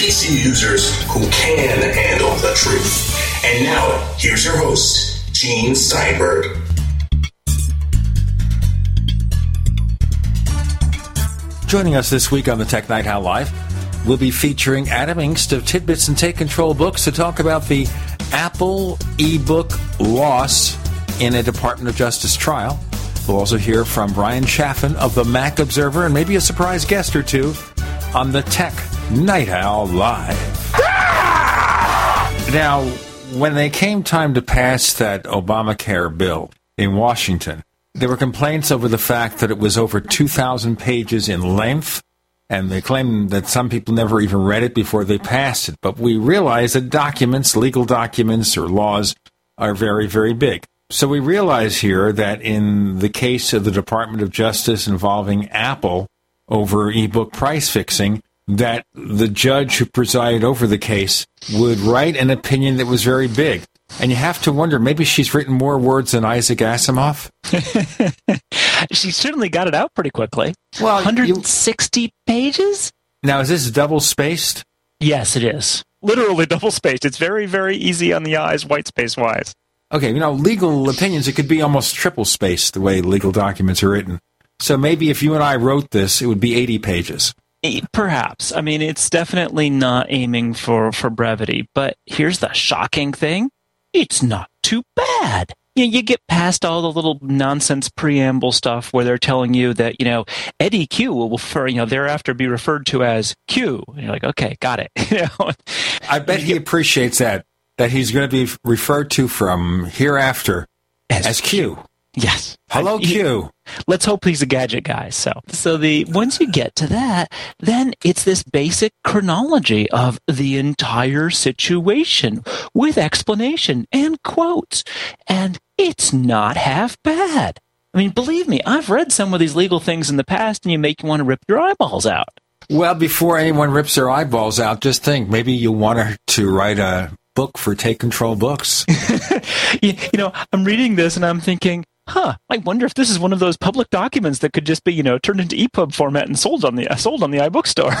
PC users who can handle the truth. And now, here's your host, Gene Steinberg. Joining us this week on the Tech Night Owl Live, we'll be featuring Adam Engst of Tidbits and Take Control Books to talk about the Apple ebook loss in a Department of Justice trial. We'll also hear from Bryan Chaffin of the Mac Observer and maybe a surprise guest or two on the Tech Night Owl Live. Ah! Now, when they came time to pass that Obamacare bill in Washington, there were complaints over the fact that it was over 2,000 pages in length, and they claimed that some people never even read it before they passed it. But we realize that documents, legal documents or laws, are very, very big. So we realize here that in the case of the Department of Justice involving Apple over ebook price fixing, that the judge who presided over the case would write an opinion that was very big. And you have to wonder, maybe she's written more words than Isaac Asimov. she certainly got it out pretty quickly. Well, 160 you, pages? Now, is this double spaced? Yes, it is. Literally double spaced. It's very, very easy on the eyes, white space wise. Okay, you know, legal opinions, it could be almost triple spaced the way legal documents are written. So maybe if you and I wrote this, it would be 80 pages. Perhaps. I mean, it's definitely not aiming for, for brevity. But here's the shocking thing it's not too bad. You, know, you get past all the little nonsense preamble stuff where they're telling you that, you know, Eddy Cue will, refer, you know, thereafter be referred to as Q. And you're like, okay, got it. you know? I bet he appreciates that that he's going to be referred to from hereafter as, as Q. Yes. Hello, Q. Let's hope he's a gadget guy. So, so the once you get to that, then it's this basic chronology of the entire situation with explanation and quotes, and it's not half bad. I mean, believe me, I've read some of these legal things in the past, and you make you want to rip your eyeballs out. Well, before anyone rips their eyeballs out, just think maybe you want to write a book for Take Control Books. you, you know, I'm reading this and I'm thinking, huh, I wonder if this is one of those public documents that could just be, you know, turned into EPUB format and sold on the uh, sold on the iBookstore.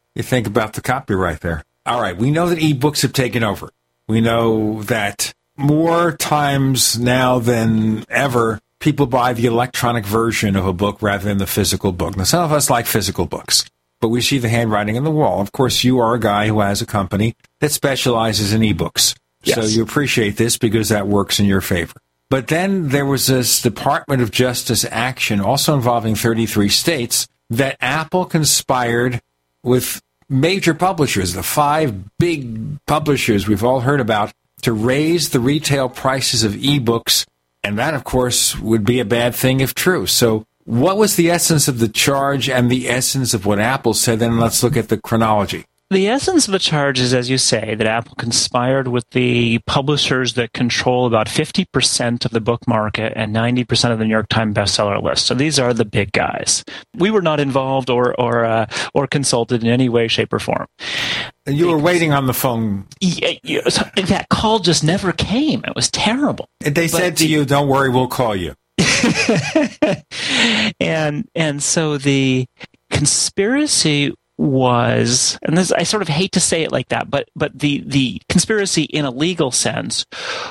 you think about the copyright there. All right, we know that ebooks have taken over. We know that more times now than ever, people buy the electronic version of a book rather than the physical book. Now, some of us like physical books but we see the handwriting on the wall. Of course, you are a guy who has a company that specializes in ebooks. Yes. So you appreciate this because that works in your favor. But then there was this Department of Justice action also involving 33 states that Apple conspired with major publishers, the five big publishers we've all heard about, to raise the retail prices of ebooks. And that, of course, would be a bad thing if true. So what was the essence of the charge and the essence of what Apple said? Then let's look at the chronology. The essence of the charge is, as you say, that Apple conspired with the publishers that control about 50% of the book market and 90% of the New York Times bestseller list. So these are the big guys. We were not involved or or uh, or consulted in any way, shape, or form. And you were waiting on the phone. Yeah, that call just never came. It was terrible. They but said to the, you, "Don't worry, we'll call you." and and so the conspiracy was and this I sort of hate to say it like that but but the the conspiracy in a legal sense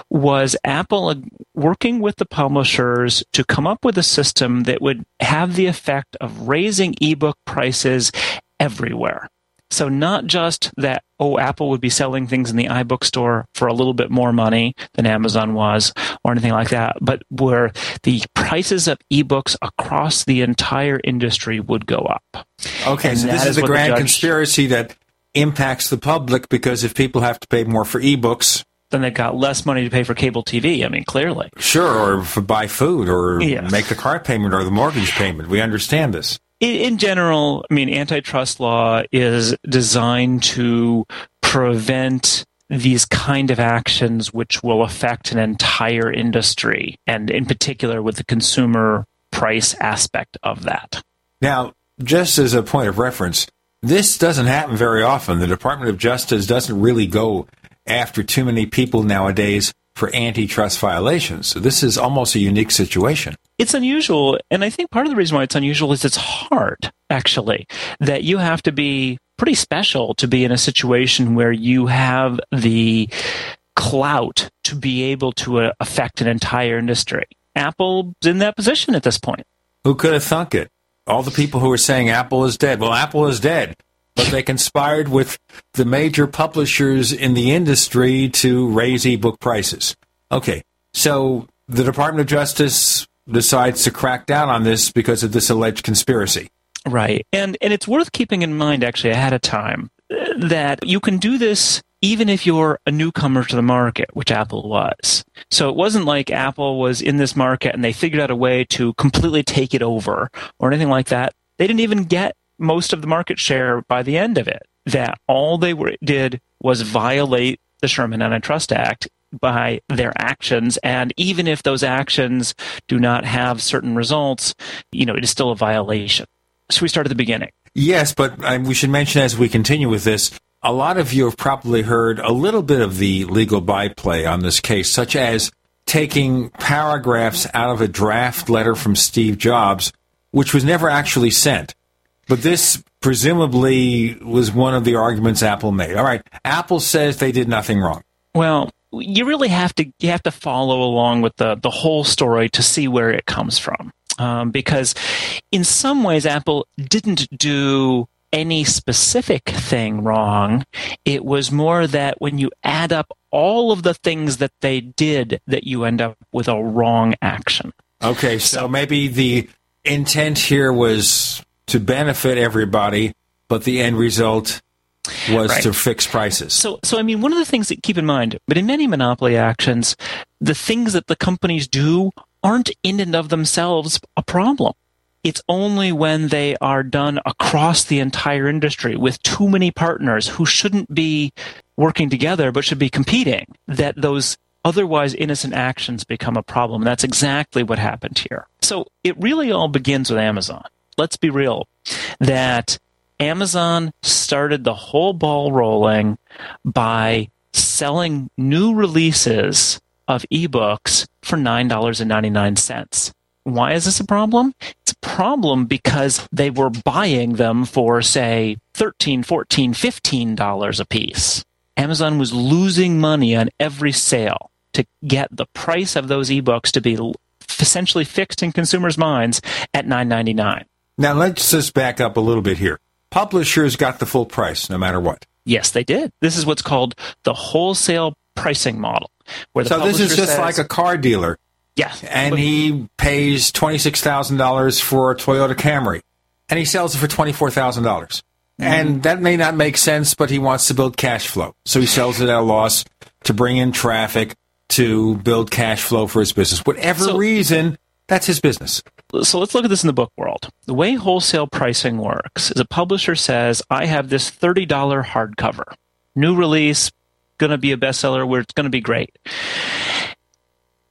was Apple working with the publishers to come up with a system that would have the effect of raising ebook prices everywhere so not just that, oh, Apple would be selling things in the iBook store for a little bit more money than Amazon was or anything like that, but where the prices of ebooks across the entire industry would go up. Okay, and so this is, is a grand judge, conspiracy that impacts the public because if people have to pay more for ebooks, then they've got less money to pay for cable TV. I mean, clearly. Sure, or for buy food or yes. make the car payment or the mortgage payment. We understand this in general, I mean, antitrust law is designed to prevent these kind of actions which will affect an entire industry, and in particular with the consumer price aspect of that. Now, just as a point of reference, this doesn't happen very often. The Department of Justice doesn't really go after too many people nowadays for antitrust violations. So this is almost a unique situation. It's unusual. And I think part of the reason why it's unusual is it's hard, actually, that you have to be pretty special to be in a situation where you have the clout to be able to uh, affect an entire industry. Apple's in that position at this point. Who could have thunk it? All the people who are saying Apple is dead. Well, Apple is dead, but they conspired with the major publishers in the industry to raise ebook prices. Okay, so the Department of Justice decides to crack down on this because of this alleged conspiracy. Right. And and it's worth keeping in mind actually ahead of time uh, that you can do this even if you're a newcomer to the market, which Apple was. So it wasn't like Apple was in this market and they figured out a way to completely take it over or anything like that. They didn't even get most of the market share by the end of it. That all they were, did was violate the Sherman Antitrust Act by their actions. And even if those actions do not have certain results, you know, it is still a violation. So we start at the beginning. Yes, but um, we should mention as we continue with this, a lot of you have probably heard a little bit of the legal byplay on this case, such as taking paragraphs out of a draft letter from Steve Jobs, which was never actually sent. But this presumably was one of the arguments Apple made. All right, Apple says they did nothing wrong. Well, you really have to you have to follow along with the the whole story to see where it comes from um, because in some ways Apple didn't do any specific thing wrong. It was more that when you add up all of the things that they did, that you end up with a wrong action. Okay, so maybe the intent here was to benefit everybody, but the end result was right. to fix prices. So, so I mean, one of the things that keep in mind, but in many monopoly actions, the things that the companies do aren't in and of themselves a problem. It's only when they are done across the entire industry with too many partners who shouldn't be working together but should be competing that those otherwise innocent actions become a problem. That's exactly what happened here. So it really all begins with Amazon. Let's be real that Amazon started the whole ball rolling by selling new releases of ebooks for $9.99. Why is this a problem? It's a problem because they were buying them for, say, $13, $14, $15 a piece. Amazon was losing money on every sale to get the price of those ebooks to be essentially fixed in consumers' minds at $9.99. Now, let's just back up a little bit here. Publishers got the full price no matter what. Yes, they did. This is what's called the wholesale pricing model. Where so this is just says, like a car dealer. Yeah. And he pays $26,000 for a Toyota Camry. And he sells it for $24,000. Mm-hmm. And that may not make sense, but he wants to build cash flow. So he sells it at a loss to bring in traffic, to build cash flow for his business. Whatever so, reason, that's his business. So let's look at this in the book world. The way wholesale pricing works is a publisher says, I have this $30 hardcover. New release, going to be a bestseller where it's going to be great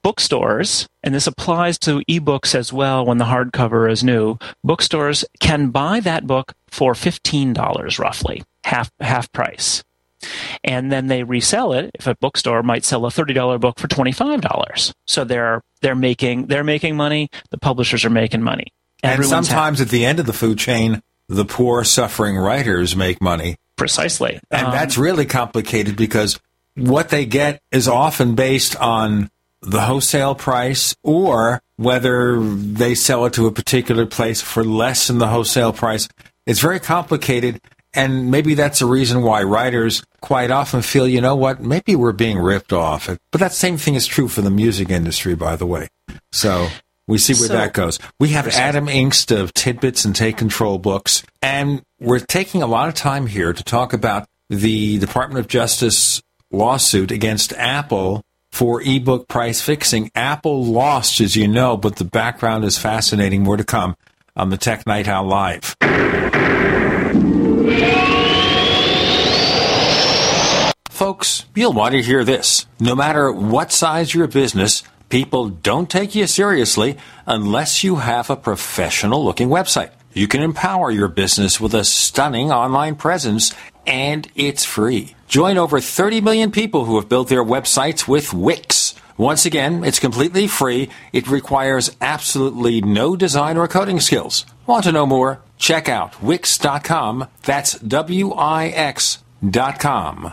bookstores, and this applies to ebooks as well when the hardcover is new, bookstores can buy that book for $15 roughly, half, half price. And then they resell it. If a bookstore might sell a $30 book for $25. So they're, they're making, they're making money. The publishers are making money. Everyone's and sometimes happy. at the end of the food chain, the poor suffering writers make money. Precisely. And um, that's really complicated because what they get is often based on the wholesale price or whether they sell it to a particular place for less than the wholesale price. It's very complicated. And maybe that's a reason why writers quite often feel, you know what, maybe we're being ripped off. But that same thing is true for the music industry, by the way. So we see where so, that goes. We have Adam Engst of Tidbits and Take Control books, and we're taking a lot of time here to talk about the Department of Justice lawsuit against Apple for ebook price fixing. Apple lost, as you know, but the background is fascinating. More to come on the Tech Night Owl Live. Folks, you'll want to hear this. No matter what size your business, people don't take you seriously unless you have a professional looking website. You can empower your business with a stunning online presence and it's free. Join over 30 million people who have built their websites with Wix. Once again, it's completely free. It requires absolutely no design or coding skills. Want to know more? Check out Wix.com. That's W-I-X Com.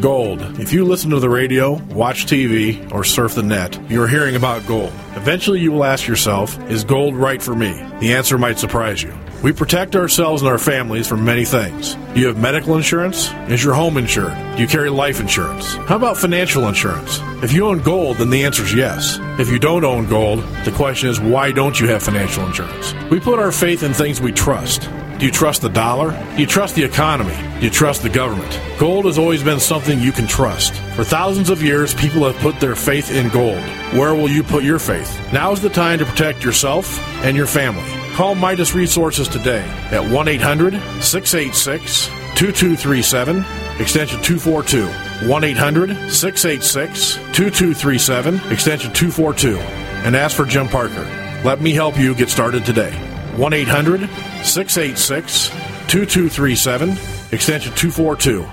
Gold. If you listen to the radio, watch TV, or surf the net, you are hearing about gold. Eventually, you will ask yourself, is gold right for me? The answer might surprise you. We protect ourselves and our families from many things. Do you have medical insurance? Is your home insured? Do you carry life insurance? How about financial insurance? If you own gold, then the answer is yes. If you don't own gold, the question is why don't you have financial insurance? We put our faith in things we trust. Do you trust the dollar? Do you trust the economy? Do you trust the government? Gold has always been something you can trust. For thousands of years, people have put their faith in gold. Where will you put your faith? Now is the time to protect yourself and your family. Call Midas Resources today at 1 800 686 2237, extension 242. 1 800 686 2237, extension 242. And ask for Jim Parker. Let me help you get started today. 1 800 686 2237, extension 242.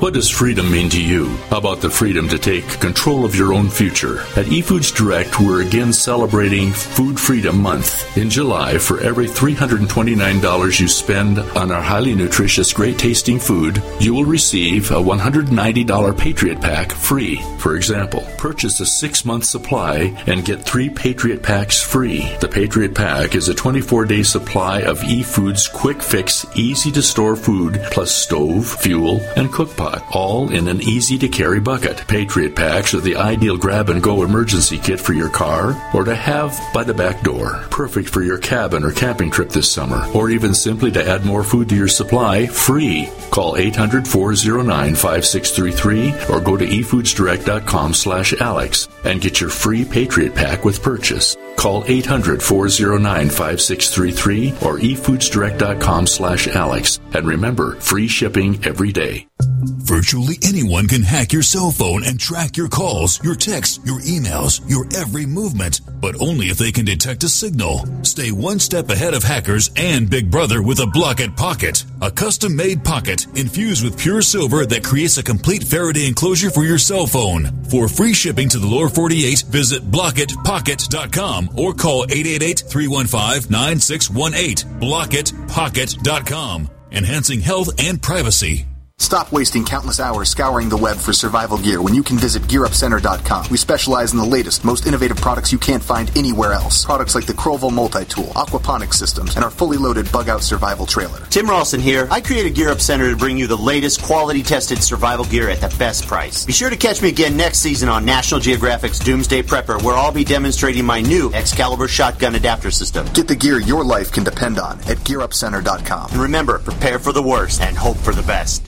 What does freedom mean to you? How about the freedom to take control of your own future? At eFoods Direct, we're again celebrating Food Freedom Month. In July, for every $329 you spend on our highly nutritious, great tasting food, you will receive a $190 Patriot Pack free. For example, purchase a six month supply and get three Patriot Packs free. The Patriot Pack is a 24 day supply of eFoods quick fix, easy to store food, plus stove, fuel, and cook pot all in an easy to carry bucket. Patriot Packs are the ideal grab and go emergency kit for your car or to have by the back door. Perfect for your cabin or camping trip this summer, or even simply to add more food to your supply free. Call 800 409 5633 or go to efoodsdirect.com slash Alex and get your free Patriot Pack with purchase. Call 800 409 5633 or efoodsdirect.com slash Alex. And remember, free shipping every day. Virtually anyone can hack your cell phone and track your calls, your texts, your emails, your every movement, but only if they can detect a signal. Stay one step ahead of hackers and Big Brother with a Blockit Pocket, a custom made pocket infused with pure silver that creates a complete Faraday enclosure for your cell phone. For free shipping to the lower 48, visit blockitpocket.com or call 888 315 9618. Blockitpocket.com, enhancing health and privacy. Stop wasting countless hours scouring the web for survival gear when you can visit GearUpCenter.com. We specialize in the latest, most innovative products you can't find anywhere else. Products like the Crovel multi-tool, aquaponics systems, and our fully loaded bug-out survival trailer. Tim Ralston here. I created Gear Up Center to bring you the latest, quality-tested survival gear at the best price. Be sure to catch me again next season on National Geographic's Doomsday Prepper, where I'll be demonstrating my new Excalibur shotgun adapter system. Get the gear your life can depend on at GearUpCenter.com. And remember, prepare for the worst and hope for the best.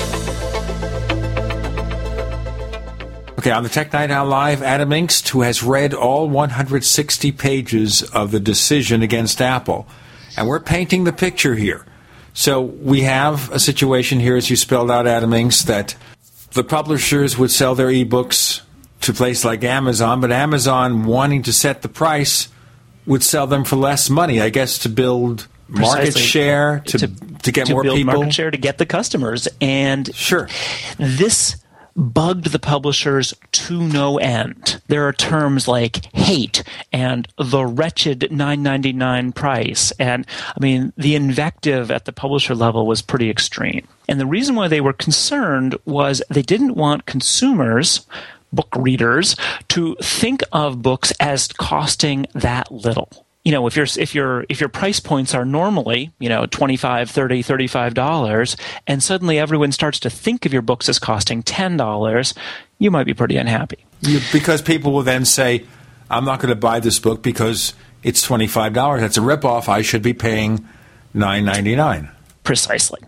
Okay, on the Tech Night Owl Live, Adam Engst, who has read all 160 pages of the decision against Apple. And we're painting the picture here. So we have a situation here, as you spelled out, Adam Engst, that the publishers would sell their ebooks to a place like Amazon, but Amazon, wanting to set the price, would sell them for less money, I guess, to build market Precisely. share, to, to, to get to more build people. market share to get the customers. And Sure. this bugged the publishers to no end. There are terms like hate and the wretched 9.99 price and I mean the invective at the publisher level was pretty extreme. And the reason why they were concerned was they didn't want consumers book readers to think of books as costing that little you know if your if your if your price points are normally you know 25 30 35 dollars and suddenly everyone starts to think of your books as costing 10 dollars you might be pretty unhappy You- because people will then say, "I'm not going to buy this book because it's twenty five dollars. That's a ripoff. I should be paying nine ninety nine. Precisely.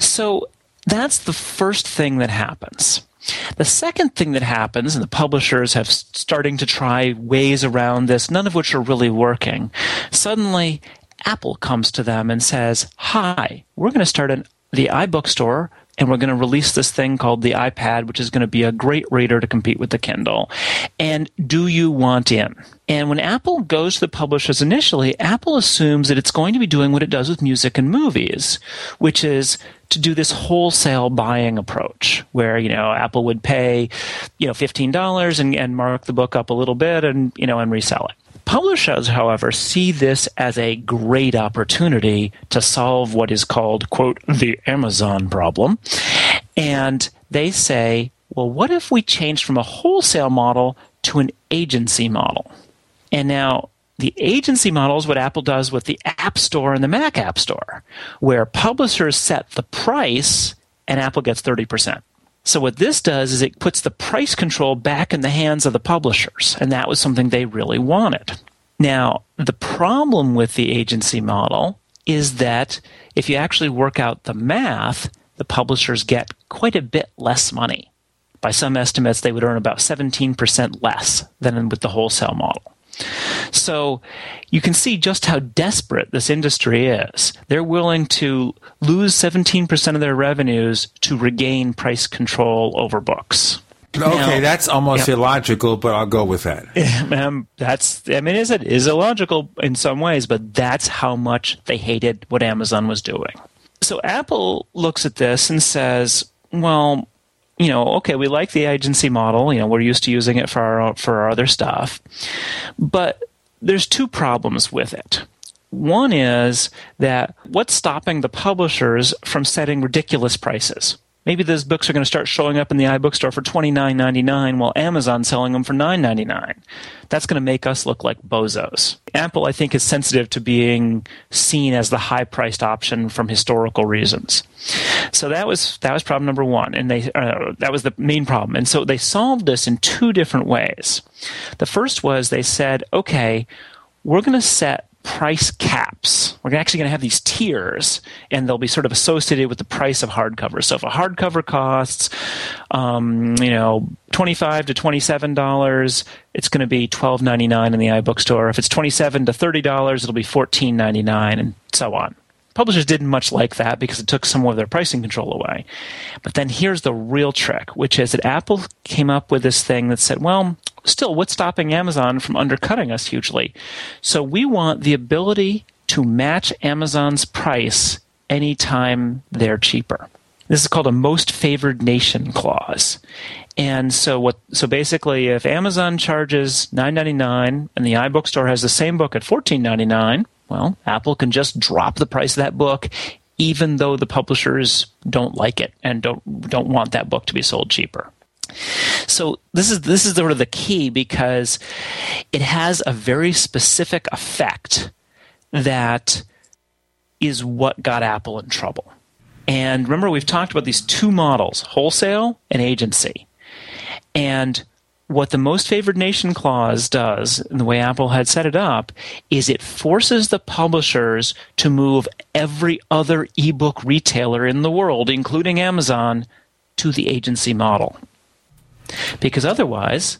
So that's the first thing that happens. The second thing that happens, and the publishers have starting to try ways around this, none of which are really working. Suddenly, Apple comes to them and says, "Hi, we're going to start an, the iBookstore." And we're going to release this thing called the iPad, which is going to be a great reader to compete with the Kindle. And do you want in? And when Apple goes to the publishers initially, Apple assumes that it's going to be doing what it does with music and movies, which is to do this wholesale buying approach where, you know, Apple would pay, you know, $15 and, and mark the book up a little bit and, you know, and resell it. Publishers, however, see this as a great opportunity to solve what is called, quote, the Amazon problem. And they say, well, what if we changed from a wholesale model to an agency model? And now the agency model is what Apple does with the App Store and the Mac App Store, where publishers set the price and Apple gets 30%. So what this does is it puts the price control back in the hands of the publishers, and that was something they really wanted. Now, the problem with the agency model is that if you actually work out the math, the publishers get quite a bit less money. By some estimates, they would earn about 17% less than with the wholesale model. So you can see just how desperate this industry is. They're willing to lose 17% of their revenues to regain price control over books. Okay, Now- that's almost Yep. illogical, but I'll go with that. um, that's I mean, is it is illogical in some ways, but that's how much they hated what Amazon was doing. So Apple looks at this and says, "Well, you know, okay, we like the agency model. You know, we're used to using it for our for our other stuff, but there's two problems with it." One is that what's stopping the publishers from setting ridiculous prices? Maybe those books are going to start showing up in the iBookstore for twenty nine ninety nine, while Amazon's selling them for nine ninety nine. That's going to make us look like bozos. Apple, I think, is sensitive to being seen as the high priced option from historical reasons. So that was that was problem number one, and they uh, that was the main problem. And so they solved this in two different ways. The first was they said, okay, we're going to set price caps. We're actually going to have these tiers, and they'll be sort of associated with the price of hardcover. So if a hardcover costs, um, you know, twenty-five to twenty-seven dollars, it's going to be twelve ninety-nine in the iBookstore. If it's twenty-seven to thirty dollars, it'll be fourteen ninety-nine, and so on. Publishers didn't much like that because it took some of their pricing control away. But then here's the real trick, which is that Apple came up with this thing that said, well, still, what's stopping Amazon from undercutting us hugely? So we want the ability to match Amazon's price anytime they're cheaper. This is called a most favored nation clause. And so what so basically if Amazon charges 9.99 and the iBookstore has the same book at 14.99, well, Apple can just drop the price of that book even though the publishers don't like it and don't don't want that book to be sold cheaper. So this is this is sort of the key because it has a very specific effect that is what got Apple in trouble. And remember, we've talked about these two models wholesale and agency. And what the most favored nation clause does, and the way Apple had set it up, is it forces the publishers to move every other ebook retailer in the world, including Amazon, to the agency model. Because otherwise,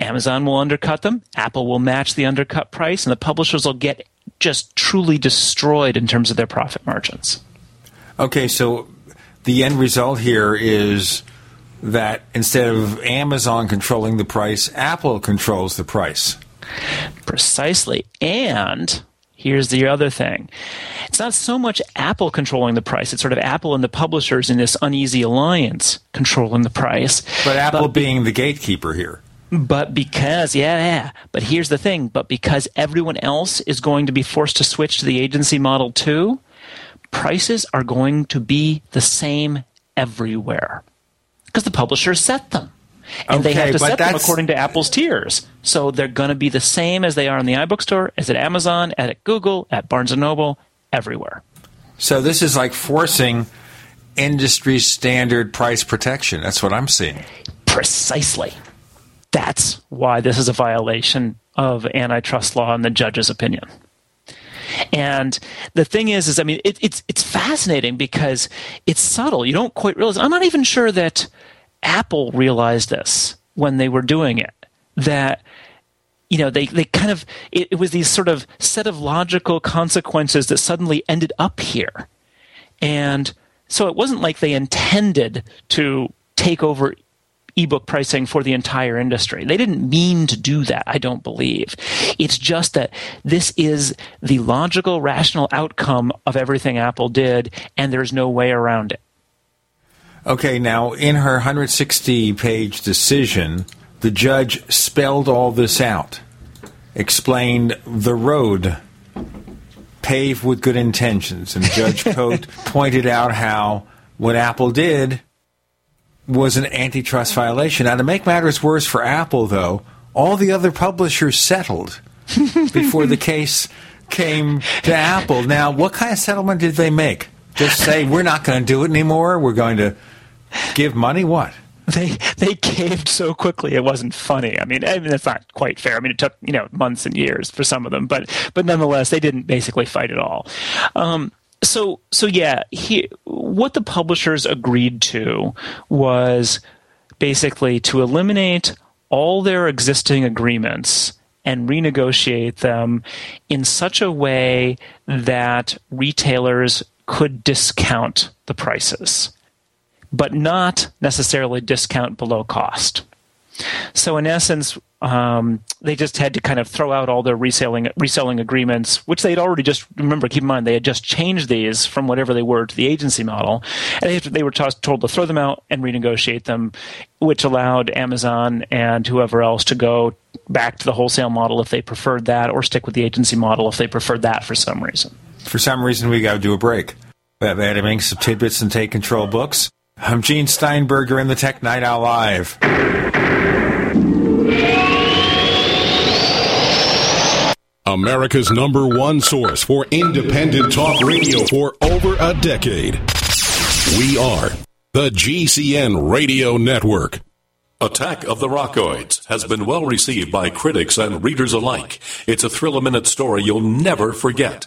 Amazon will undercut them, Apple will match the undercut price, and the publishers will get just truly destroyed in terms of their profit margins. Okay, so the end result here is that instead of Amazon controlling the price, Apple controls the price. Precisely. And here's the other thing it's not so much Apple controlling the price, it's sort of Apple and the publishers in this uneasy alliance controlling the price. But Apple being the gatekeeper here. But because, yeah, yeah. But here's the thing. But because everyone else is going to be forced to switch to the agency model too, prices are going to be the same everywhere because the publishers set them. And they have to set them according to Apple's tiers. So they're going to be the same as they are in the iBook store, as at Amazon, at Google, at Barnes and Noble, everywhere. So this is like forcing industry standard price protection. That's what I'm seeing. Precisely. That's why this is a violation of antitrust law in the judge's opinion. And the thing is, is I mean, it, it's it's fascinating because it's subtle. You don't quite realize. I'm not even sure that Apple realized this when they were doing it. That you know they they kind of it, it was these sort of set of logical consequences that suddenly ended up here, and so it wasn't like they intended to take over ebook pricing for the entire industry. They didn't mean to do that, I don't believe. It's just that this is the logical, rational outcome of everything Apple did, and there's no way around it. Okay, now in her 160 page decision, the judge spelled all this out, explained the road paved with good intentions, and Judge Cote pointed out how what Apple did was an antitrust violation. Now, to make matters worse for Apple, though, all the other publishers settled before the case came to Apple. Now, what kind of settlement did they make? Just say, we're not going to do it anymore. We're going to give money? What? They they caved so quickly it wasn't funny. I mean, I mean that's not quite fair. I mean, it took you know months and years for some of them, but but nonetheless, they didn't basically fight at all. Um, so so yeah, he, what the publishers agreed to was basically to eliminate all their existing agreements and renegotiate them in such a way that retailers could discount the prices, but not necessarily discount below cost. So in essence, um, they just had to kind of throw out all their reselling reselling agreements, which they had already just remember. Keep in mind they had just changed these from whatever they were to the agency model, and they, they were told to throw them out and renegotiate them, which allowed Amazon and whoever else to go back to the wholesale model if they preferred that, or stick with the agency model if they preferred that for some reason. For some reason, we got to do a break. That Adam Engst tidbits and take control books. I'm Gene Steinberger in the Tech Night Owl Live. America's number one source for independent talk radio for over a decade. We are the GCN Radio Network. Attack of the Rockoids has been well received by critics and readers alike. It's a thrill a minute story you'll never forget.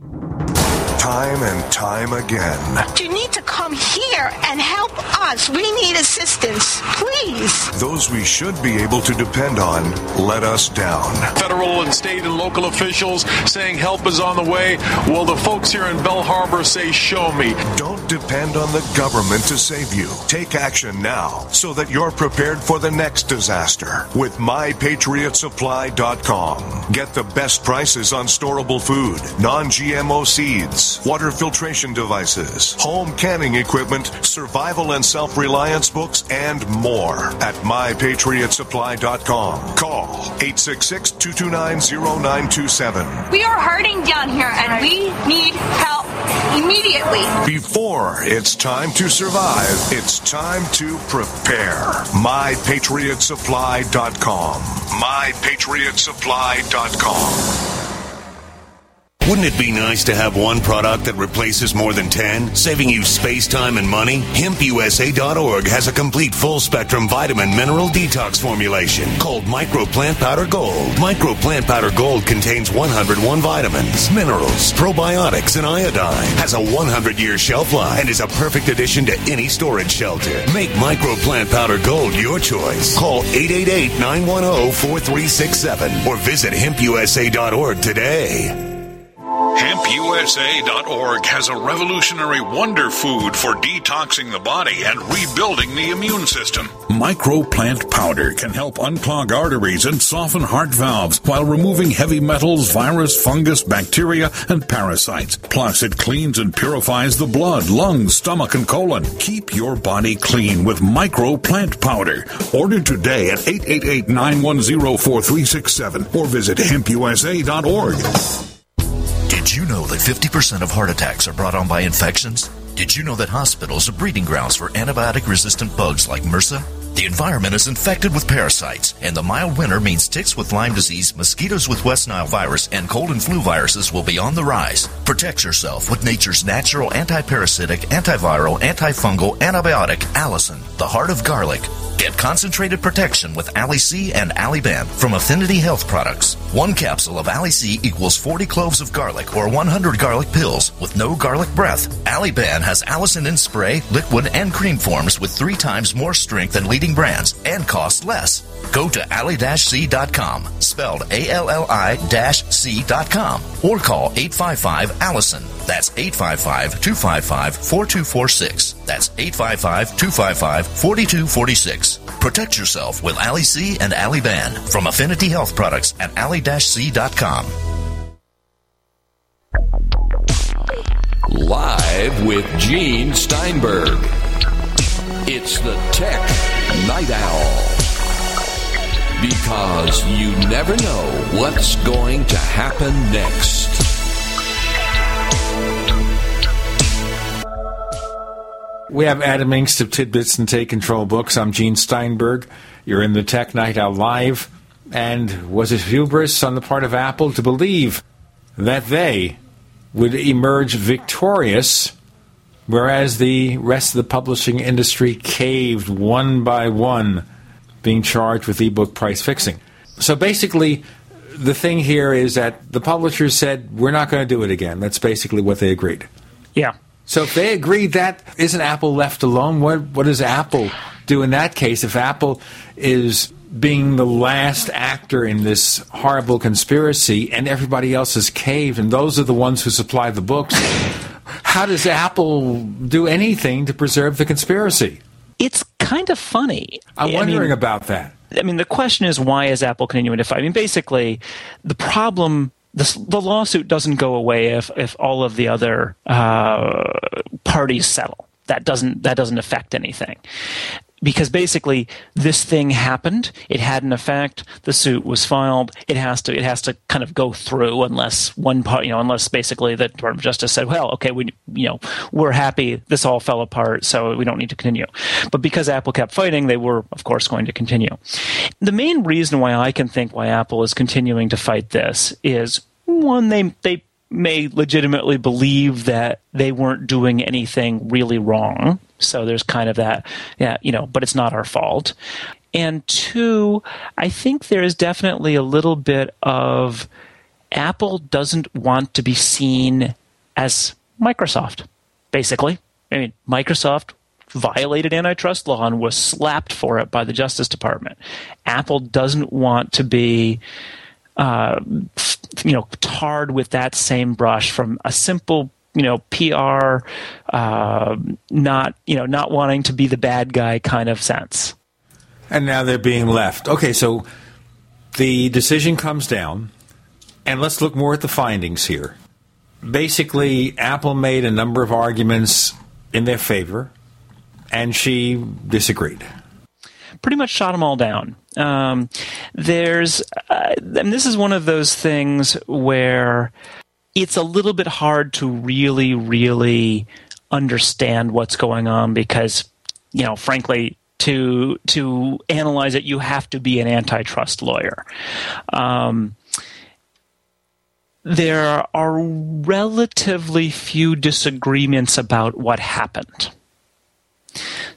Time and time again. You need to come here and help us. We need assistance, please. Those we should be able to depend on let us down. Federal and state and local officials saying help is on the way. Well, the folks here in Belle Harbor say, show me. Don't depend on the government to save you. Take action now so that you're prepared for the next disaster with MyPatriotSupply.com. Get the best prices on storable food, non GMO seeds, water filtration devices, home canning equipment, survival and self reliance books, and more at MyPatriotSupply.com. Call 866 229 0927. We are hurting down here and we need help immediately. Before it's time to survive, it's time to prepare. MyPatriotSupply.com. MyPatriotSupply.com. Wouldn't it be nice to have one product that replaces more than 10, saving you space, time, and money? HempUSA.org has a complete full spectrum vitamin mineral detox formulation called Micro Plant Powder Gold. Micro Plant Powder Gold contains 101 vitamins, minerals, probiotics, and iodine. Has a 100 year shelf life and is a perfect addition to any storage shelter. Make Micro Plant Powder Gold your choice. Call 888 910 4367 or visit HempUSA.org today. HempUSA.org has a revolutionary wonder food for detoxing the body and rebuilding the immune system. Microplant powder can help unclog arteries and soften heart valves while removing heavy metals, virus, fungus, bacteria, and parasites. Plus, it cleans and purifies the blood, lungs, stomach, and colon. Keep your body clean with Microplant powder. Order today at 888 910 4367 or visit hempusa.org. Did you know that 50% of heart attacks are brought on by infections? Did you know that hospitals are breeding grounds for antibiotic resistant bugs like MRSA? The environment is infected with parasites, and the mild winter means ticks with Lyme disease, mosquitoes with West Nile virus, and cold and flu viruses will be on the rise. Protect yourself with nature's natural anti-parasitic, antiviral, antifungal antibiotic, allicin, the heart of garlic. Get concentrated protection with Ali C and Aliban from Affinity Health Products. One capsule of Ali C equals 40 cloves of garlic or 100 garlic pills with no garlic breath. Aliban has allicin in spray, liquid, and cream forms with three times more strength than leading brands and costs less. Go to ally-c.com, spelled A-L-L-I-C.com, or call 855-ALLICIN. That's 855-255-4246. That's 855-255-4246. Protect yourself with Ali C and Ali Ban from Affinity Health Products at ally-c.com. Live with Gene Steinberg. It's the Tech Night Owl. Because you never know what's going to happen next. We have Adam Engst of Tidbits and Take Control Books. I'm Gene Steinberg. You're in the Tech Night Owl Live. And was it hubris on the part of Apple to believe that they would emerge victorious, whereas the rest of the publishing industry caved one by one, being charged with ebook price fixing? So basically, the thing here is that the publishers said, we're not going to do it again. That's basically what they agreed. Yeah. So if they agreed that, isn't Apple left alone? What what does Apple do in that case? If Apple is being the last actor in this horrible conspiracy and everybody else has caved and those are the ones who supply the books, how does Apple do anything to preserve the conspiracy? It's kind of funny. I'm I wondering mean- about that. I mean, the question is why is Apple continuing to fight? I mean, basically, the problem, the, the lawsuit doesn't go away if, if all of the other uh, parties settle. That doesn't that doesn't affect anything. Because basically, this thing happened. It had an effect. The suit was filed. It has to. It has to kind of go through unless one part, you know, unless basically the Department of Justice said, "Well, okay, we, you know, we're happy. This all fell apart, so we don't need to continue." But because Apple kept fighting, they were, of course, going to continue. The main reason why I can think why Apple is continuing to fight this is one, they they may legitimately believe that they weren't doing anything really wrong. So there's kind of that, yeah, you know, but it's not our fault. And two, I think there is definitely a little bit of Apple doesn't want to be seen as Microsoft, basically. I mean, Microsoft violated antitrust law and was slapped for it by the Justice Department. Apple doesn't want to be uh, you know, tarred with that same brush from a simple, you know, PR, uh, not, you know, not wanting to be the bad guy kind of sense. And now they're being left. Okay, so the decision comes down, and let's look more at the findings here. Basically, Apple made a number of arguments in their favor, and she disagreed. pretty much shot them all down. Um, there's, uh, and this is one of those things where it's a little bit hard to really, really understand what's going on because, you know, frankly, to to analyze it, you have to be an antitrust lawyer. Um, there are relatively few disagreements about what happened.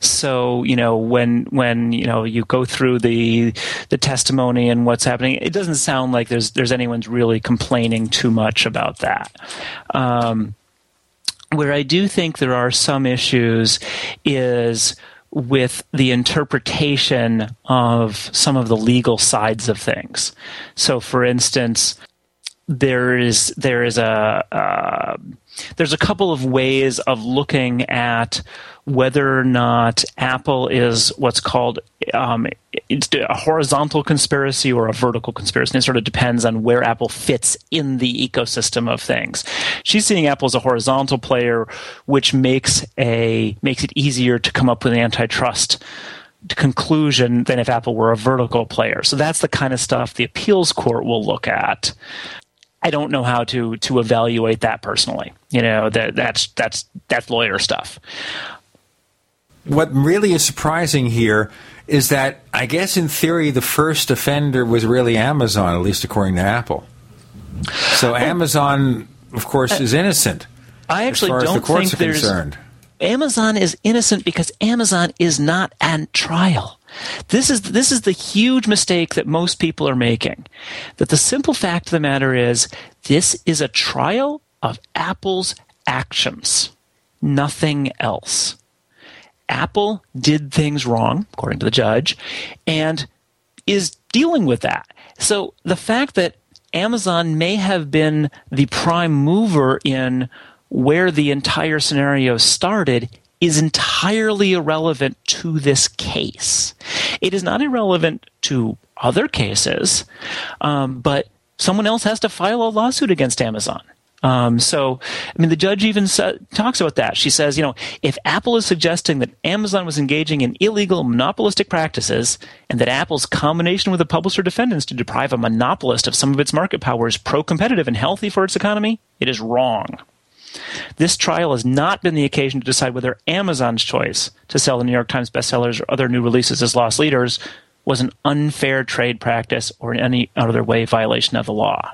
So you know when when you know you go through the the testimony and what's happening, it doesn't sound like there's there's anyone's really complaining too much about that. Um, where I do think there are some issues is with the interpretation of some of the legal sides of things. So, for instance, there is there is a uh, there's a couple of ways of looking at whether or not Apple is what's called um, a horizontal conspiracy or a vertical conspiracy. It sort of depends on where Apple fits in the ecosystem of things. She's seeing Apple as a horizontal player, which makes a makes it easier to come up with an antitrust conclusion than if Apple were a vertical player. So that's the kind of stuff the appeals court will look at. I don't know how to to evaluate that personally. You know that that's that's that's lawyer stuff what really is surprising here is that I guess in theory the first offender was really Amazon, at least according to Apple. So Amazon, of course, uh, is innocent. I actually don't the think there's. Concerned. Amazon is innocent because Amazon is not at trial. This is this is the huge mistake that most people are making. That the simple fact of the matter is this is a trial of Apple's actions, nothing else. Apple did things wrong, according to the judge, and is dealing with that. So the fact that Amazon may have been the prime mover in where the entire scenario started is entirely irrelevant to this case. It is not irrelevant to other cases, um, but someone else has to file a lawsuit against Amazon. Um, so, I mean, the judge even sa- talks about that. She says, you know, if Apple is suggesting that Amazon was engaging in illegal monopolistic practices and that Apple's combination with the publisher defendants to deprive a monopolist of some of its market power is pro competitive and healthy for its economy, it is wrong. This trial has not been the occasion to decide whether Amazon's choice to sell the New York Times bestsellers or other new releases as loss leaders was an unfair trade practice or in any other way violation of the law.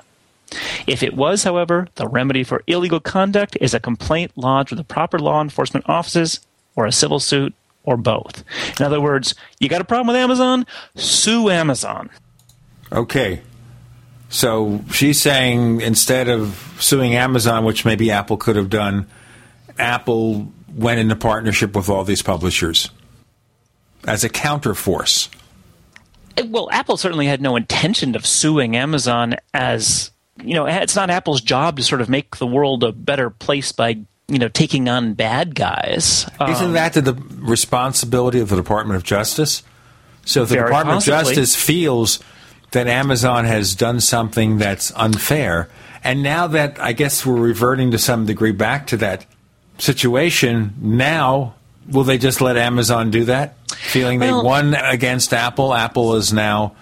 If it was, however, the remedy for illegal conduct is a complaint lodged with the proper law enforcement offices or a civil suit or both. In other words, you got a problem with Amazon? Sue Amazon. Okay. So she's saying instead of suing Amazon, which maybe Apple could have done, Apple went into partnership with all these publishers as a counterforce. Well, Apple certainly had no intention of suing Amazon as you know, it's not Apple's job to sort of make the world a better place by you know taking on bad guys. Isn't um, that the responsibility of the Department of Justice? So if the Department possibly. of Justice feels that Amazon has done something that's unfair, and now that I guess we're reverting to some degree back to that situation, now will they just let Amazon do that? Feeling well, they won against Apple, Apple is now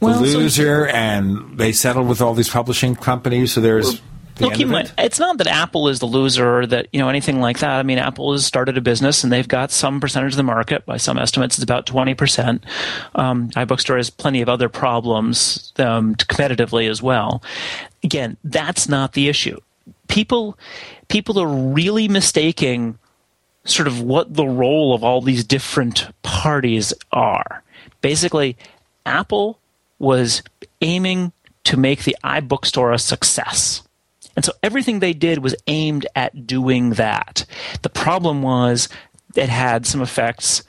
well, the loser, so, and they settled with all these publishing companies. So there's. Well, keep in mind, it's not that Apple is the loser or that you know anything like that. I mean, Apple has started a business and they've got some percentage of the market. By some estimates, it's about twenty percent. Um, iBookstore has plenty of other problems um, competitively as well. Again, that's not the issue. People, people are really mistaking sort of what the role of all these different parties are. Basically, Apple was aiming to make the iBookstore a success. And so everything they did was aimed at doing that. The problem was it had some effects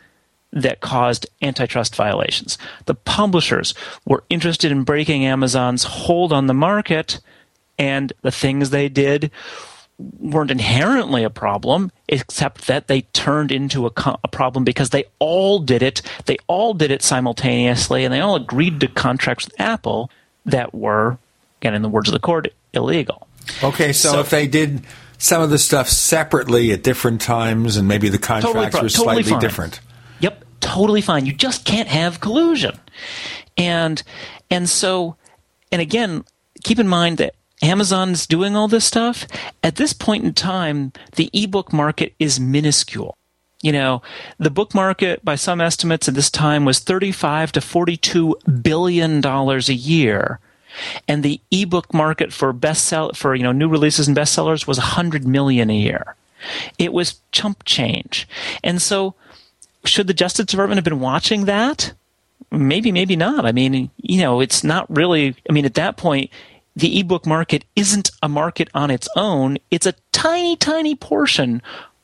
that caused antitrust violations. The publishers were interested in breaking Amazon's hold on the market, and the things they did weren't inherently a problem, except that they turned into a, co- a, problem because they all did it. They all did it simultaneously, and they all agreed to contracts with Apple that were, again, in the words of the court, illegal. Okay, so, so if they did some of the stuff separately at different times, and maybe the contracts totally pro- were slightly totally different. Yep, totally fine. You just can't have collusion, and and so, and again, keep in mind that Amazon's doing all this stuff. At this point in time, the ebook market is minuscule. You know, the book market, by some estimates at this time, was 35 to 42 billion dollars a year. And the ebook market for bestsell for you know new releases and bestsellers was 100 million a year. It was chump change. And so should the Justice Department have been watching that? Maybe, maybe not. I mean, you know, it's not really, I mean, at that point, the ebook market isn't a market on its own. It's a tiny, tiny portion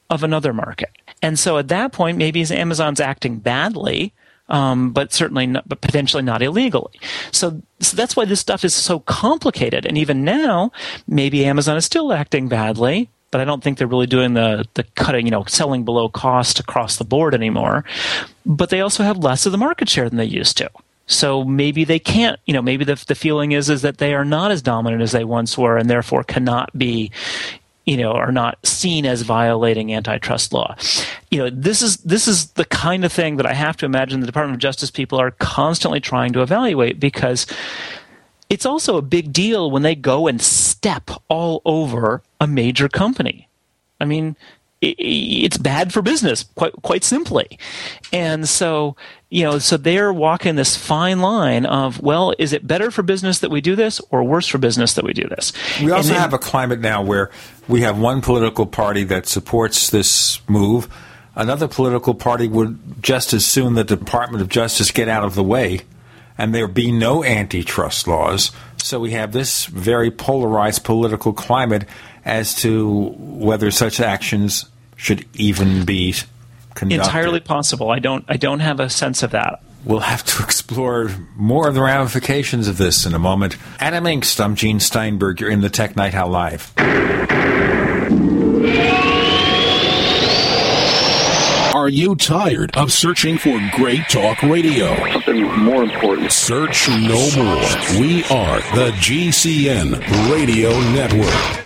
of another market. And so at that point, maybe Amazon's acting badly, um, but certainly not, but potentially not illegally. So, so that's why this stuff is so complicated. And even now, maybe Amazon is still acting badly, but I don't think they're really doing the the cutting, you know, selling below cost across the board anymore. But they also have less of the market share than they used to. So maybe they can't, you know, maybe the the feeling is is that they are not as dominant as they once were, and therefore cannot be, you know, are not seen as violating antitrust law. You know, this is this is the kind of thing that I have to imagine the Department of Justice people are constantly trying to evaluate because it's also a big deal when they go and step all over a major company. I mean, it's bad for business, quite quite simply. And so, you know, so they're walking this fine line of, well, is it better for business that we do this, or worse for business that we do this? We also then, have a climate now where we have one political party that supports this move. Another political party would just as soon the Department of Justice get out of the way and there be no antitrust laws. So we have this very polarized political climate as to whether such actions should even be conducted. Entirely possible. I don't. I don't have a sense of that. We'll have to explore more of the ramifications of this in a moment. Adam Engst, I'm Gene Steinberg. You're in the Tech Night Owl Live. Are you tired of searching for great talk radio? Something more important. Search no more. We are the GCN Radio Network.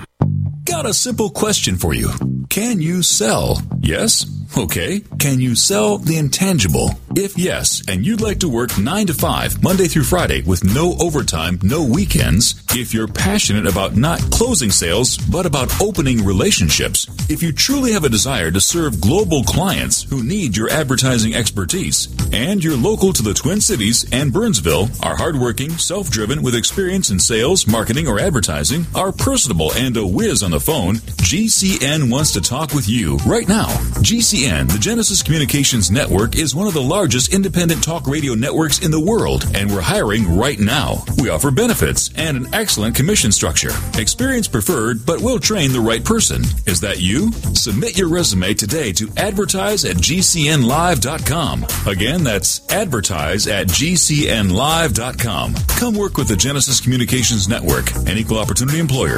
Got a simple question for you. Can you sell? Yes? Okay. Can you sell the intangible? If yes, and you'd like to work 9 to 5, Monday through Friday, with no overtime, no weekends, if you're passionate about not closing sales, but about opening relationships, if you truly have a desire to serve global clients who need your advertising expertise, and you're local to the Twin Cities and Burnsville, are hardworking, self driven, with experience in sales, marketing, or advertising, are personable, and a whiz on the phone, GCN wants to talk with you right now. GCN GCN, the Genesis Communications Network, is one of the largest independent talk radio networks in the world, and we're hiring right now. We offer benefits and an excellent commission structure. Experience preferred, but we'll train the right person. Is that you? Submit your resume today to advertise at GCNlive.com. Again, that's advertise at GCNlive.com. Come work with the Genesis Communications Network, an equal opportunity employer.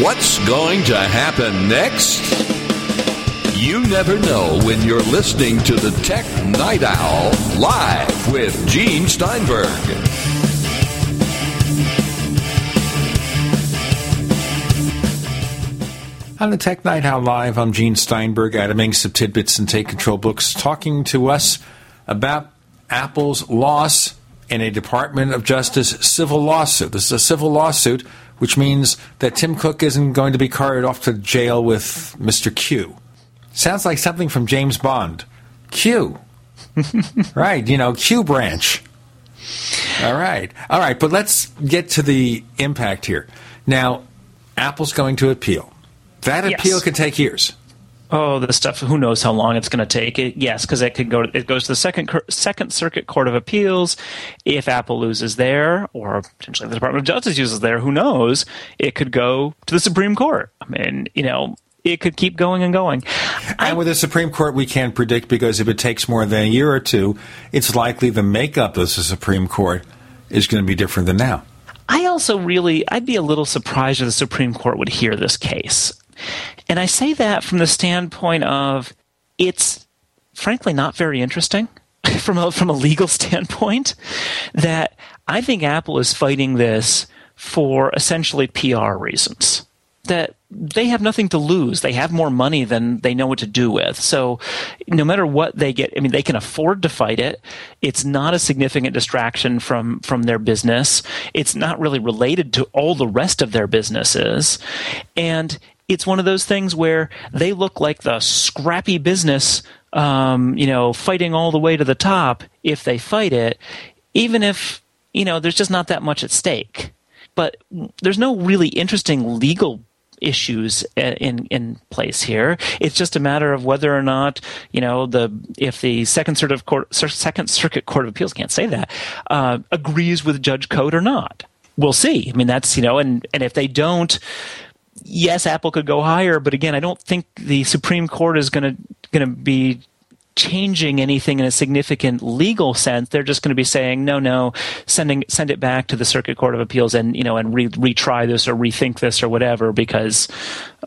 What's going to happen next? You never know when you're listening to the Tech Night Owl live with Gene Steinberg. On the Tech Night Owl Live, I'm Gene Steinberg, Adam Engst of Tidbits and Take Control Books, talking to us about Apple's loss in a Department of Justice civil lawsuit. This is a civil lawsuit, which means that Tim Cook isn't going to be carted off to jail with Mr. Cue. Sounds like something from James Bond. Q. right, you know, Q branch. All right. All right, but let's get to the impact here. Now, Apple's going to appeal. That Yes. appeal could take years. Oh, the stuff. Who knows how long it's going to take? It, yes, because it could go. It goes to the second Second Circuit Court of Appeals. If Apple loses there, or potentially the Department of Justice uses there, who knows? It could go to the Supreme Court. I mean, you know, it could keep going and going. And with the Supreme Court, we can't predict because if it takes more than a year or two, it's likely the makeup of the Supreme Court is going to be different than now. I also really, I'd be a little surprised if the Supreme Court would hear this case. And I say that from the standpoint of it's frankly not very interesting from a, from a legal standpoint. That I think Apple is fighting this for essentially PR reasons. That they have nothing to lose. They have more money than they know what to do with. So no matter what they get, I mean, they can afford to fight it. It's not a significant distraction from, from their business. It's not really related to all the rest of their businesses. And it's one of those things where they look like the scrappy business, um, you know, fighting all the way to the top if they fight it, even if, you know, there's just not that much at stake. But there's no really interesting legal issues in in place here. It's just a matter of whether or not you know the if the second circuit court second circuit court of appeals can't say that uh, agrees with Judge Cote or not. We'll see. I mean, that's you know, and and if they don't. Yes, Apple could go higher, but again, I don't think the Supreme Court is going to going to be changing anything in a significant legal sense. They're just going to be saying, no, no, sending send it back to the Circuit Court of Appeals and you know and re- retry this or rethink this or whatever because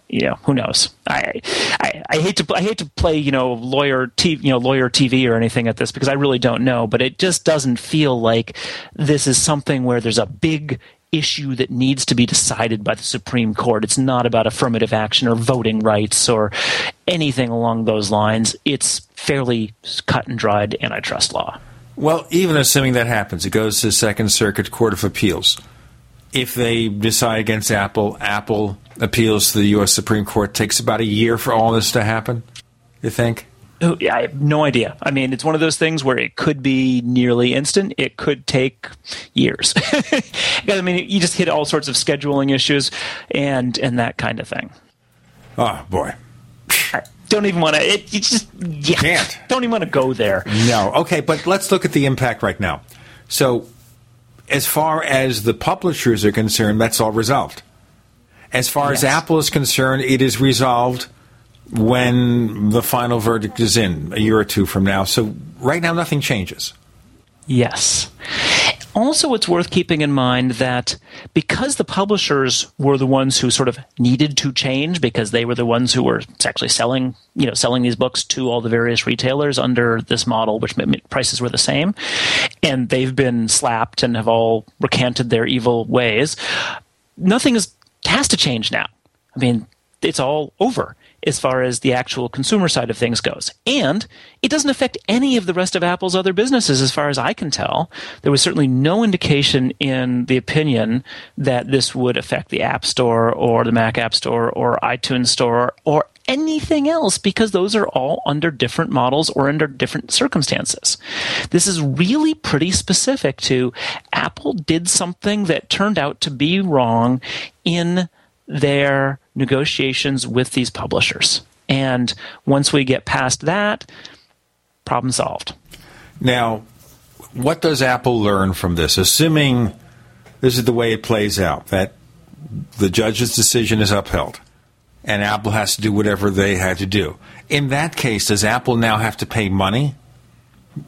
you know who knows. I, I I hate to I hate to play you know lawyer TV you know lawyer TV or anything at this because I really don't know, but it just doesn't feel like this is something where there's a big issue that needs to be decided by the Supreme Court. It's not about affirmative action or voting rights or anything along those lines. It's fairly cut and dried antitrust law. Well, even assuming that happens, it goes to the Second Circuit Court of Appeals. If they decide against Apple, Apple appeals to the U.S. Supreme Court. Takes about a year for all this to happen. You think? I have no idea. I mean, it's one of those things where it could be nearly instant. It could take years. I mean, you just hit all sorts of scheduling issues and and that kind of thing. Oh boy, I don't even want to. It, you just yeah, Can't. Don't even want to go there. No. Okay, but let's look at the impact right now. So, as far as the publishers are concerned, that's all resolved. As far as Apple is concerned, it is resolved when the final verdict is in a year or two from now. So right now, nothing changes. Yes. Also, it's worth keeping in mind that because the publishers were the ones who sort of needed to change because they were the ones who were actually selling, you know, selling these books to all the various retailers under this model, which prices were the same, and they've been slapped and have all recanted their evil ways. Nothing is has to change now. I mean, it's all over as far as the actual consumer side of things goes. And it doesn't affect any of the rest of Apple's other businesses, as far as I can tell. There was certainly no indication in the opinion that this would affect the App Store or the Mac App Store or iTunes Store or anything else because those are all under different models or under different circumstances. This is really pretty specific to Apple did something that turned out to be wrong in their negotiations with these publishers. And once we get past that, problem solved. Now, what does Apple learn from this? Assuming this is the way it plays out, that the judge's decision is upheld and Apple has to do whatever they had to do. In that case, does Apple now have to pay money?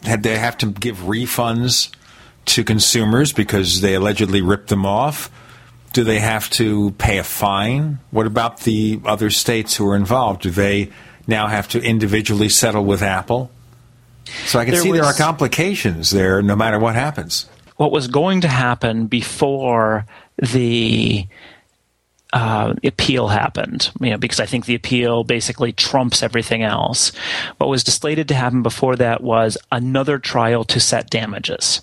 Had they have to give refunds to consumers because they allegedly ripped them off? Do they have to pay a fine? What about the other states who are involved? Do they now have to individually settle with Apple? So I can there see was, there are complications there no matter what happens. What was going to happen before the uh, appeal happened, you know, because I think the appeal basically trumps everything else. What was slated to happen before that was another trial to set damages.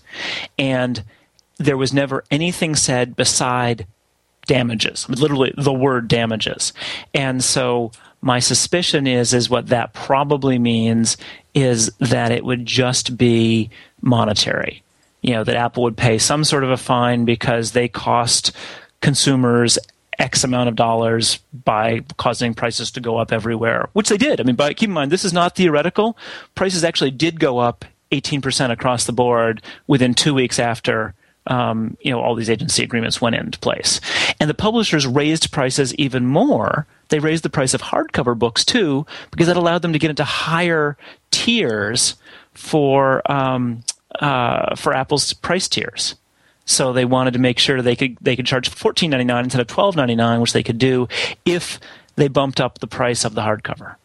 And there was never anything said beside damages, literally the word damages. And so my suspicion is is what that probably means is that it would just be monetary. You know, that Apple would pay some sort of a fine because they cost consumers X amount of dollars by causing prices to go up everywhere, which they did. I mean, but keep in mind, this is not theoretical. Prices actually did go up 18% across the board within two weeks after um, you know all these agency agreements went into place. And the publishers raised prices even more. They raised the price of hardcover books too, because that allowed them to get into higher tiers for um, uh, for Apple's price tiers. So they wanted to make sure they could they could charge fourteen ninety nine instead of twelve ninety nine, which they could do if they bumped up the price of the hardcover.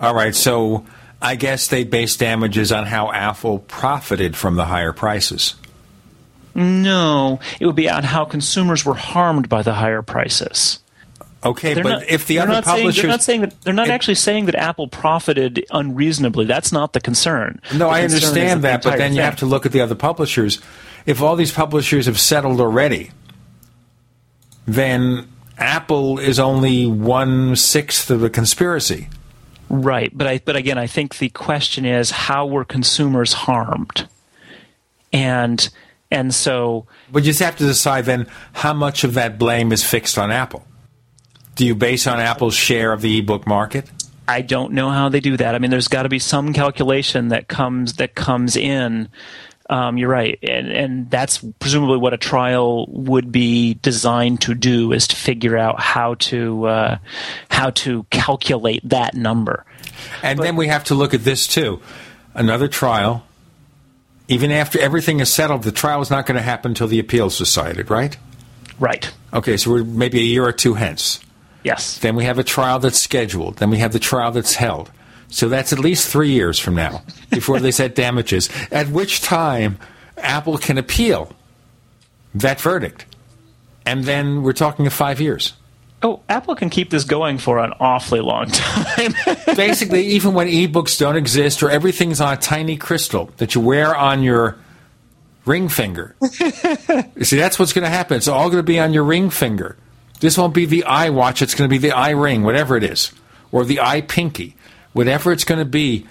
All right, so I guess they based damages on how Apple profited from the higher prices. No, it would be on how consumers were harmed by the higher prices. Okay, they're but not, if the other publishers, saying, they're not saying that they're not actually saying that Apple profited unreasonably. That's not the concern. No, the I concern understand that, the but then thing. you have to look at the other publishers. If all these publishers have settled already, then Apple is only one sixth of the conspiracy. Right, but I, but again, I think the question is how were consumers harmed, and and so. But you just have to decide then how much of that blame is fixed on Apple. Do you base on Apple's share of the ebook market? I don't know how they do that. I mean, there's got to be some calculation that comes that comes in. Um, you're right, and, and that's presumably what a trial would be designed to do is to figure out how to uh, how to calculate that number. And but, then we have to look at this too. Another trial even after everything is settled, the trial is not going to happen until the appeals decided, right? Right. Okay, so we're maybe a year or two hence. Yes. Then we have a trial that's scheduled. Then we have the trial that's held. So that's at least three years from now before they set damages, at which time Apple can appeal that verdict. And then we're talking of five years. Oh, Apple can keep this going for an awfully long time. Basically, even when ebooks don't exist or everything's on a tiny crystal that you wear on your ring finger. you see, that's what's going to happen. It's all going to be on your ring finger. This won't be the iWatch, it's going to be the iRing, whatever it is, or the iPinky, whatever it's going to be.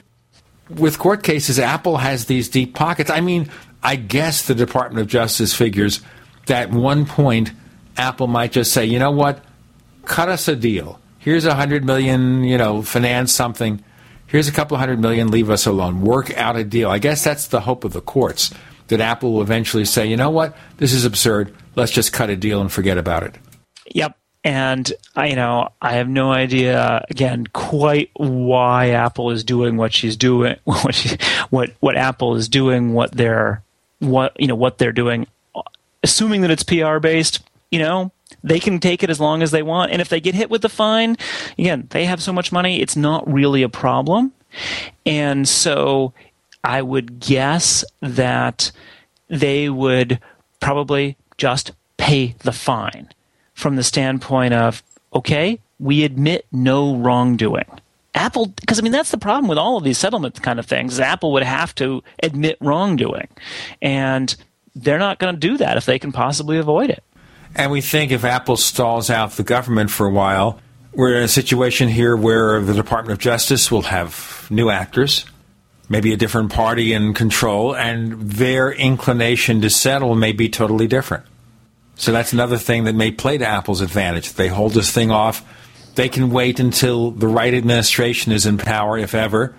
With court cases, Apple has these deep pockets. I mean, I guess the Department of Justice figures that one point Apple might just say, you know what? Cut us a deal. Here's a hundred million, you know, finance something. Here's a couple hundred million, leave us alone. Work out a deal. I guess that's the hope of the courts that Apple will eventually say, you know what, this is absurd. Let's just cut a deal and forget about it. Yep. And I, you know, I have no idea again quite why Apple is doing what she's doing, what she, what what Apple is doing, what they're what you know what they're doing, assuming that it's PR based. You know, they can take it as long as they want, and if they get hit with the fine, again, they have so much money, it's not really a problem. And so, I would guess that they would probably just pay the fine from the standpoint of, okay, we admit no wrongdoing. Apple, because I mean, that's the problem with all of these settlement kind of things. Apple would have to admit wrongdoing. And they're not going to do that if they can possibly avoid it. And we think if Apple stalls out the government for a while, we're in a situation here where the Department of Justice will have new actors, maybe a different party in control, and their inclination to settle may be totally different. So that's another thing that may play to Apple's advantage. They hold this thing off. They can wait until the right administration is in power, if ever,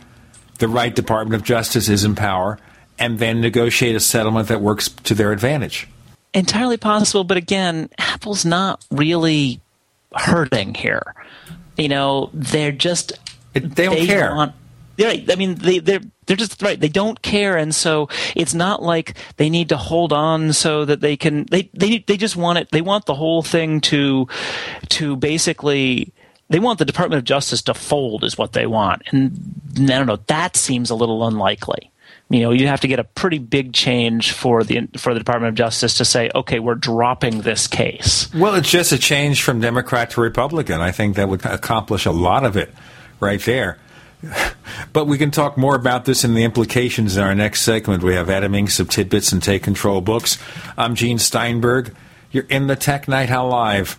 the right Department of Justice is in power, and then negotiate a settlement that works to their advantage. Entirely possible, but again, Apple's not really hurting here. You know, they're just it, they don't they care. Want, right. I mean, they they're they're just right. They don't care, and so it's not like they need to hold on so that they can. They they they just want it. They want the whole thing to to basically. They want the Department of Justice to fold, is what they want, and I don't know. That seems a little unlikely. You know, you have to get a pretty big change for the for the Department of Justice to say, okay, we're dropping this case. Well, it's just a change from Democrat to Republican. I think that would accomplish a lot of it, right there. But we can talk more about this and the implications in our next segment. We have Adam Engst of Tidbits and Take Control Books. I'm Gene Steinberg. You're in the Tech Night Owl Live.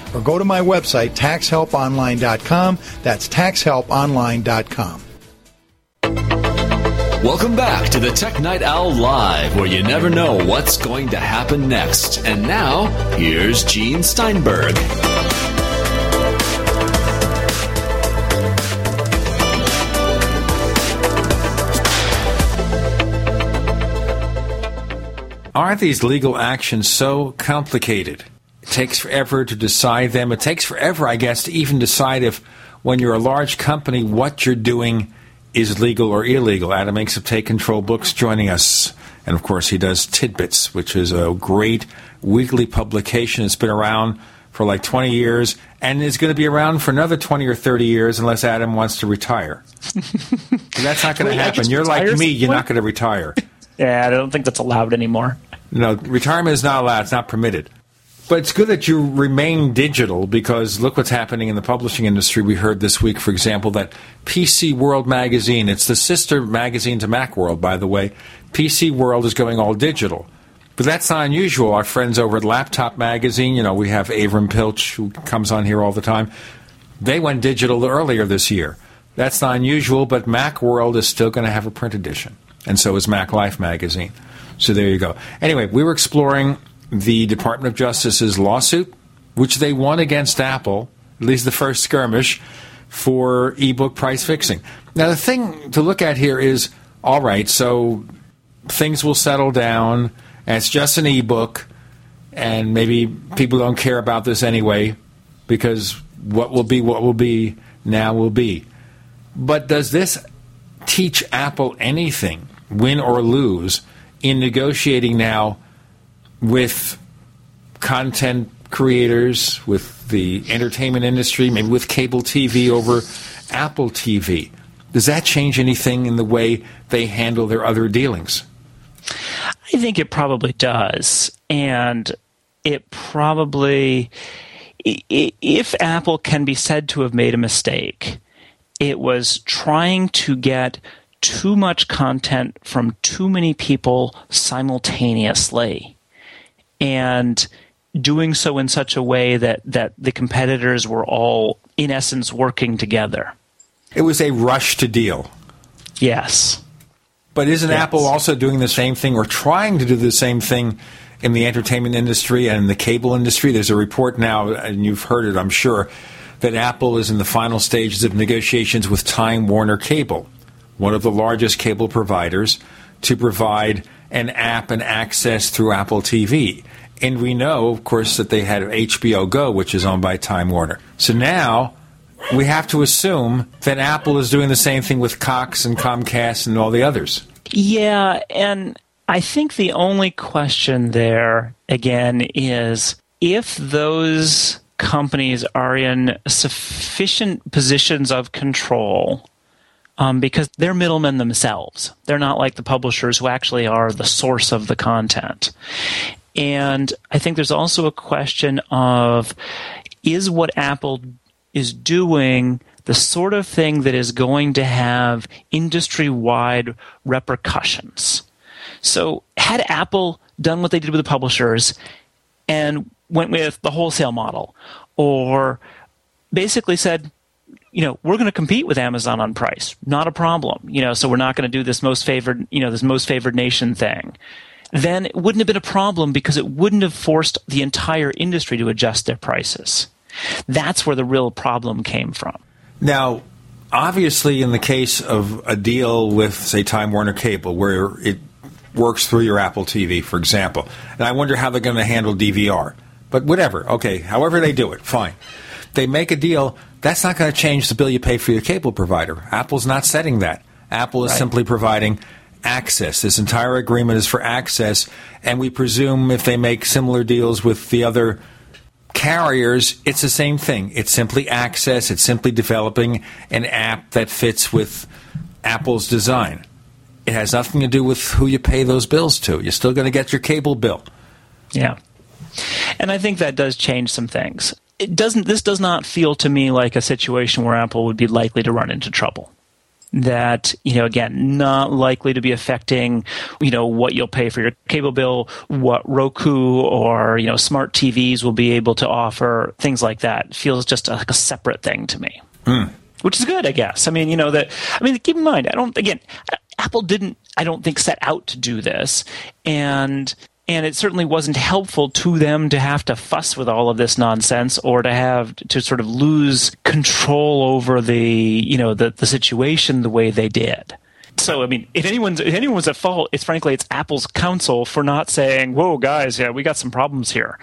or go to my website, taxhelponline.com. That's taxhelponline.com. Welcome back to the Tech Night Owl Live, where you never know what's going to happen next. And now, here's Gene Steinberg. Aren't these legal actions so complicated? It takes forever to decide them. It takes forever, I guess, to even decide if, when you're a large company, what you're doing is legal or illegal. Adam Engst of Take Control Books joining us. And of course, he does Tidbits, which is a great weekly publication. It's been around for like 20 years and is going to be around for another 20 or 30 years unless Adam wants to retire. that's not going to happen. You're like me, you're not going to retire. Yeah, I don't think that's allowed anymore. No, retirement is not allowed. It's not permitted. But it's good that you remain digital because look what's happening in the publishing industry. We heard this week, for example, that PC World magazine, it's the sister magazine to Macworld, by the way. PC World is going all digital. But that's not unusual. Our friends over at Laptop Magazine, you know, we have Avram Pilch, who comes on here all the time. They went digital earlier this year. That's not unusual, but Macworld is still going to have a print edition. And so is Mac Life Magazine. So there you go. Anyway, we were exploring the Department of Justice's lawsuit, which they won against Apple, at least the first skirmish, for ebook price fixing. Now, the thing to look at here is all right, so things will settle down, and it's just an ebook, and maybe people don't care about this anyway, because what will be, what will be, now will be. But does this teach Apple anything, win or lose, in negotiating now with content creators, with the entertainment industry, maybe with cable TV over Apple TV. Does that change anything in the way they handle their other dealings? I think it probably does. And it probably, if Apple can be said to have made a mistake, it was trying to get too much content from too many people simultaneously and doing so in such a way that, that the competitors were all, in essence, working together. It was a rush to deal. Yes. But isn't yes. Apple also doing the same thing or trying to do the same thing in the entertainment industry and in the cable industry? There's a report now, and you've heard it, I'm sure, that Apple is in the final stages of negotiations with Time Warner Cable, one of the largest cable providers, to provide an app and access through Apple TV. And we know, of course, that they had HBO Go, which is owned by Time Warner. So now we have to assume that Apple is doing the same thing with Cox and Comcast and all the others. Yeah, and I think the only question there, again, is if those companies are in sufficient positions of control um, because they're middlemen themselves. They're not like the publishers who actually are the source of the content. And I think there's also a question of is what Apple is doing the sort of thing that is going to have industry wide repercussions? So, had Apple done what they did with the publishers and went with the wholesale model, or basically said, you know, we're going to compete with Amazon on price. Not a problem. You know, so we're not going to do this most favored, you know, this most favored nation thing. Then it wouldn't have been a problem because it wouldn't have forced the entire industry to adjust their prices. That's where the real problem came from. Now, obviously, in the case of a deal with, say, Time Warner Cable, where it works through your Apple TV, for example, and I wonder how they're going to handle DVR. But whatever, okay, however they do it, fine. They make a deal that's not going to change the bill you pay for your cable provider. Apple's not setting that. Apple is right. simply providing access. This entire agreement is for access, and we presume if they make similar deals with the other carriers, it's the same thing. It's simply access, it's simply developing an app that fits with Apple's design. It has nothing to do with who you pay those bills to. You're still going to get your cable bill. Yeah. And I think that does change some things it doesn't this does not feel to me like a situation where Apple would be likely to run into trouble. That, you know, again, not likely to be affecting, you know, what you'll pay for your cable bill, what Roku or, you know, smart TVs will be able to offer, things like that. It feels just a, like a separate thing to me. Mm. Which is good, I guess. I mean, you know, that, I mean, keep in mind, I don't, again, Apple didn't, I don't think, set out to do this. And and it certainly wasn't helpful to them to have to fuss with all of this nonsense or to have to sort of lose control over the you know the, the situation the way they did so I mean, if anyone's if anyone's at fault, it's frankly it's Apple's counsel for not saying, "Whoa, guys, yeah, we got some problems here."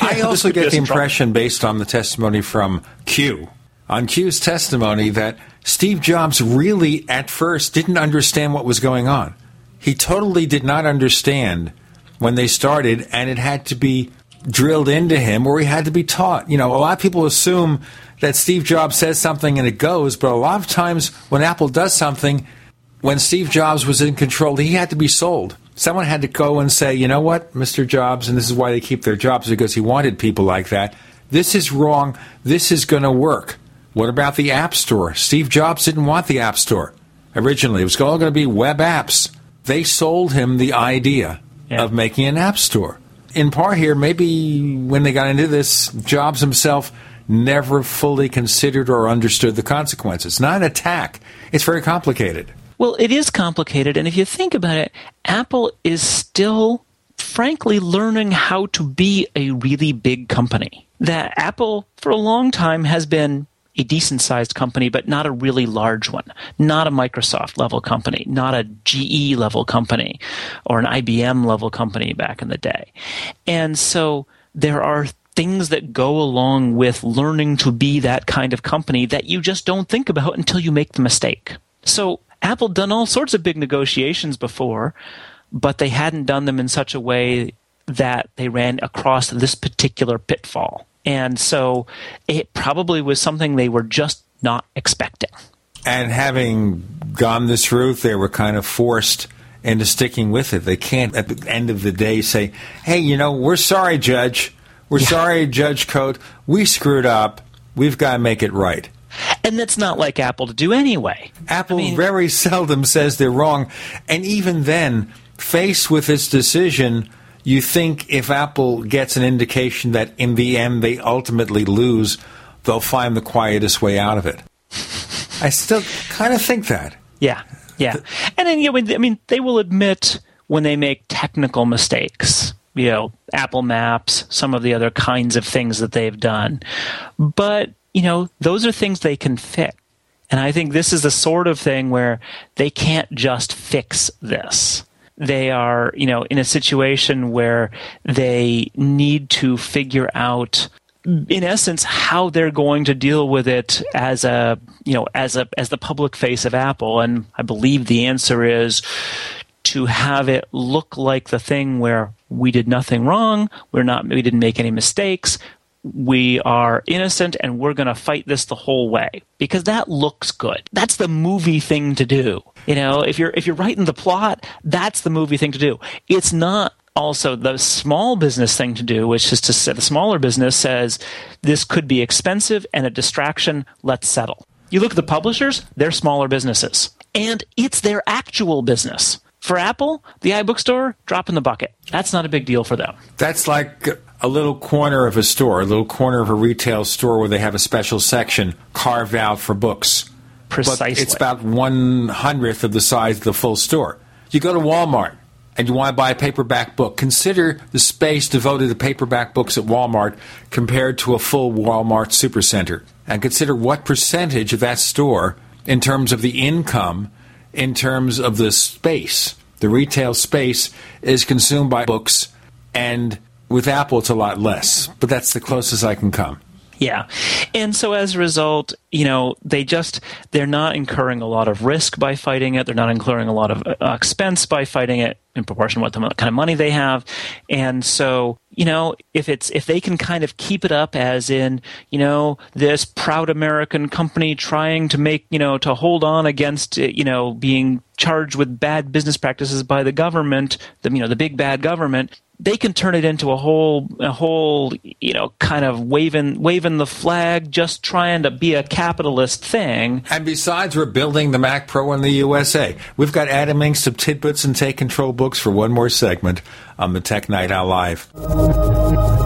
I also get the impression, trouble. based on the testimony from Cue, on Cue's testimony, that Steve Jobs really at first didn't understand what was going on. he totally did not understand when they started, and it had to be drilled into him or he had to be taught. You know, a lot of people assume that Steve Jobs says something and it goes, but a lot of times when Apple does something, when Steve Jobs was in control, he had to be sold. Someone had to go and say, you know what, Mr. Jobs, and this is why they keep their jobs because he wanted people like that. This is wrong. This is going to work. What about the App Store? Steve Jobs didn't want the App Store originally. It was all going to be web apps. They sold him the idea yeah. of making an App Store. In part here, maybe when they got into this, Jobs himself never fully considered or understood the consequences. Not an attack. It's very complicated. Well, it is complicated. And if you think about it, Apple is still, frankly, learning how to be a really big company. That Apple, for a long time, has been a decent sized company, but not a really large one, not a Microsoft level company, not a GE level company or an IBM level company back in the day. And so there are things that go along with learning to be that kind of company that you just don't think about until you make the mistake. So Apple done all sorts of big negotiations before, but they hadn't done them in such a way that they ran across this particular pitfall. And so it probably was something they were just not expecting. And having gone this route, they were kind of forced into sticking with it. They can't, at the end of the day, say, hey, you know, we're sorry, Judge. We're yeah. sorry, Judge Cote. We screwed up. We've got to make it right. And that's not like Apple to do anyway. Apple I mean, very seldom says they're wrong. And even then, faced with its decision, you think if Apple gets an indication that in the end they ultimately lose, they'll find the quietest way out of it. I still kind of think that. Yeah, yeah. And then, you know, I mean, they will admit when they make technical mistakes. You know, Apple Maps, some of the other kinds of things that they've done. But, you know, those are things they can fix. And I think this is the sort of thing where they can't just fix this they are, you know, in a situation where they need to figure out in essence how they're going to deal with it as a you know as a as the public face of Apple. And I believe the answer is to have it look like the thing where we did nothing wrong we're not we didn't make any mistakes we are innocent and we're going to fight this the whole way because that looks good. That's the movie thing to do. You know, if you're if you're writing the plot, that's the movie thing to do. It's not also the small business thing to do, which is to say the smaller business says this could be expensive and a distraction, let's settle. You look at the publishers, they're smaller businesses. And it's their actual business. For Apple, the iBookstore, drop in the bucket. That's not a big deal for them. That's like a little corner of a store, a little corner of a retail store where they have a special section carved out for books. Precisely. But it's about one hundredth of the size of the full store. You go to Walmart and you want to buy a paperback book. Consider the space devoted to paperback books at Walmart compared to a full Walmart supercenter. And consider what percentage of that store, in terms of the income, in terms of the space. The retail space is consumed by books, and with Apple, it's a lot less. But that's the closest I can come. Yeah. And so as a result, you know, they just, they're not incurring a lot of risk by fighting it. They're not incurring a lot of uh, expense by fighting it in proportion to what the kind of money they have. And so, you know, if it's, if they can kind of keep it up as in, you know, this proud American company trying to make, you know, to hold on against, you know, being charged with bad business practices by the government, the, you know, the big bad government, they can turn it into a whole a whole you know kind of waving waving the flag just trying to be a capitalist thing. And besides we're building the mac pro in the usa we've got adam Engst of tidbits and take control books for one more segment on the tech night owl live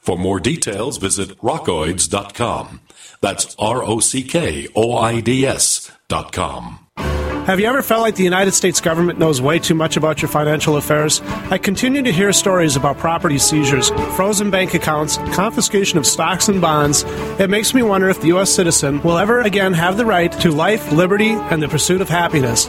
For more details, visit rockoids.com. That's R O C K O I D S dot com. Have you ever felt like the United States government knows way too much about your financial affairs? I continue to hear stories about property seizures, frozen bank accounts, confiscation of stocks and bonds. It makes me wonder if the U.S. citizen will ever again have the right to life, liberty, and the pursuit of happiness.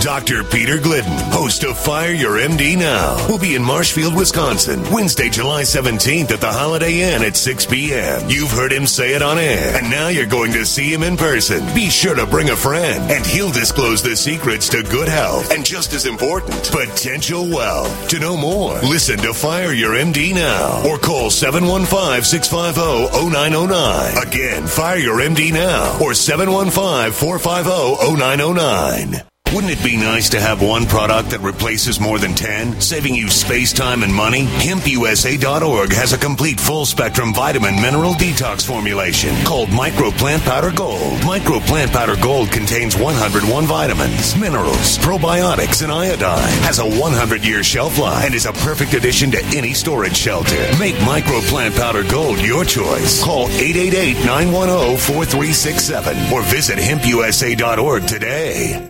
Dr. Peter Glidden, host of Fire Your MD Now, will be in Marshfield, Wisconsin, Wednesday, July 17th at the Holiday Inn at 6 p.m. You've heard him say it on air, and now you're going to see him in person. Be sure to bring a friend, and he'll disclose the secrets to good health and just as important, potential wealth. To know more, listen to Fire Your MD Now or call 715 650 0909. Again, Fire Your MD Now or 715 450 0909. Wouldn't it be nice to have one product that replaces more than 10, saving you space, time, and money? HempUSA.org has a complete full spectrum vitamin mineral detox formulation called Micro Plant Powder Gold. Micro Plant Powder Gold contains 101 vitamins, minerals, probiotics, and iodine. Has a 100 year shelf life and is a perfect addition to any storage shelter. Make Micro Plant Powder Gold your choice. Call 888 910 4367 or visit HempUSA.org today.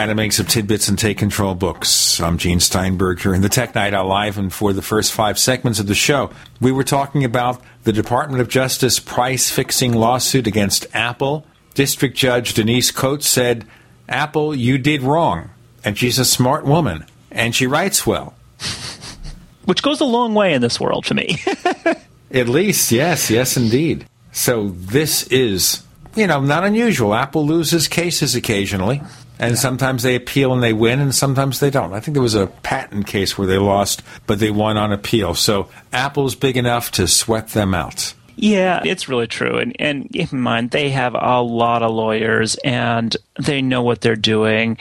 Animating some tidbits and take control books. I'm Gene Steinberg here in the Tech Night Owl Live, and for the first five segments of the show, we were talking about the Department of Justice price fixing lawsuit against Apple. District Judge Denise Cote said, Apple, you did wrong. And she's a smart woman, and she writes well. Which goes a long way in this world to me. At least, yes, yes, indeed. So this is, you know, not unusual. Apple loses cases occasionally. And sometimes they appeal and they win, and sometimes they don't. I think there was a patent case where they lost, but they won on appeal. So Apple's big enough to sweat them out. Yeah, it's really true. And, and keep in mind, they have a lot of lawyers and they know what they're doing.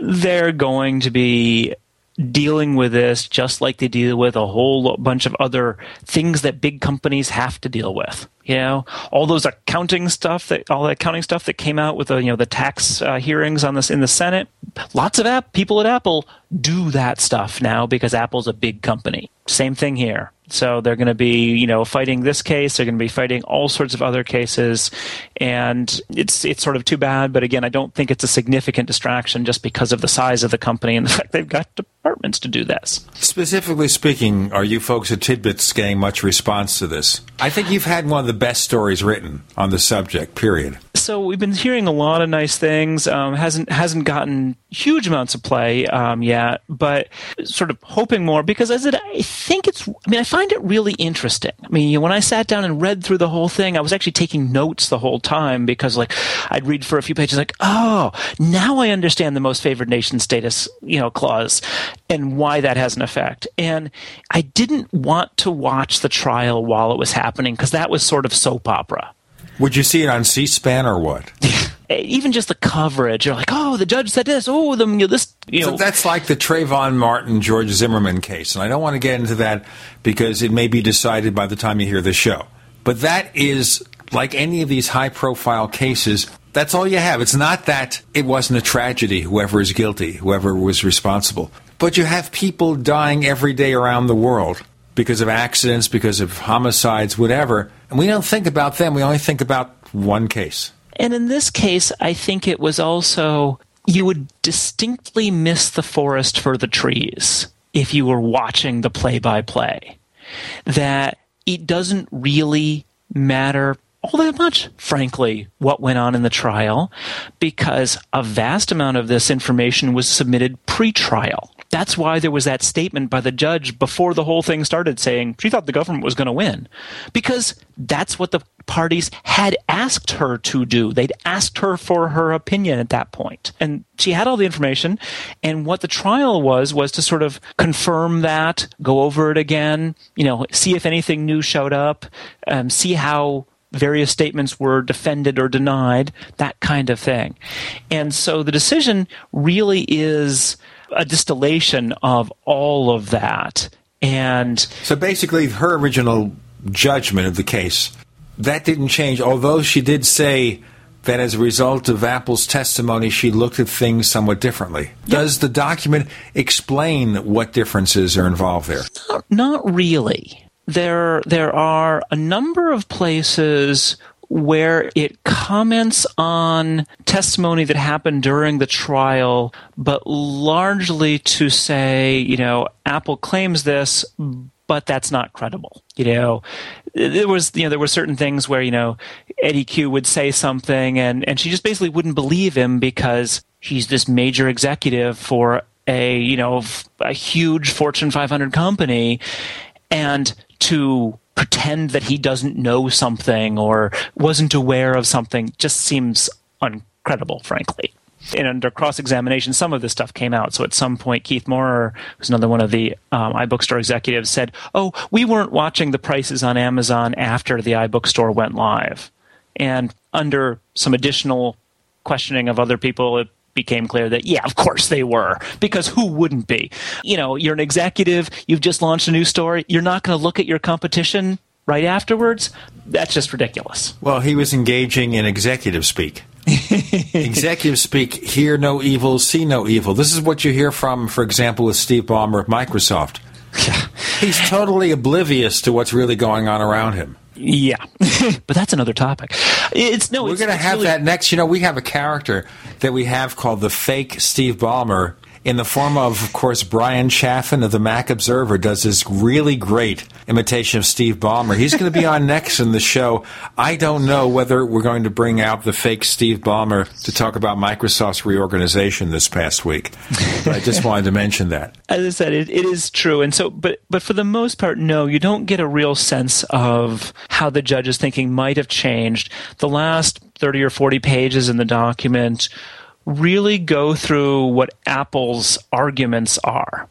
They're going to be dealing with this just like they deal with a whole bunch of other things that big companies have to deal with. You know, all those accounting stuff that all the accounting stuff that came out with the you know the tax uh, hearings on this in the Senate. Lots of app people at Apple do that stuff now because Apple's a big company. Same thing here. So they're going to be, you know, fighting this case. They're going to be fighting all sorts of other cases, and it's it's sort of too bad. But again, I don't think it's a significant distraction just because of the size of the company and the fact they've got departments to do this. Specifically speaking, are you folks at Tidbits getting much response to this? I think you've had one of the best stories written on the subject. Period. So we've been hearing a lot of nice things. Um, hasn't hasn't gotten huge amounts of play um, yet, but sort of hoping more because as it, I think it's. I mean, I find it really interesting. I mean, when I sat down and read through the whole thing, I was actually taking notes the whole time because, like, I'd read for a few pages, like, oh, now I understand the most favored nation status, you know, clause and why that has an effect. And I didn't want to watch the trial while it was happening because that was sort of soap opera. Would you see it on C-SPAN or what? Eh, even just the coverage, you're like, oh, the judge said this. Oh, the you know, this. You know. So that's like the Trayvon Martin George Zimmerman case, and I don't want to get into that because it may be decided by the time you hear the show. But that is like any of these high-profile cases. That's all you have. It's not that it wasn't a tragedy. Whoever is guilty, whoever was responsible, but you have people dying every day around the world because of accidents, because of homicides, whatever. And we don't think about them. We only think about one case. And in this case, I think it was also you would distinctly miss the forest for the trees if you were watching the play by play. That it doesn't really matter all that much, frankly, what went on in the trial, because a vast amount of this information was submitted pre trial. That's why there was that statement by the judge before the whole thing started saying she thought the government was going to win. Because that's what the parties had asked her to do. They'd asked her for her opinion at that point. And she had all the information. And what the trial was, was to sort of confirm that, go over it again, you know, see if anything new showed up, um, see how various statements were defended or denied, that kind of thing. And so the decision really is a distillation of all of that. And so basically, her original judgment of the case that didn't change, although she did say that as a result of Apple's testimony, she looked at things somewhat differently. Does the document explain what differences are involved there? Not, not really. There, there are a number of places where it comments on testimony that happened during the trial, but largely to say, you know, Apple claims this, but that's not credible. You know, there was you know there were certain things where you know Eddy Cue would say something and and she just basically wouldn't believe him because he's this major executive for a you know a huge Fortune 500 company, and to pretend that he doesn't know something or wasn't aware of something just seems uncredible, frankly. And under cross examination, some of this stuff came out. So at some point, Keith Moerer, who's another one of the um, iBookstore executives, said, Oh, we weren't watching the prices on Amazon after the iBookstore went live. And under some additional questioning of other people, it became clear that yeah, of course they were because who wouldn't be? You know, you're an executive, you've just launched a new store, you're not going to look at your competition right afterwards. That's just ridiculous. Well, he was engaging in executive speak. executive speak, hear no evil, see no evil. This is what you hear from, for example, with Steve Ballmer of Microsoft. He's totally oblivious to what's really going on around him. Yeah, but that's another topic. It's no. We're going to have really... that next. You know, we have a character that we have called the fake Steve Ballmer in the form of, of course, Bryan Chaffin of the Mac Observer does this really great imitation of Steve Ballmer. He's going to be on next in the show. I don't know whether we're going to bring out the fake Steve Ballmer to talk about Microsoft's reorganization this past week. But I just wanted to mention that. As I said, it, it is true, and so, but but for the most part, no, you don't get a real sense of how the judge's thinking might have changed. The last thirty or forty pages in the document really go through what Apple's arguments are.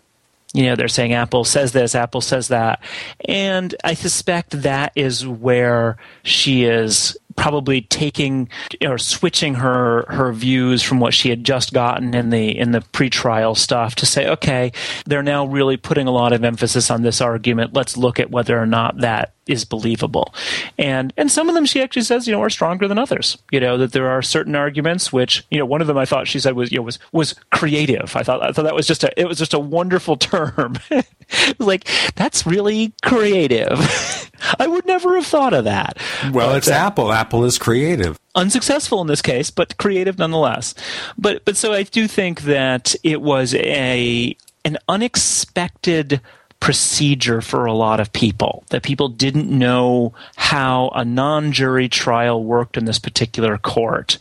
You know, they're saying Apple says this, Apple says that. And I suspect that is where she is probably taking or switching her her views from what she had just gotten in the in the pretrial stuff to say, okay, they're now really putting a lot of emphasis on this argument. Let's look at whether or not that is believable. And and some of them she actually says, you know, are stronger than others. You know, that there are certain arguments which, you know, one of them I thought she said was, you know, was was creative. I thought I thought that was just a it was just a wonderful term. like that's really creative. I would never have thought of that. Well, but, it's uh, Apple. Apple is creative. Unsuccessful in this case, but creative nonetheless. But but so I do think that it was a an unexpected procedure for a lot of people that people didn't know how a non-jury trial worked in this particular court.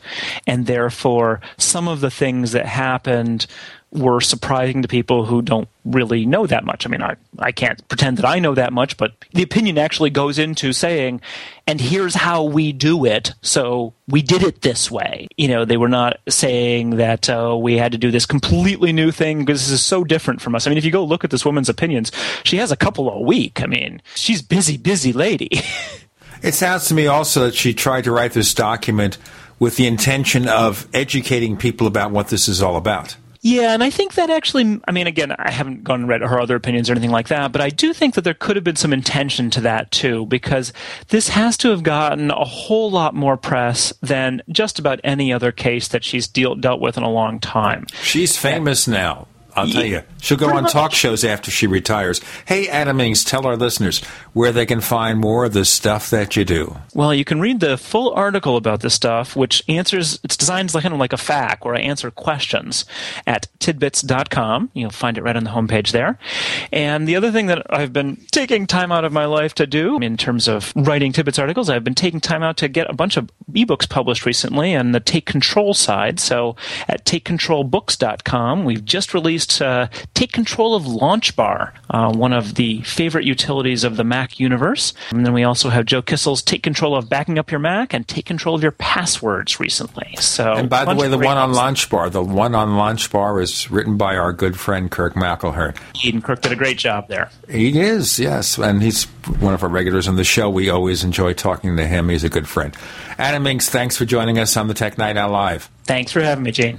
And therefore some of the things that happened were surprising to people who don't really know that much. I mean, I, I can't pretend that I know that much, but the opinion actually goes into saying, and here's how we do it. So we did it this way. You know, they were not saying that uh, we had to do this completely new thing because this is so different from us. I mean, if you go look at this woman's opinions, she has a couple a week. I mean, she's busy, busy lady. it sounds to me also that she tried to write this document with the intention of educating people about what this is all about. Yeah, and I think that actually, I mean, again, I haven't gone and read her other opinions or anything like that, but I do think that there could have been some intention to that too, because this has to have gotten a whole lot more press than just about any other case that she's deal, dealt with in a long time. She's famous now. I'll tell you. She'll go on talk shows after she retires. Hey, Adam Engst, tell our listeners where they can find more of the stuff that you do. Well, you can read the full article about this stuff, which answers, it's designed like, kind of like a FAQ where I answer questions at tidbits.com. You'll find it right on the homepage there. And the other thing that I've been taking time out of my life to do in terms of writing tidbits articles, I've been taking time out to get a bunch of ebooks published recently on the Take Control side. So at takecontrolbooks.com, we've just released uh, take control of LaunchBar, uh, one of the favorite utilities of the Mac universe. And then we also have Joe Kissell's take control of backing up your Mac and take control of your passwords recently. So, and by the way, the one on LaunchBar, the one on LaunchBar is written by our good friend Kirk McElhearn. Eden Kirk did a great job there. He is, yes, and he's one of our regulars on the show. We always enjoy talking to him. He's a good friend. Adam Engst, thanks for joining us on the Tech Night Owl Live. Thanks for having me, Gene.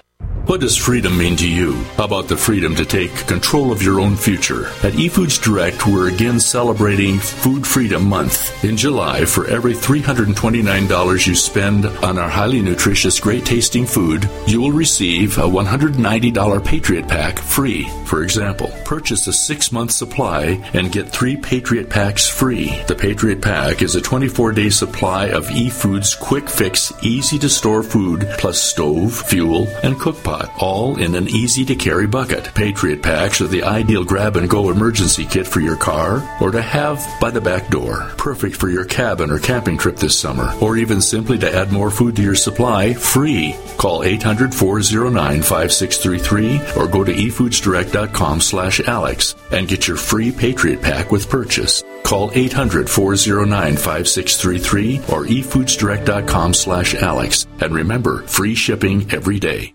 What does freedom mean to you? How about the freedom to take control of your own future? At eFoods Direct, we're again celebrating Food Freedom Month. In July, for every $329 you spend on our highly nutritious, great tasting food, you will receive a $190 Patriot Pack free. For example, purchase a six month supply and get three Patriot Packs free. The Patriot Pack is a 24 day supply of eFoods quick fix, easy to store food, plus stove, fuel, and cook pot all in an easy to carry bucket. Patriot packs are the ideal grab and go emergency kit for your car or to have by the back door. Perfect for your cabin or camping trip this summer, or even simply to add more food to your supply free. Call 800 409 5633 or go to efoodsdirect.com slash Alex and get your free Patriot Pack with purchase. Call 800 409 5633 or efoodsdirect.com slash Alex. And remember, free shipping every day.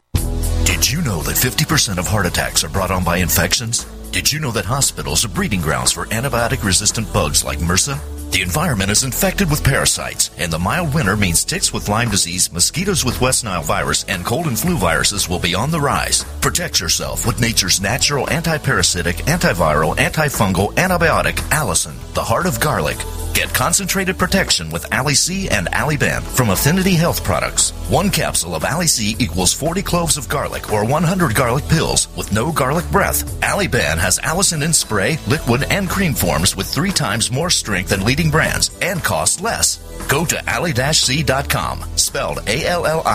Did you know that 50% of heart attacks are brought on by infections? Did you know that hospitals are breeding grounds for antibiotic resistant bugs like MRSA? The environment is infected with parasites, and the mild winter means ticks with Lyme disease, mosquitoes with West Nile virus, and cold and flu viruses will be on the rise. Protect yourself with nature's natural anti-parasitic, antiviral, antifungal antibiotic, Allicin, the heart of garlic. Get concentrated protection with Ali C and Aliban from Affinity Health Products. One capsule of Ali C equals 40 cloves of garlic or 100 garlic pills with no garlic breath. Aliban has Allicin in spray, liquid, and cream forms with three times more strength than leading brands and costs less. Go to ali-c.com, spelled A-L-L-I-C.com,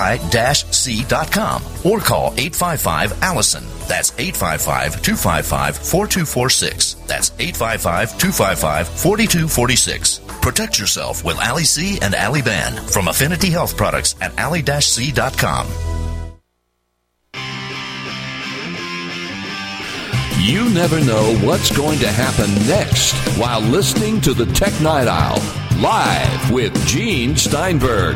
or call 855-ALLICIN. That's 855-255-4246. That's 855-255-4246. Protect yourself with Ali C and Ali Ban from Affinity Health Products at ali-c.com. You never know what's going to happen next while listening to the Tech Night Owl live with Gene Steinberg.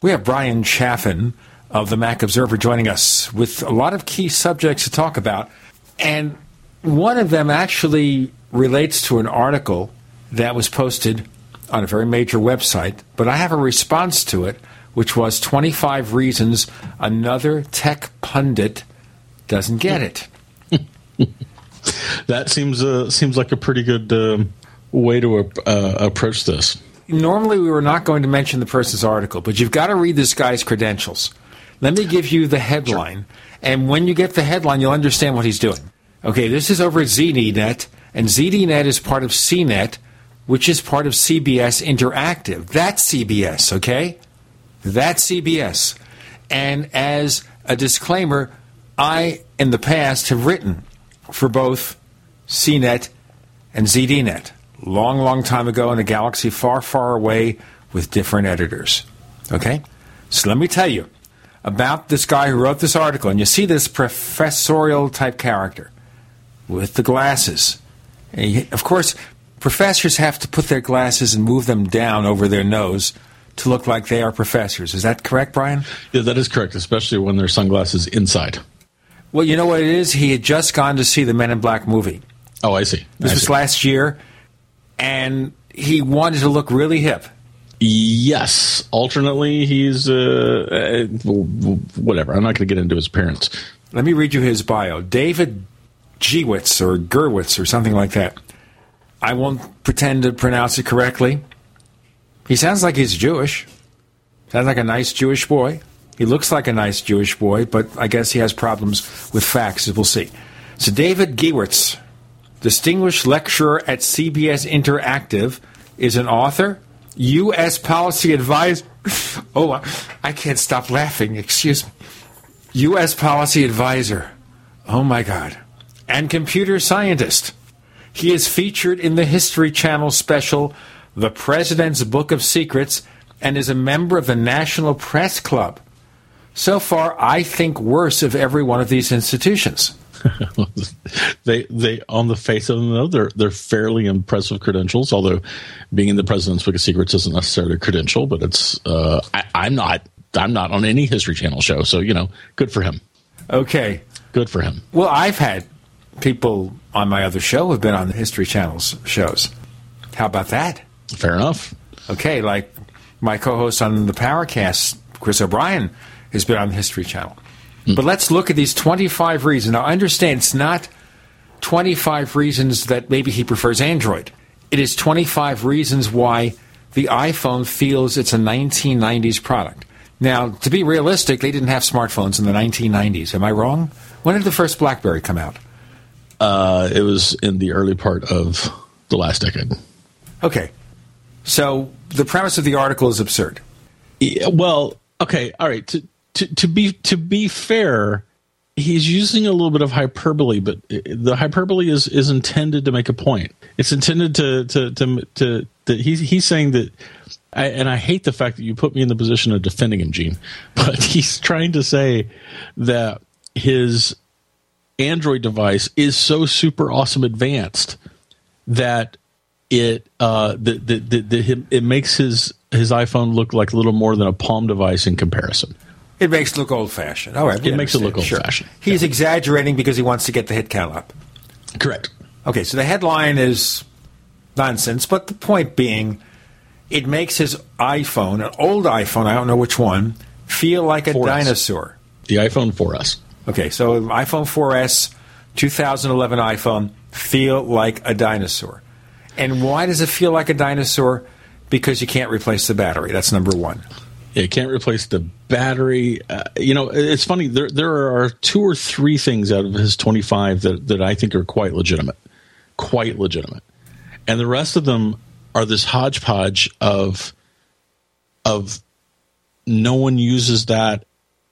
We have Bryan Chaffin of the Mac Observer joining us with a lot of key subjects to talk about. And one of them actually relates to an article that was posted on a very major website, but I have a response to it, which was 25 reasons another tech pundit doesn't get it. that seems uh, seems like a pretty good um, way to uh, approach this. Normally, we were not going to mention the person's article, but you've got to read this guy's credentials. Let me give you the headline, and when you get the headline, you'll understand what he's doing. Okay, this is over at ZDNet, and ZDNet is part of CNET, which is part of CBS Interactive. That's CBS, okay? That's CBS. And as a disclaimer, I, in the past, have written for both CNET and ZDNet. Long, long time ago in a galaxy far, far away with different editors. Okay? So let me tell you about this guy who wrote this article. And you see this professorial type character with the glasses. He, of course, professors have to put their glasses and move them down over their nose to look like they are professors. Is that correct, Bryan? Yeah, that is correct, especially when their sunglasses inside. Well, you know what it is? He had just gone to see the Men in Black movie. Oh, I see. This I was see. last year, and he wanted to look really hip. Yes. Alternately, he's uh, uh, whatever. I'm not going to get into his appearance. Let me read you his bio. David Giewitz or Gerwitz or something like that. I won't pretend to pronounce it correctly. He sounds like he's Jewish. Sounds like a nice Jewish boy. He looks like a nice Jewish boy, but I guess he has problems with facts, as we'll see. So, David Giewitz, distinguished lecturer at CBS Interactive, is an author, U.S. policy advisor. Oh, I can't stop laughing. Excuse me. U.S. policy advisor. Oh, my God. And computer scientist. He is featured in the History Channel special, The President's Book of Secrets, and is a member of the National Press Club. So far, I think worse of every one of these institutions. they they on the face of them though they're they're fairly impressive credentials. Although being in the president's book of secrets isn't necessarily a credential, but it's uh, I, I'm not I'm not on any History Channel show, so you know, good for him. Okay. Good for him. Well, I've had people on my other show who've been on the History Channel's shows. How about that? Fair enough. Okay, like my co-host on the Paracast, Chris O'Brien, has been on the History Channel. Hmm. But let's look at these 25 reasons. Now, understand it's not 25 reasons that maybe he prefers Android. It is 25 reasons why the iPhone feels it's a 1990s product. Now, to be realistic, they didn't have smartphones in the 1990s. Am I wrong? When did the first BlackBerry come out? Uh, it was in the early part of the last decade. Okay. So the premise of the article is absurd. Yeah, well, okay, all right. To, to to be to be fair, he's using a little bit of hyperbole, but the hyperbole is is intended to make a point. It's intended to to to to that he's he's saying that. I, and I hate the fact that you put me in the position of defending him, Gene. But he's trying to say that his Android device is so super awesome advanced that it uh that that that- that it makes his his iPhone look like a little more than a Palm device in comparison. It makes it look old fashioned. All right. It makes it look Sure. old-fashioned. He's exaggerating because he wants to get the hit count up. Correct. Okay, so the headline is nonsense, but the point being, it makes his iPhone, an old iPhone, I don't know which one, feel like a 4S. dinosaur. The iPhone 4S. Okay, so iPhone 4S, 2011 iPhone, feel like a dinosaur. And why does it feel like a dinosaur? Because you can't replace the battery. That's number one. It can't replace the battery. Uh, you know, it's funny. There there are two or three things out of his 25 that, that I think are quite legitimate. Quite legitimate. And the rest of them are this hodgepodge of of no one uses that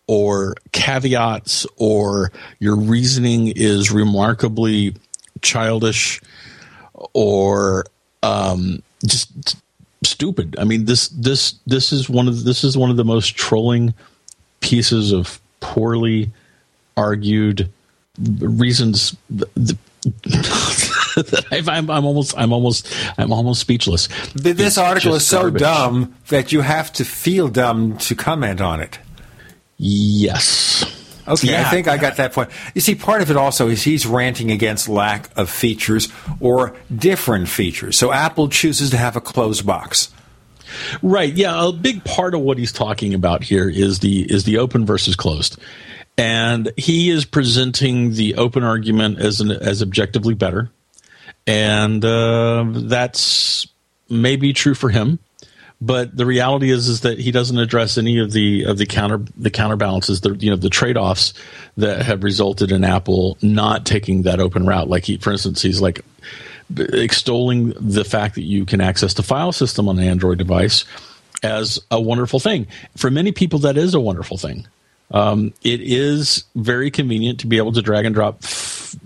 or caveats or your reasoning is remarkably childish or um, just stupid. I mean this this this is one of this is one of the most trolling pieces of poorly argued reasons th- th- that I've, I'm, I'm almost I'm almost I'm almost speechless. This It's article is so garbage. dumb that you have to feel dumb to comment on it. Yes. Okay, I Yeah. think I got that point. You see, part of it also is he's ranting against lack of features or different features. So Apple chooses to have a closed box. Right. Yeah. A big part of what he's talking about here is the is the open versus closed, and he is presenting the open argument as an as objectively better, and uh, that's maybe true for him. But the reality is is that he doesn't address any of the of the counter the counterbalances the you know the trade offs that have resulted in Apple not taking that open route. Like he, for instance, he's like extolling the fact that you can access the file system on an Android device as a wonderful thing. For many people, that is a wonderful thing. Um, it is very convenient to be able to drag and drop f-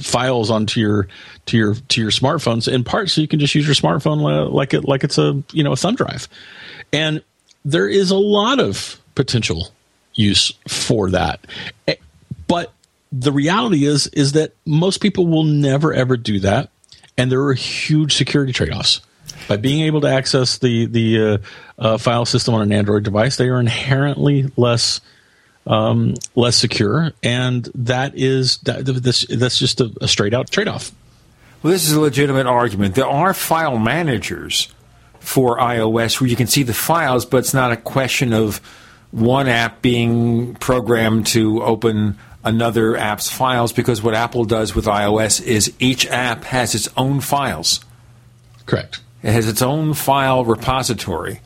files onto your to your to your smartphones in part so you can just use your smartphone like it like it's a you know a thumb drive. And there is a lot of potential use for that. Eh, but the reality is is that most people will never ever do that. And there are huge security trade-offs. By being able to access the the uh, uh, file system on an android device they are inherently less um, less secure and that is that, this, that's just a, a straight out trade-off Well, this is a legitimate argument. There are file managers for iOS where you can see the files, but it's not a question of one app being programmed to open another app's files because what Apple does with iOS is each app has its own files. Correct. It has its own file repository.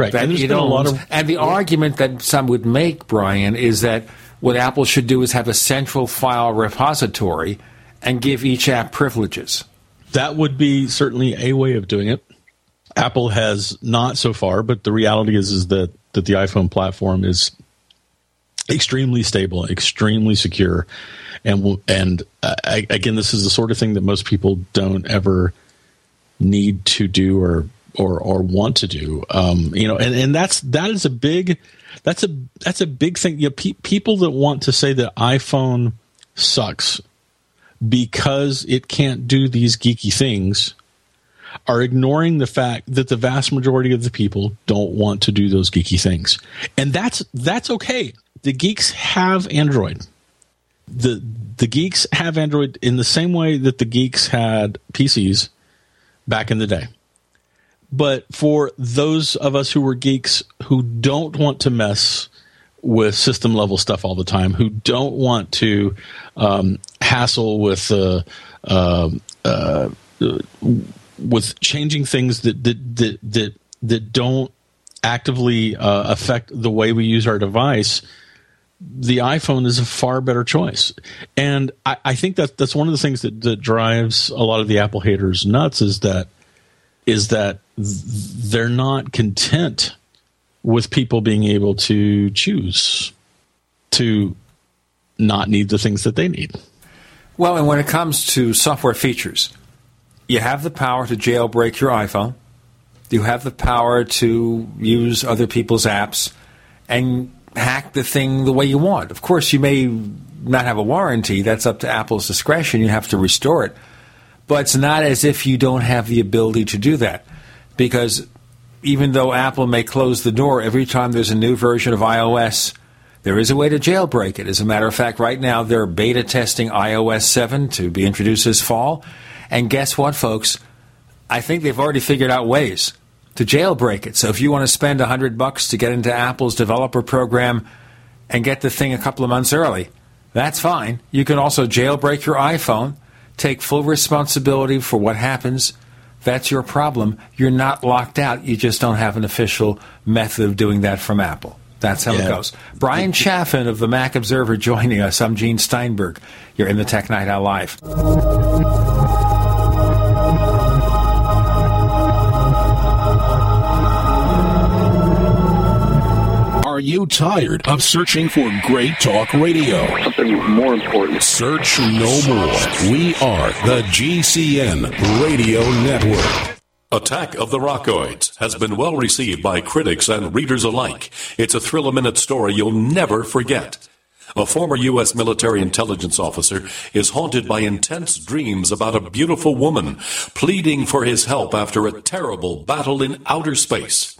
Correct. That And it been a lot owns. of- and the argument that some would make, Bryan, is that what Apple should do is have a central file repository and give each app privileges. That would be certainly a way of doing it. Apple has not so far, but the reality is is that that the iPhone platform is extremely stable, extremely secure, and will- and uh, I- again, this is the sort of thing that most people don't ever need to do or or or want to do. Um, you know, and and that's that is a big that's a that's a big thing. You know, pe- people that want to say that iPhone sucks because it can't do these geeky things are ignoring the fact that the vast majority of the people don't want to do those geeky things. And that's that's okay. The geeks have Android. The the geeks have Android in the same way that the geeks had PCs back in the day. But for those of us who were geeks who don't want to mess with system level stuff all the time, who don't want to um, hassle with uh, uh, uh, with changing things that that that that, that don't actively uh, affect the way we use our device, the iPhone is a far better choice. And I, I think that that's one of the things that, that drives a lot of the Apple haters nuts is that is that they're not content with people being able to choose to not need the things that they need. Well, and when it comes to software features, you have the power to jailbreak your iPhone. You have the power to use other people's apps and hack the thing the way you want. Of course, you may not have a warranty. That's up to Apple's discretion. You have to restore it. But it's not as if you don't have the ability to do that. Because even though Apple may close the door every time there's a new version of iOS, there is a way to jailbreak it. As a matter of fact, right now they're beta testing iOS 7 to be introduced this fall. And guess what, folks? I think they've already figured out ways to jailbreak it. So if you want to spend 100 bucks to get into Apple's developer program and get the thing a couple of months early, that's fine. You can also jailbreak your iPhone, take full responsibility for what happens that's your problem. You're not locked out. You just don't have an official method of doing that from Apple. That's how yeah. it goes. Bryan Chaffin of the Mac Observer joining us. I'm Gene Steinberg. You're in the Tech Night Owl Live. You tired of searching for great talk radio? Something more important. Search no more. We are the GCN Radio Network. Attack of the Rockoids has been well received by critics and readers alike. It's a thrill a minute story you'll never forget. A former U.S. military intelligence officer is haunted by intense dreams about a beautiful woman pleading for his help after a terrible battle in outer space.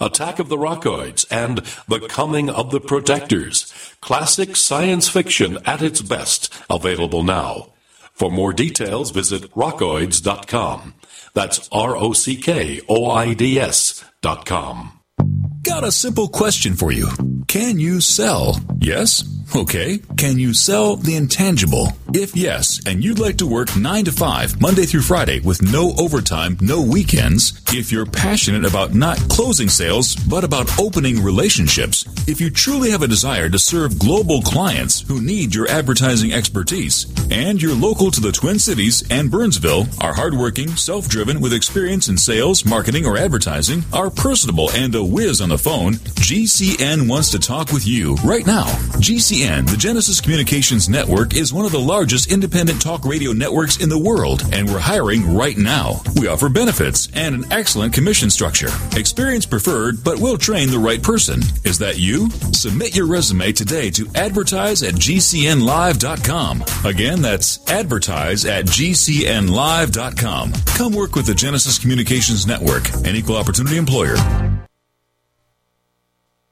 Attack of the Rockoids, and The Coming of the Protectors. Classic science fiction at its best, available now. For more details, visit rockoids.com. That's R O C K O I D S dot com. Got a simple question for you. Can you sell? Yes? Okay. Can you sell the intangible? If yes, and you'd like to work 9 to 5, Monday through Friday, with no overtime, no weekends, if you're passionate about not closing sales, but about opening relationships, if you truly have a desire to serve global clients who need your advertising expertise, and you're local to the Twin Cities and Burnsville, are hardworking, self driven, with experience in sales, marketing, or advertising, are personable, and a whiz on the phone, GCN wants to talk with you right now. GCN, the Genesis Communications Network, is one of the largest independent talk radio networks in the world, and we're hiring right now. We offer benefits and an excellent commission structure. Experience preferred, but we'll train the right person. Is that you? Submit your resume today to advertise at GCNlive.com. Again, that's advertise at GCNlive.com. Come work with the Genesis Communications Network, an equal opportunity employer.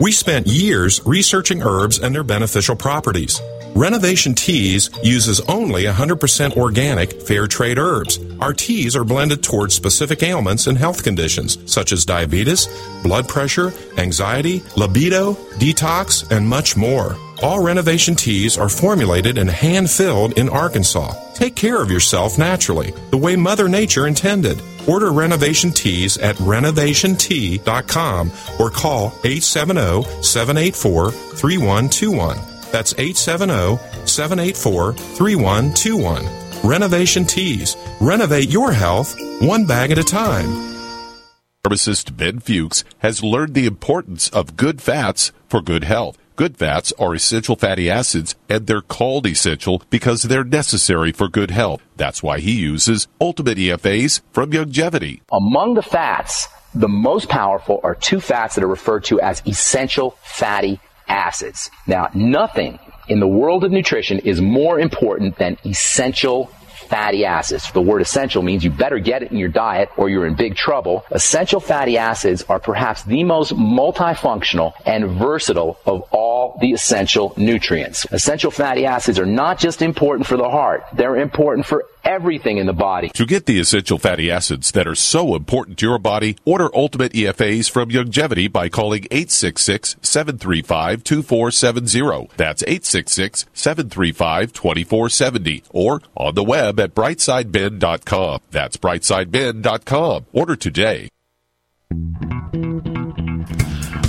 We spent years researching herbs and their beneficial properties. Renovation Teas uses only 100% organic, fair trade herbs. Our teas are blended towards specific ailments and health conditions such as diabetes, blood pressure, anxiety, libido, detox, and much more. All renovation teas are formulated and hand filled in Arkansas. Take care of yourself naturally, the way Mother Nature intended. Order renovation teas at renovationtea.com or call 870 784 3121. That's 870 784 3121. Renovation Teas. Renovate your health one bag at a time. Pharmacist Ben Fuchs has learned the importance of good fats for good health. Good fats are essential fatty acids, and they're called essential because they're necessary for good health. That's why he uses Ultimate EFAs from Youngevity. Among the fats, the most powerful are two fats that are referred to as essential fatty acids. Now, nothing in the world of nutrition is more important than essential fatty acids. The word essential means you better get it in your diet or you're in big trouble. Essential fatty acids are perhaps the most multifunctional and versatile of all the essential nutrients. Essential fatty acids are not just important for the heart, they're important for everything in the body. To get the essential fatty acids that are so important to your body, order Ultimate EFAs from Youngevity by calling 866-735-2470. That's 866-735-2470 or on the web at brightsideben.com. That's brightsideben.com. Order today.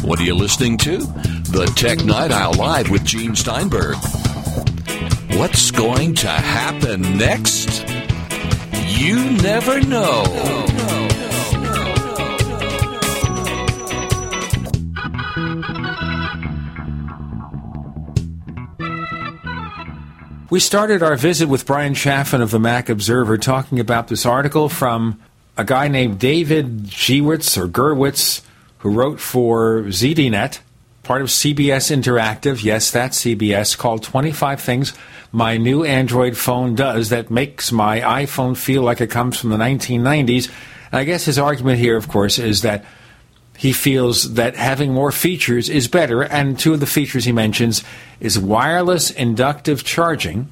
What are you listening to? The Tech Night Owl Live with Gene Steinberg. What's going to happen next? You never know. We started our visit with Bryan Chaffin of the Mac Observer talking about this article from a guy named David Giewitz or Gerwitz who wrote for ZDNet, part of CBS Interactive. Yes, that's CBS, called 25 Things My New Android Phone Does That Makes My iPhone Feel Like It Comes from the 1990s. And I guess his argument here, of course, is that he feels that having more features is better, and two of the features he mentions is wireless inductive charging,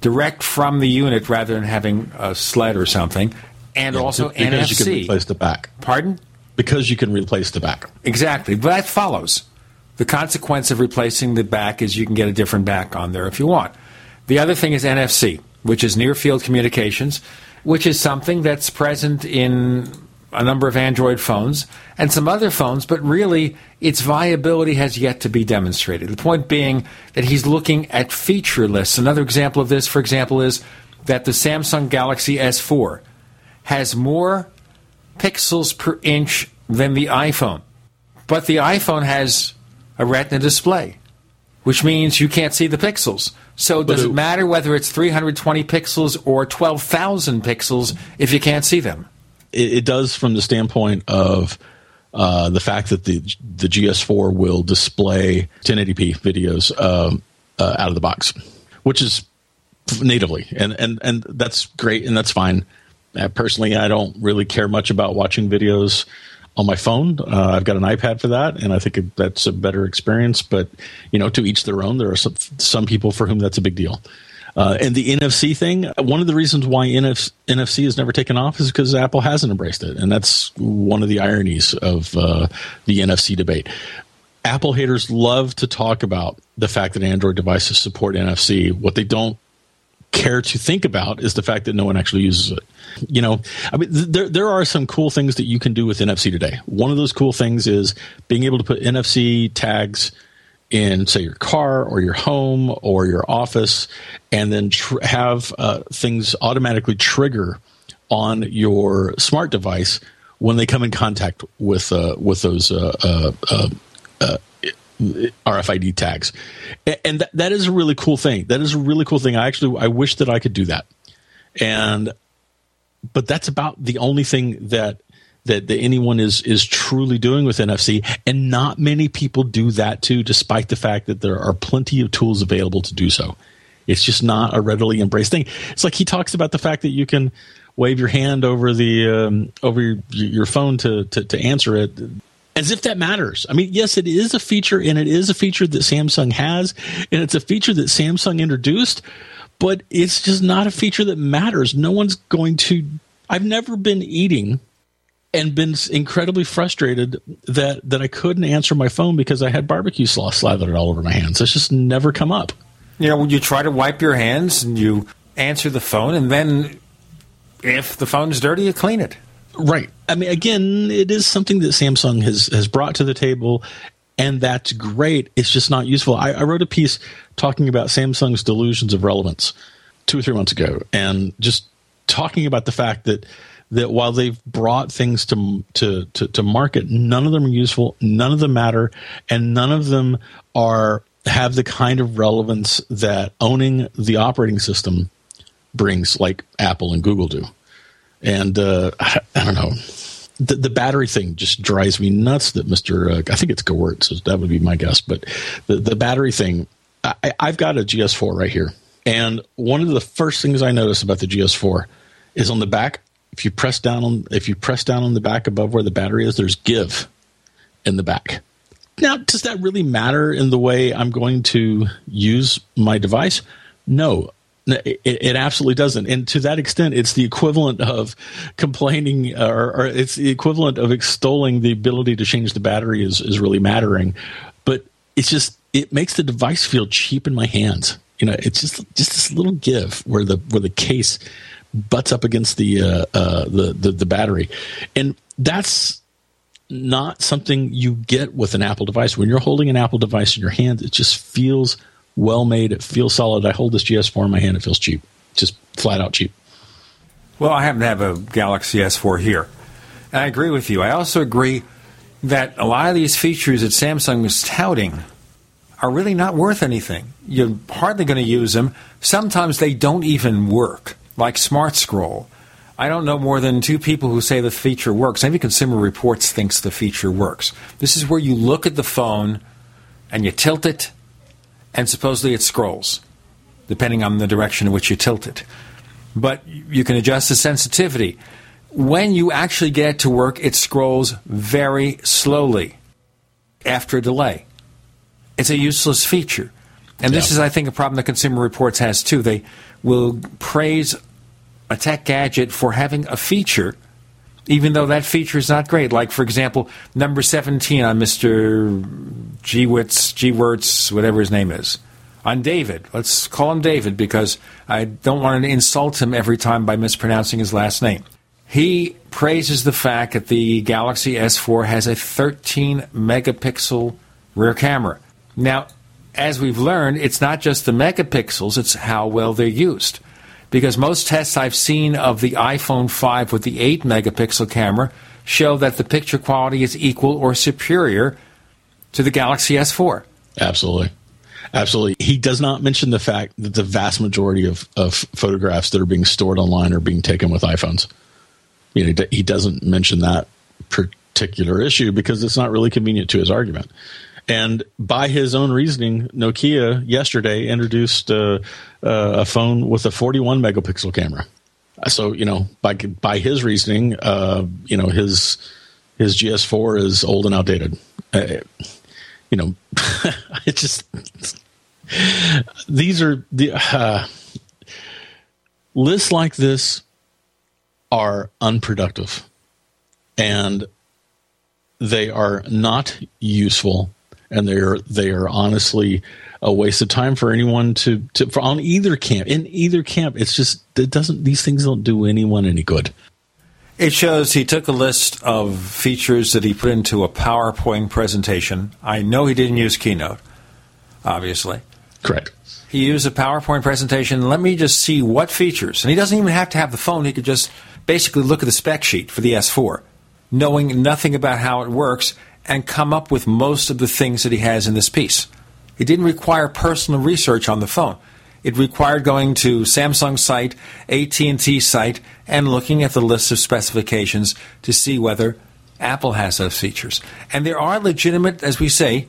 direct from the unit rather than having a sled or something, and Yeah, also because NFC. you can replace the back. Pardon? Because you can replace the back. Exactly. But that follows. The consequence of replacing the back is you can get a different back on there if you want. The other thing is NFC, which is near field communications, which is something that's present in a number of Android phones and some other phones, but really its viability has yet to be demonstrated. The point being that he's looking at feature lists. Another example of this, for example, is that the Samsung Galaxy S4 has more pixels per inch than the iPhone. But the iPhone has a retina display, which means you can't see the pixels. So does it matter whether it's 320 pixels or 12,000 pixels if you can't see them? It, it does from the standpoint of uh, the fact that the the GS4 will display 1080p videos um, uh, out of the box, which is natively, and and and that's great and that's fine. Uh, personally, I don't really care much about watching videos on my phone. Uh, I've got an iPad for that, and I think that's a better experience. But you know, to each their own. There are some some people for whom that's a big deal. Uh, and the NFC thing, one of the reasons why NF- NFC has never taken off is because Apple hasn't embraced it, and that's one of the ironies of uh, the NFC debate. Apple haters love to talk about the fact that Android devices support NFC. What they don't care to think about is the fact that no one actually uses it. You know, I mean, th- there there are some cool things that you can do with NFC today. One of those cool things is being able to put NFC tags in, say, your car or your home or your office, and then tr- have uh, things automatically trigger on your smart device when they come in contact with uh, with those uh, uh, uh, uh, RFID tags, and that, that is a really cool thing. That is a really cool thing. I actually I wish that I could do that, and but that's about the only thing that that, that anyone is is truly doing with NFC, and not many people do that too, despite the fact that there are plenty of tools available to do so. It's just not a readily embraced thing. It's like he talks about the fact that you can wave your hand over the um, over your, your phone to, to to answer it as if that matters. I mean, yes, it is a feature, and it is a feature that Samsung has, and it's a feature that Samsung introduced, but it's just not a feature that matters. No one's going to. I've never been eating and been incredibly frustrated that that I couldn't answer my phone because I had barbecue sauce slathered all over my hands. That's just never come up. You know, when you try to wipe your hands and you answer the phone, and then if the phone's dirty, you clean it. Right. I mean, again, it is something that Samsung has has brought to the table, and that's great. It's just not useful. I, I wrote a piece talking about Samsung's delusions of relevance two or three months ago, and just talking about the fact that that while they've brought things to, to, to, to market, none of them are useful, none of them matter, and none of them are have the kind of relevance that owning the operating system brings, like Apple and Google do. And uh, I, I don't know. The, the, battery thing just drives me nuts. That Mister, uh, I think it's Gewirtz, so that would be my guess. But the the battery thing, I, I've got a GS4 right here, and one of the first things I notice about the GS4 is on the back. If you press down on if you press down on the back above where the battery is, there's give in the back. Now, does that really matter in the way I'm going to use my device? No, it, it, absolutely doesn't. And to that extent, it's the equivalent of complaining, or, or, it's the equivalent of extolling the ability to change the battery is, is really mattering. But it's just, it makes the device feel cheap in my hands. You know, it's just just this little give where the where the case butts up against the uh, uh, the, the the battery, and that's not something you get with an Apple device. When you're holding an Apple device in your hand, it just feels well made. It feels solid. I hold this GS4 in my hand. It feels cheap, just flat out cheap. Well, I happen to have a Galaxy S4 here. And I agree with you. I also agree that a lot of these features that Samsung is touting are really not worth anything. You're hardly going to use them. Sometimes they don't even work, like Smart Scroll. I don't know more than two people who say the feature works. Maybe Consumer Reports thinks the feature works. This is where you look at the phone and you tilt it, and supposedly it scrolls, depending on the direction in which you tilt it. But you can adjust the sensitivity. When you actually get it to work, it scrolls very slowly after a delay. It's a useless feature. And this yeah. is, I think, a problem that Consumer Reports has too. They will praise a tech gadget for having a feature, even though that feature is not great. Like, for example, number 17 on Mr. Gewitz, Gewirtz, whatever his name is, on David. Let's call him David because I don't want to insult him every time by mispronouncing his last name. He praises the fact that the Galaxy S4 has a 13 megapixel rear camera. Now, as we've learned, it's not just the megapixels, it's how well they're used because most tests I've seen of the iPhone 5 with the 8 megapixel camera show that the picture quality is equal or superior to the Galaxy S4. Absolutely. Absolutely. He does not mention the fact that the vast majority of, of photographs that are being stored online are being taken with iPhones. You know, he doesn't mention that particular issue because it's not really convenient to his argument. And by his own reasoning, Nokia yesterday introduced uh, uh, a phone with a 41 megapixel camera. So you know, by by his reasoning, uh, you know his his GS4 is old and outdated. Uh, you know, it just these are the uh, lists like this are unproductive, and they are not useful and they're they are honestly a waste of time for anyone to to for on either camp. In either camp, it's just it doesn't these things don't do anyone any good. It shows he took a list of features that he put into a PowerPoint presentation. I know he didn't use Keynote, obviously. Correct. He used a PowerPoint presentation. Let me just see what features. And he doesn't even have to have the phone. He could just basically look at the spec sheet for the S4, knowing nothing about how it works and come up with most of the things that he has in this piece. It didn't require personal research on the phone. It required going to Samsung's site, AT&T site, and looking at the list of specifications to see whether Apple has those features. And there are legitimate, as we say,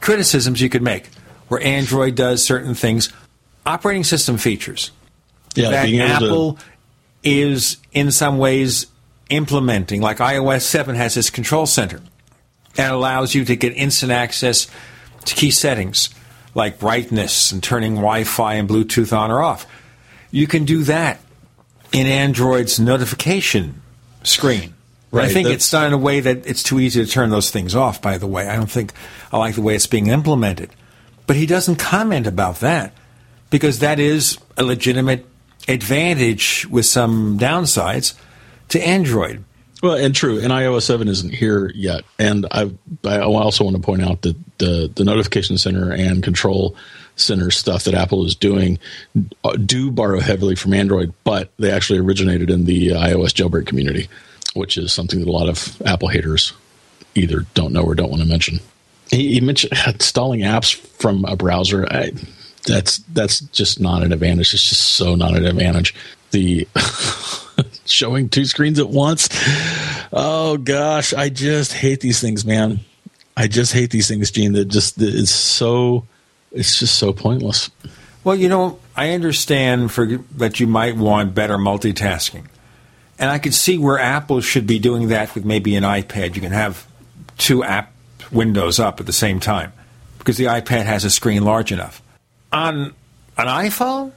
criticisms you could make where Android does certain things. Operating system features yeah, that Apple to... is in some ways implementing, like iOS 7 has this control center and allows you to get instant access to key settings like brightness and turning Wi Fi and Bluetooth on or off. You can do that in Android's notification screen. Right. I think it's done in a way that it's too easy to turn those things off, by the way. I don't think I like the way it's being implemented. But he doesn't comment about that because that is a legitimate advantage with some downsides to Android. Well, and true, and iOS seven isn't here yet. And I, I also want to point out that the the notification center and control center stuff that Apple is doing uh, do borrow heavily from Android, but they actually originated in the iOS jailbreak community, which is something that a lot of Apple haters either don't know or don't want to mention. He, he mentioned installing apps from a browser. I, that's that's just not an advantage. It's just so not an advantage. The showing two screens at once. Oh gosh, I just hate these things, man. I just hate these things, Gene. That just it's so it's just so pointless. Well, you know, I understand for that you might want better multitasking, and I could see where Apple should be doing that with maybe an iPad. You can have two app windows up at the same time because the iPad has a screen large enough. On an iPhone,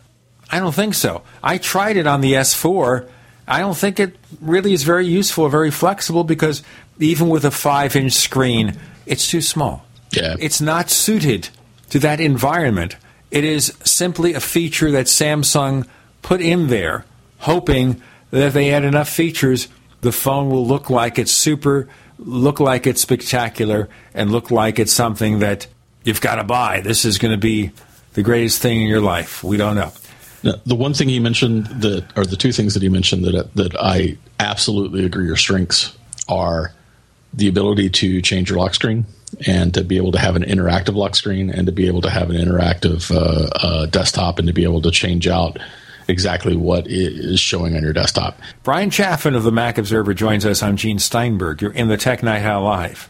I don't think so. I tried it on the S4. I don't think it really is very useful or very flexible because even with a five inch screen, it's too small. Yeah. It's not suited to that environment. It is simply a feature that Samsung put in there, hoping that if they add enough features, the phone will look like it's super, look like it's spectacular, and look like it's something that you've got to buy. This is going to be the greatest thing in your life. We don't know. Now, the one thing he mentioned that, or the two things that he mentioned that that I absolutely agree are strengths are the ability to change your lock screen and to be able to have an interactive lock screen and to be able to have an interactive uh, uh, desktop and to be able to change out exactly what is showing on your desktop. Bryan Chaffin of the Mac Observer joins us. I'm Gene Steinberg. You're in the Tech Night Live.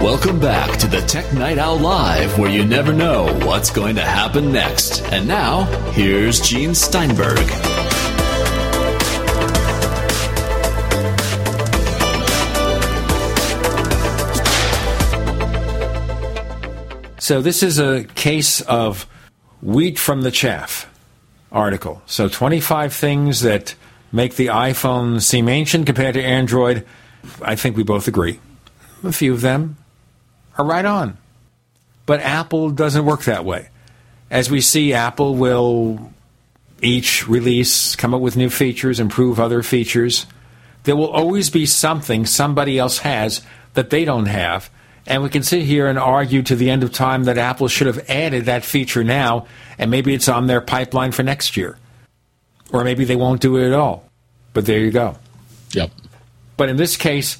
Welcome back to the Tech Night Owl Live, where you never know what's going to happen next. And now, here's Gene Steinberg. So this is a case of wheat from the chaff article. So 25 things that make the iPhone seem ancient compared to Android. I think we both agree. A few of them are right on. But Apple doesn't work that way. As we see, Apple will each release come up with new features, improve other features. There will always be something somebody else has that they don't have. And we can sit here and argue to the end of time that Apple should have added that feature now, and maybe it's on their pipeline for next year. Or maybe they won't do it at all. But there you go. Yep. But in this case,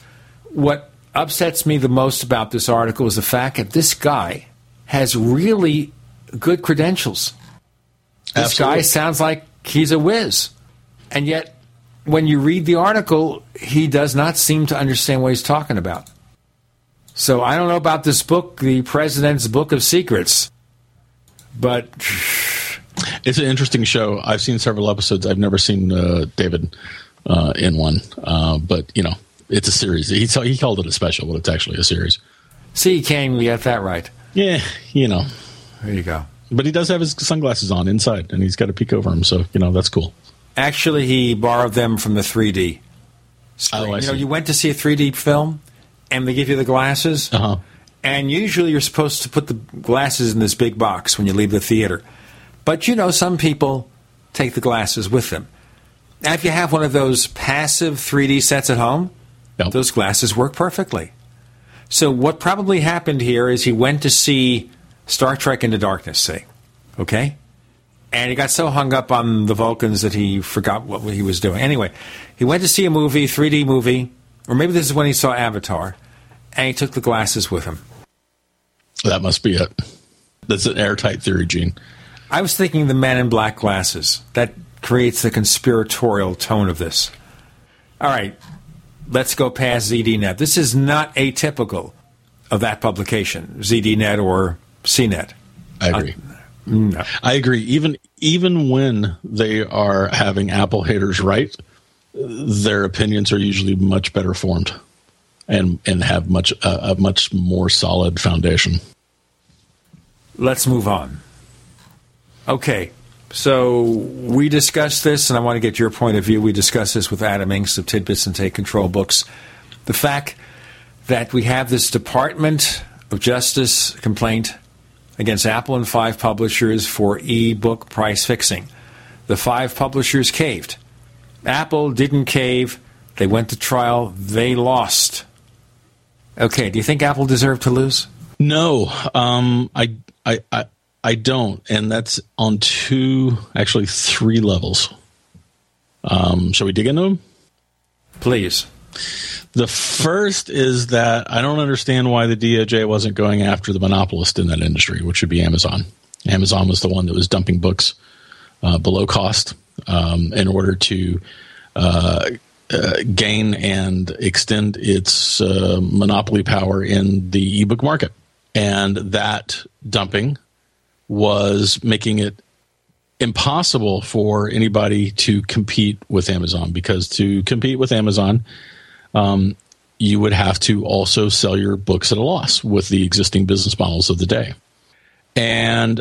what upsets me the most about this article is the fact that this guy has really good credentials. This Absolutely. guy sounds like he's a whiz. And yet, when you read the article, he does not seem to understand what he's talking about. So I don't know about this book, The President's Book of Secrets, but It's an interesting show. I've seen several episodes. I've never seen uh, David uh, in one, uh, but you know, it's a series. He, he called it a special, but it's actually a series. see, you we got that right. Yeah, you know. There you go. But he does have his sunglasses on inside, and he's got a peek over him, so you know that's cool. Actually, he borrowed them from the 3D. Screen. Oh, I you know, see. you went to see a 3D film, and they give you the glasses. Uh-huh. And usually, you're supposed to put the glasses in this big box when you leave the theater. But you know, some people take the glasses with them. Now, if you have one of those passive 3D sets at home, those glasses work perfectly. So what probably happened here is he went to see Star Trek Into Darkness, say, okay? And he got so hung up on the Vulcans that he forgot what he was doing. Anyway, he went to see a movie, 3D movie, or maybe this is when he saw Avatar, and he took the glasses with him. That must be it. That's an airtight theory, Gene. I was thinking the man in black glasses. That creates the conspiratorial tone of this. All right, let's go past ZDNet. This is not atypical of that publication, ZDNet or CNET. I agree. no. I agree. Even even when they are having Apple haters right, their opinions are usually much better formed, and and have much uh, a much more solid foundation. Let's move on. Okay, so we discussed this, and I want to get your point of view. We discussed this with Adam Engst of Tidbits and Take Control Books. The fact that we have this Department of Justice complaint against Apple and five publishers for e-book price fixing. The five publishers caved. Apple didn't cave. They went to trial. They lost. Okay, do you think Apple deserved to lose? No, um, I, I, I, I don't, and that's on two, actually three levels. Um, shall we dig into them? Please. The first is that I don't understand why the DOJ wasn't going after the monopolist in that industry, which would be Amazon. Amazon was the one that was dumping books uh, below cost um, in order to uh, uh, gain and extend its uh, monopoly power in the ebook market. And that dumping was making it impossible for anybody to compete with Amazon because to compete with Amazon, um, you would have to also sell your books at a loss with the existing business models of the day. And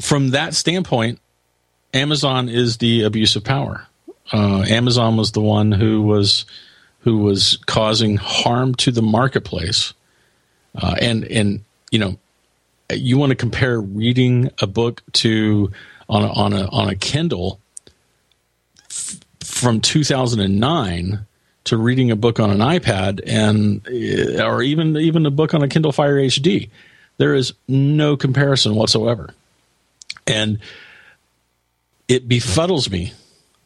from that standpoint, Amazon is the abuse of power. Uh, Amazon was the one who was who was causing harm to the marketplace, uh, and and you know, you want to compare reading a book to on a, on a on a Kindle f- from 2009 to reading a book on an iPad and uh, or even even a book on a Kindle Fire HD. There is no comparison whatsoever. And it befuddles me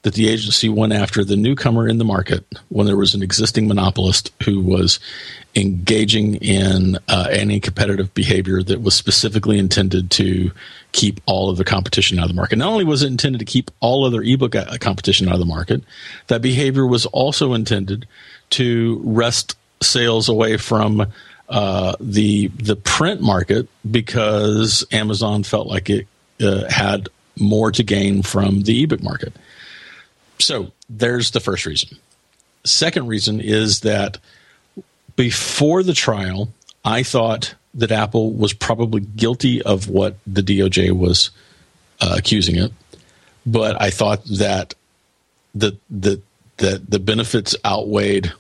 that the agency went after the newcomer in the market when there was an existing monopolist who was engaging in uh, any competitive behavior that was specifically intended to keep all of the competition out of the market. Not only was it intended to keep all other ebook uh, competition out of the market, that behavior was also intended to wrest sales away from uh, the the print market because Amazon felt like it uh, had more to gain from the ebook market. So there's the first reason. Second reason is that before the trial, I thought that Apple was probably guilty of what the DOJ was uh, accusing it, but I thought that the the that the benefits outweighed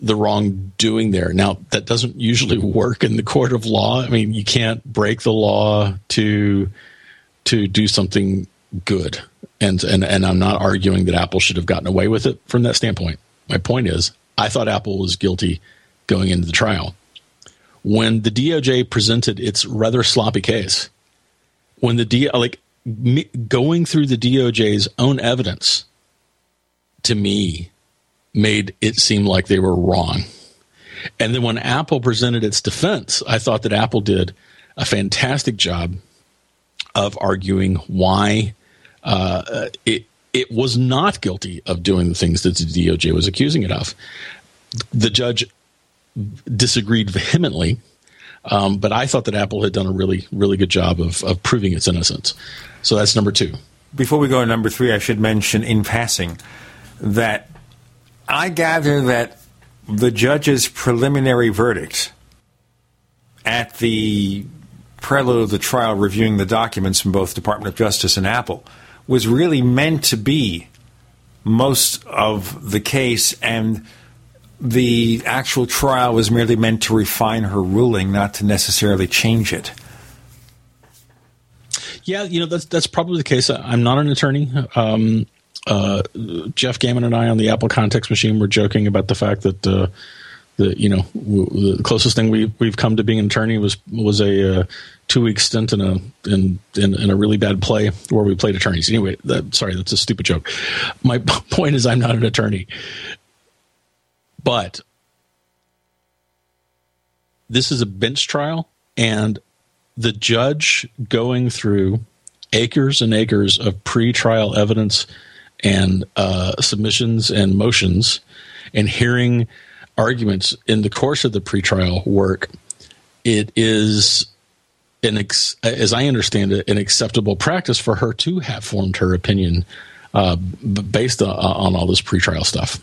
the wrongdoing there. Now that doesn't usually work in the court of law. I mean, you can't break the law to to do something good. And and and I'm not arguing that Apple should have gotten away with it from that standpoint. My point is, I thought Apple was guilty going into the trial. When the DOJ presented its rather sloppy case, when the D like me, going through the DOJ's own evidence to me made it seem like they were wrong. And then when Apple presented its defense, I thought that Apple did a fantastic job of arguing why uh, it it was not guilty of doing the things that the DOJ was accusing it of. The judge disagreed vehemently, um, but I thought that Apple had done a really really good job of of proving its innocence. So that's number two. Before we go to number three, I should mention in passing that I gather that the judge's preliminary verdict at the prelude of the trial, reviewing the documents from both Department of Justice and Apple, was really meant to be most of the case, and the actual trial was merely meant to refine her ruling, not to necessarily change it. Yeah, you know that's that's probably the case. I'm not an attorney. Um, uh, Jeff Gamet and I on the Apple Context Machine were joking about the fact that uh, the you know w- the closest thing we we've come to being an attorney was was a uh, two week stint in a in, in, in a really bad play where we played attorneys. Anyway, that, sorry, that's a stupid joke. My point is, I'm not an attorney, but this is a bench trial, and the judge going through acres and acres of pre-trial evidence and uh, submissions and motions and hearing arguments in the course of the pretrial work, it is an ex- as I understand it, an acceptable practice for her to have formed her opinion uh, based on, on, all this pretrial stuff.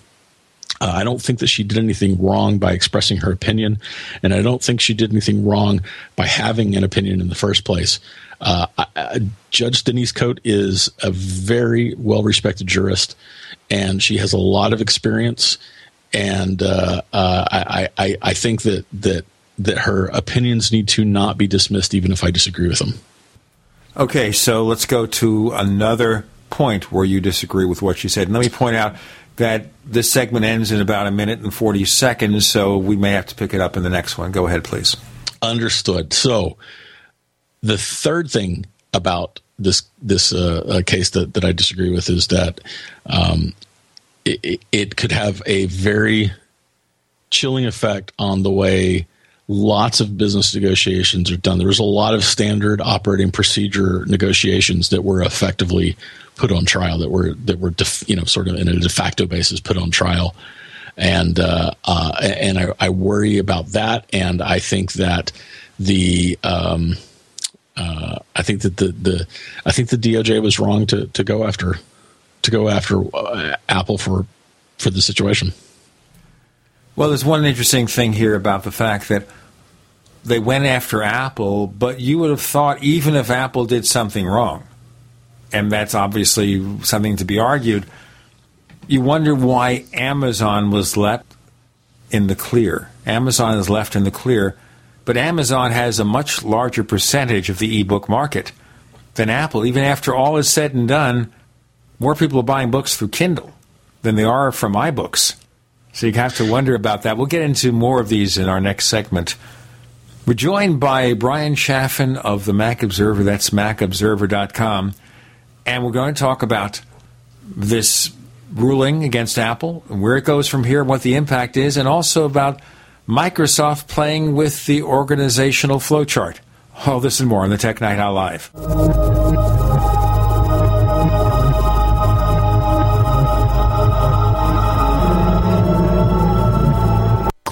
Uh, I don't think that she did anything wrong by expressing her opinion, and I don't think she did anything wrong by having an opinion in the first place. Uh, I, Judge Denise Cote is a very well respected jurist, and she has a lot of experience. And uh, uh, I, I, I think that that that her opinions need to not be dismissed, even if I disagree with them. Okay, so let's go to another point where you disagree with what she said. And let me point out that this segment ends in about a minute and 40 seconds, so we may have to pick it up in the next one. Go ahead, please. Understood. So, the third thing about this this uh, uh, case that, that I disagree with is that um, it, it could have a very chilling effect on the way lots of business negotiations are done. There was a lot of standard operating procedure negotiations that were effectively put on trial that were that were def, you know sort of in a de facto basis put on trial, and uh, uh, and I, I, worry about that, and I think that the um, uh, I think that the, the I think the DOJ was wrong to to go after to go after uh, Apple for for the situation. Well, there's one interesting thing here about the fact that they went after Apple, but you would have thought even if Apple did something wrong, and that's obviously something to be argued, you wonder why Amazon was left in the clear. Amazon is left in the clear, but Amazon has a much larger percentage of the ebook market than Apple. Even after all is said and done, more people are buying books through Kindle than they are from iBooks. So you have to wonder about that. We'll get into more of these in our next segment. We're joined by Bryan Chaffin of the Mac Observer. That's macobserver.com. And we're going to talk about this ruling against Apple and where it goes from here, what the impact is, and also about Microsoft playing with the organizational flowchart. All this and more on the Tech Night Owl Live.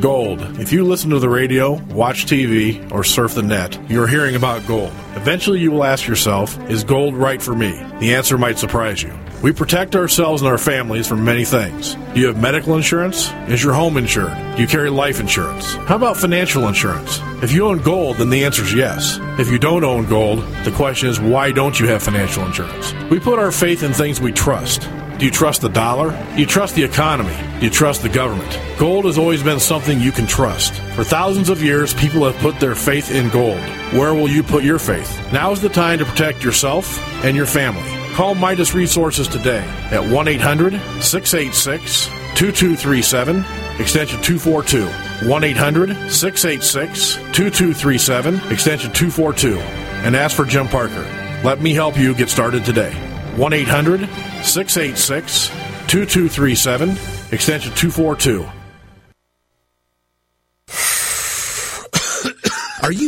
Gold. If you listen to the radio, watch TV, or surf the net, you're hearing about gold. Eventually, you will ask yourself, is gold right for me? The answer might surprise you. We protect ourselves and our families from many things. Do you have medical insurance? Is your home insured? Do you carry life insurance? How about financial insurance? If you own gold, then the answer is yes. If you don't own gold, the question is why don't you have financial insurance? We put our faith in things we trust. Do you trust the dollar? Do you trust the economy? Do you trust the government? Gold has always been something you can trust. For thousands of years, people have put their faith in gold. Where will you put your faith? Now is the time to protect yourself and your family. Call Midas Resources today at 1 800 686 2237, extension 242. 1 800 686 2237, extension 242, and ask for Jim Parker. Let me help you get started today. 1 800 686 2237, extension 242. Are you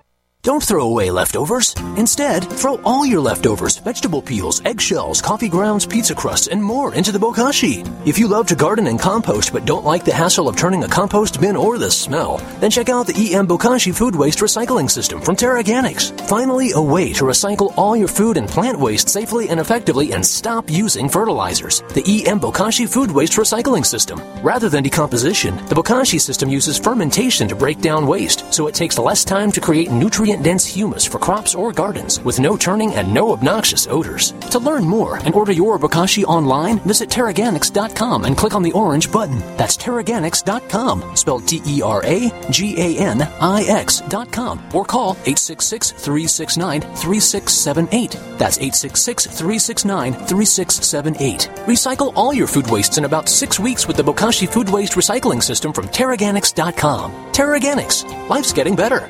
Don't throw away leftovers. Instead, throw all your leftovers, vegetable peels, eggshells, coffee grounds, pizza crusts, and more into the bokashi. If you love to garden and compost but don't like the hassle of turning a compost bin or the smell, then check out the EM Bokashi food waste recycling system from Teraganix. Finally, a way to recycle all your food and plant waste safely and effectively and stop using fertilizers. The EM Bokashi food waste recycling system. Rather than decomposition, the Bokashi system uses fermentation to break down waste, so it takes less time to create nutrient dense humus for crops or gardens with no turning and no obnoxious odors. To learn more and order your bokashi online, visit Teraganix.com and click on the orange button. That's Teraganix.com, spelled T E R A G A N I X.com, or call 866 369 3678. That's 866 369 3678. Recycle all your food wastes in about six weeks with the Bokashi Food Waste Recycling System from Teraganix.com. Teraganix. Life's getting better.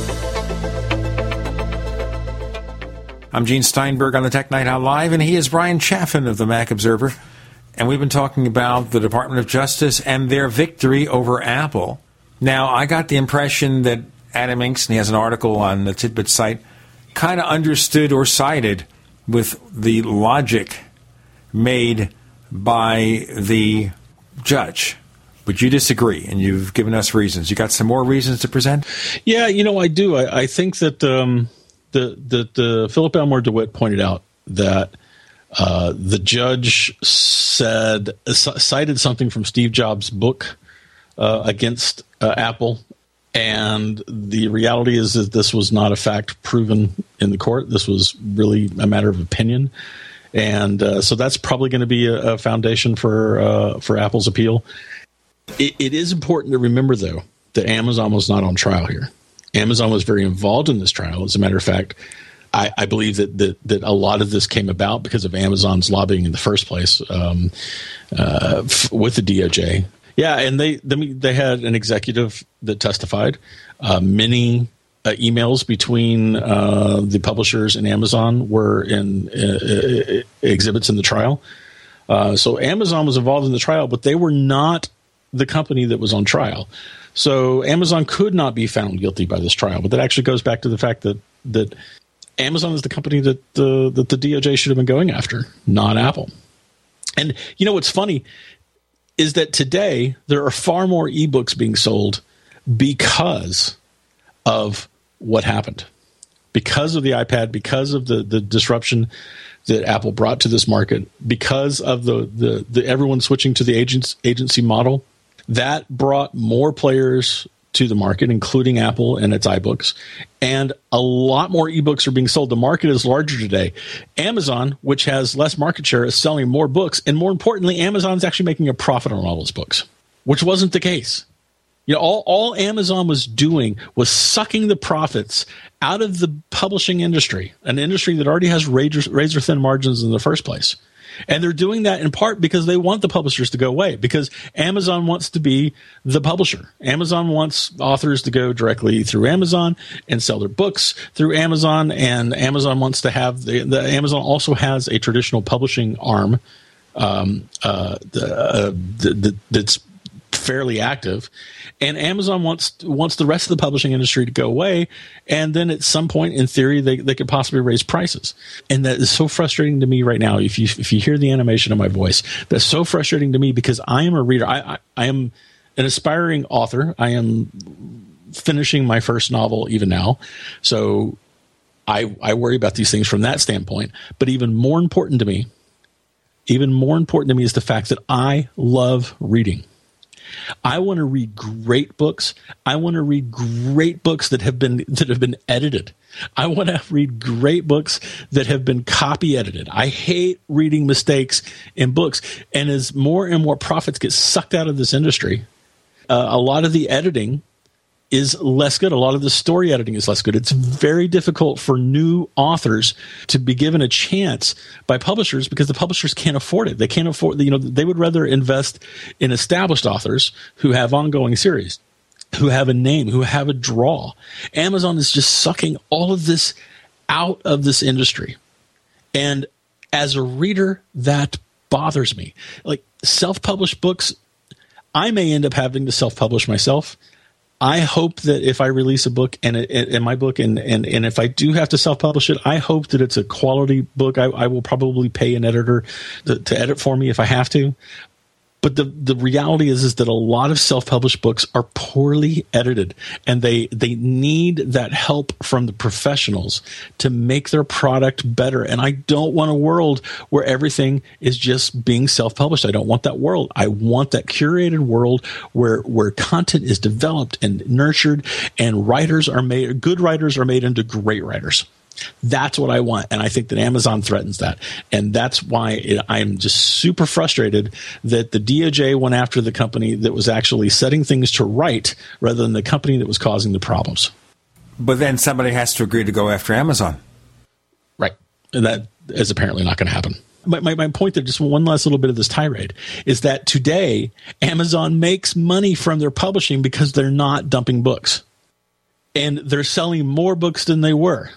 I'm Gene Steinberg on the Tech Night Owl Live, and he is Bryan Chaffin of the Mac Observer. And we've been talking about the Department of Justice and their victory over Apple. Now, I got the impression that Adam Engst, he has an article on the TidBITS site, kind of understood or sided with the logic made by the judge. But you disagree, and you've given us reasons. You got some more reasons to present? Yeah, you know, I do. I, I think that. Um the the, the Philip Elmer-DeWitt pointed out that uh, the judge said cited something from Steve Jobs' book uh, against uh, Apple, and the reality is that this was not a fact proven in the court. This was really a matter of opinion, and uh, so that's probably going to be a, a, foundation for uh, for Apple's appeal. It, it is important to remember, though, that Amazon was not on trial here. Amazon was very involved in this trial. As a matter of fact, I, I believe that, that that a lot of this came about because of Amazon's lobbying in the first place um, uh, f- with the DOJ. Yeah, and they they, had an executive that testified. Uh, many uh, emails between uh, the publishers and Amazon were in uh, uh, exhibits in the trial. so Amazon was involved in the trial, but they were not the company that was on trial. So Amazon could not be found guilty by this trial. But that actually goes back to the fact that that Amazon is the company that the that the DOJ should have been going after, not Apple. And you know what's funny is that today there are far more ebooks being sold because of what happened. Because of the iPad, because of the, the disruption that Apple brought to this market, because of the, the, the everyone switching to the agents, agency model, that brought more players to the market, including Apple and its iBooks. And a lot more ebooks are being sold. The market is larger today. Amazon, which has less market share, is selling more books. And more importantly, Amazon's actually making a profit on all those books, which wasn't the case. You know, all, all Amazon was doing was sucking the profits out of the publishing industry, an industry that already has razor, razor thin margins in the first place. And they're doing that in part because they want the publishers to go away, because Amazon wants to be the publisher. Amazon wants authors to go directly through Amazon and sell their books through Amazon. And Amazon wants to have the, the Amazon also has a traditional publishing arm um, uh, the, uh, the, the, that's fairly active and Amazon wants wants the rest of the publishing industry to go away, and then at some point, in theory, they, they could possibly raise prices, and that is so frustrating to me right now. If you if you hear the animation of my voice, that's so frustrating to me because I am a reader. I I, I am an aspiring author. I am finishing my first novel even now, so I I worry about these things from that standpoint. But even more important to me, even more important to me is the fact that I love reading. I want to read great books. I want to read great books that have been that have been edited. I want to read great books that have been copy edited. I hate reading mistakes in books. And as more and more profits get sucked out of this industry, uh, a lot of the editing is less good. A lot of the story editing is less good. It's very difficult for new authors to be given a chance by publishers because the publishers can't afford it. They can't afford, you know, they would rather invest in established authors who have ongoing series, who have a name, who have a draw. Amazon is just sucking all of this out of this industry. And as a reader, that bothers me. Like self published books, I may end up having to self publish myself I hope that if I release a book and in my book and, and, and if I do have to self publish it, I hope that it's a quality book. I, I will probably pay an editor to, to, edit for me if I have to. But the, the reality is, is that a lot of self-published books are poorly edited and they, they need that help from the professionals to make their product better. And I don't want a world where everything is just being self-published. I don't want that world. I want that curated world where, where content is developed and nurtured and writers are made, good writers are made into great writers. That's what I want. And I think that Amazon threatens that. And that's why it, I'm just super frustrated that the DOJ went after the company that was actually setting things to right rather than the company that was causing the problems. But then somebody has to agree to go after Amazon. Right. And that is apparently not going to happen. My, my, my, point there, just one last little bit of this tirade, is that today Amazon makes money from their publishing because they're not dumping books. And they're selling more books than they were.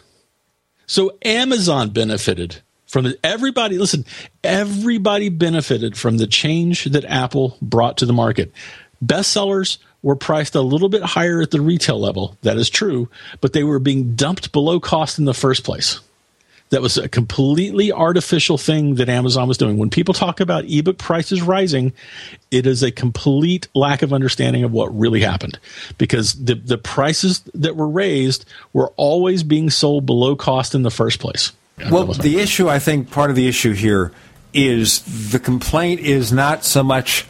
So Amazon benefited from. Everybody, listen, everybody benefited from the change that Apple brought to the market. Bestsellers were priced a little bit higher at the retail level. That is true, but they were being dumped below cost in the first place. That was a completely artificial thing that Amazon was doing. When people talk about ebook prices rising, it is a complete lack of understanding of what really happened because the, the prices that were raised were always being sold below cost in the first place. Well, the issue, I think, part of the issue here is the complaint is not so much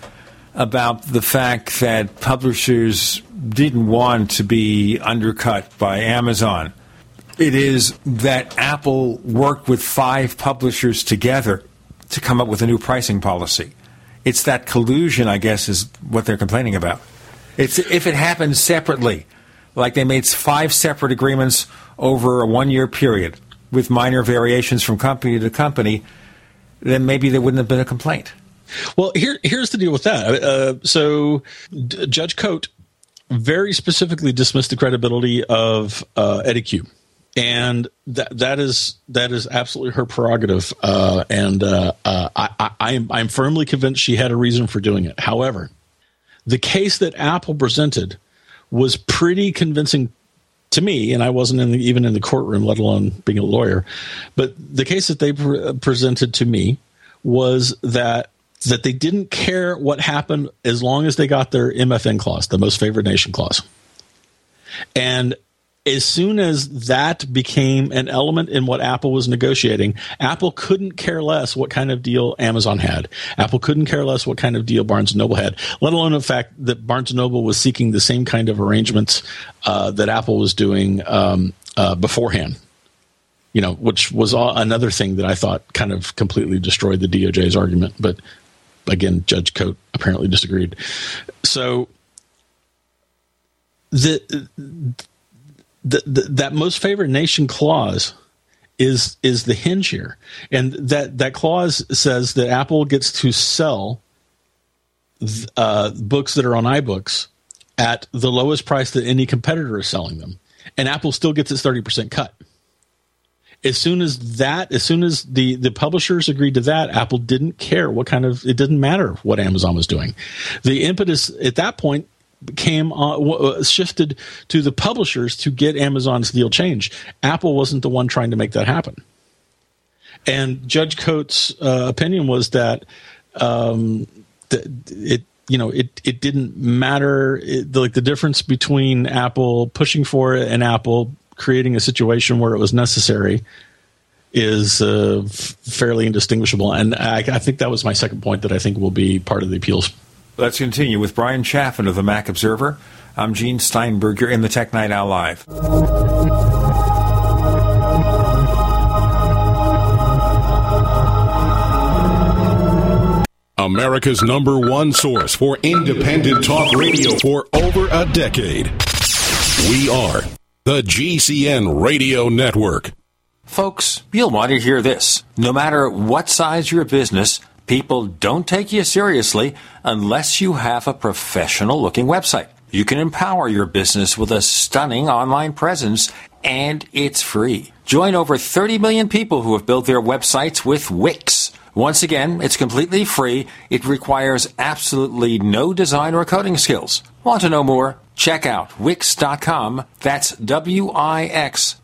about the fact that publishers didn't want to be undercut by Amazon it is that Apple worked with five publishers together to come up with a new pricing policy. It's that collusion, I guess, is what they're complaining about. It's if it happened separately, like they made five separate agreements over a one year period with minor variations from company to company, then maybe there wouldn't have been a complaint. Well, here here's the deal with that. Uh, so, D- Judge Cote very specifically dismissed the credibility of uh, Eddy Cue, and that that is that is absolutely her prerogative. Uh, and uh, uh, I, I am I'm firmly convinced she had a reason for doing it. However, the case that Apple presented was pretty convincing to me, and I wasn't in the, even in the courtroom, let alone being a lawyer. But the case that they pre- presented to me was that that they didn't care what happened as long as they got their MFN clause, the most favored nation clause. And as soon as that became an element in what Apple was negotiating, Apple couldn't care less what kind of deal Amazon had. Apple couldn't care less what kind of deal Barnes Noble had, let alone the fact that Barnes Noble was seeking the same kind of arrangements uh, that Apple was doing um, uh, beforehand. You know, which was another thing that I thought kind of completely destroyed the DOJ's argument. But again, Judge Cote apparently disagreed. So the, the, the that most favored nation clause is is the hinge here, and that that clause says that Apple gets to sell uh, books that are on iBooks at the lowest price that any competitor is selling them, and Apple still gets its thirty percent cut as soon as that, as soon as the the publishers agreed to that, Apple didn't care what kind of. It didn't matter what Amazon was doing. The impetus at that point came uh, shifted to the publishers to get Amazon's deal changed. Apple wasn't the one trying to make that happen. And Judge Cote's uh, opinion was that um, that it you know it it didn't matter it, like the difference between Apple pushing for it and Apple creating a situation where it was necessary is uh, f- fairly indistinguishable. And I, I, think that was my second point that I think will be part of the appeals. Let's continue with Bryan Chaffin of the Mac Observer. I'm Gene Steinberg. You're in the Tech Night Owl Live. America's number one source for independent talk radio for over a decade. We are the GCN Radio Network. Folks, you'll want to hear this. No matter what size your business, people don't take you seriously unless you have a professional looking website. You can empower your business with a stunning online presence and it's free. Join over 30 million people who have built their websites with Wix. Once again, it's completely free. It requires absolutely no design or coding skills. Want to know more? Check out Wix.com. That's W I X.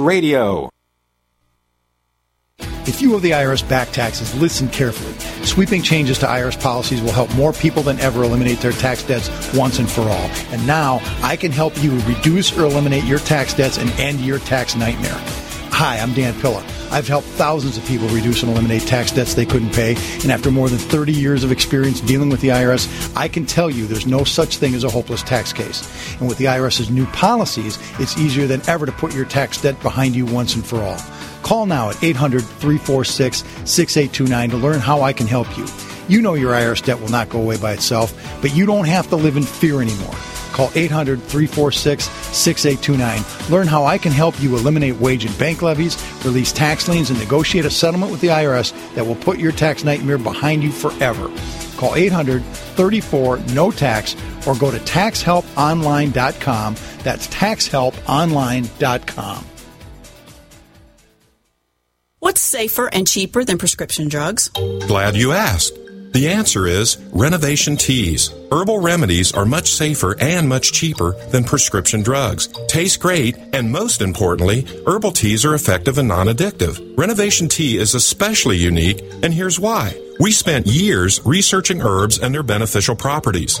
radio. If you owe the IRS back taxes, listen carefully. Sweeping changes to IRS policies will help more people than ever eliminate their tax debts once and for all. And now I can help you reduce or eliminate your tax debts and end your tax nightmare. Hi, I'm Dan Pilla. I've helped thousands of people reduce and eliminate tax debts they couldn't pay. And after more than 30 years of experience dealing with the IRS, I can tell you there's no such thing as a hopeless tax case. And with the IRS's new policies, it's easier than ever to put your tax debt behind you once and for all. Call now at 800 346 6829 to learn how I can help you. You know your IRS debt will not go away by itself, but you don't have to live in fear anymore. Call 800 346 6829. Learn how I can help you eliminate wage and bank levies, release tax liens, and negotiate a settlement with the IRS that will put your tax nightmare behind you forever. Call 800 34 no tax or go to taxhelponline.com. That's taxhelponline.com. What's safer and cheaper than prescription drugs? Glad you asked. The answer is Renovation Teas. Herbal remedies are much safer and much cheaper than prescription drugs. Taste great, and most importantly, herbal teas are effective and non addictive. Renovation Tea is especially unique, and here's why. We spent years researching herbs and their beneficial properties.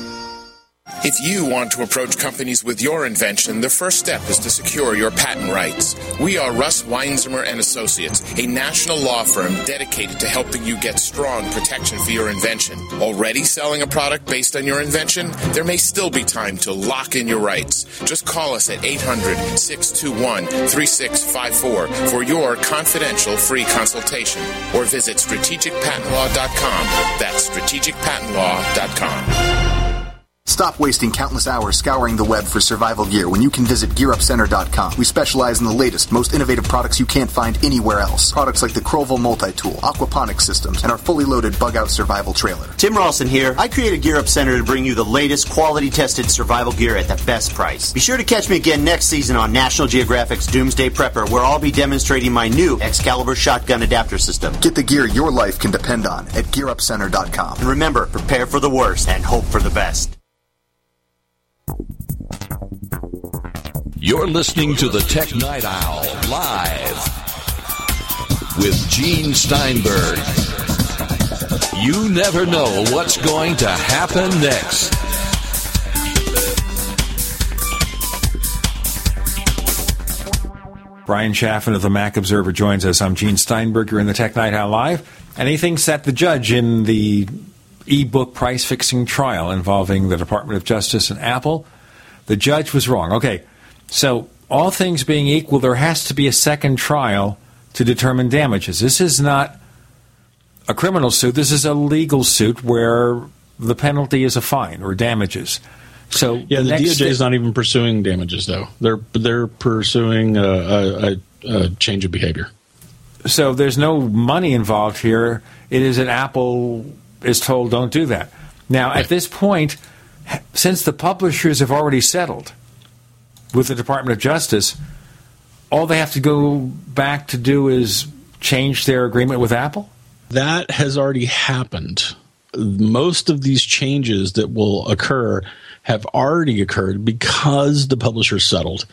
If you want to approach companies with your invention, the first step is to secure your patent rights. We are Russ Weinzimmer and Associates, a national law firm dedicated to helping you get strong protection for your invention. Already selling a product based on your invention? There may still be time to lock in your rights. Just call us at 800-621-3654 for your confidential free consultation or visit strategicpatentlaw.com. That's strategicpatentlaw.com. Stop wasting countless hours scouring the web for survival gear when you can visit GearUpCenter.com. We specialize in the latest, most innovative products you can't find anywhere else. Products like the Crovel Multi-Tool, aquaponics systems, and our fully loaded bug-out survival trailer. Tim Rawson here. I created Gear Up Center to bring you the latest quality-tested survival gear at the best price. Be sure to catch me again next season on National Geographic's Doomsday Prepper, where I'll be demonstrating my new Excalibur shotgun adapter system. Get the gear your life can depend on at GearUpCenter.com. And remember, prepare for the worst and hope for the best. You're listening to the Tech Night Owl live with Gene Steinberg. You never know what's going to happen next. Bryan Chaffin of the Mac Observer joins us. I'm Gene Steinberg. You're in the Tech Night Owl Live. Anything set the judge in the e-book price fixing trial involving the Department of Justice and Apple? The judge was wrong. Okay, so all things being equal, there has to be a second trial to determine damages. This is not a criminal suit. This is a legal suit where the penalty is a fine or damages. So yeah, the DOJ is not even pursuing damages though. They're they're pursuing a, a, a, change of behavior. So there's no money involved here. It is that Apple is told don't do that. Now right. at this point, since the publishers have already settled with the Department of Justice, all they have to go back to do is change their agreement with Apple? That has already happened. Most of these changes that will occur have already occurred because the publisher settled.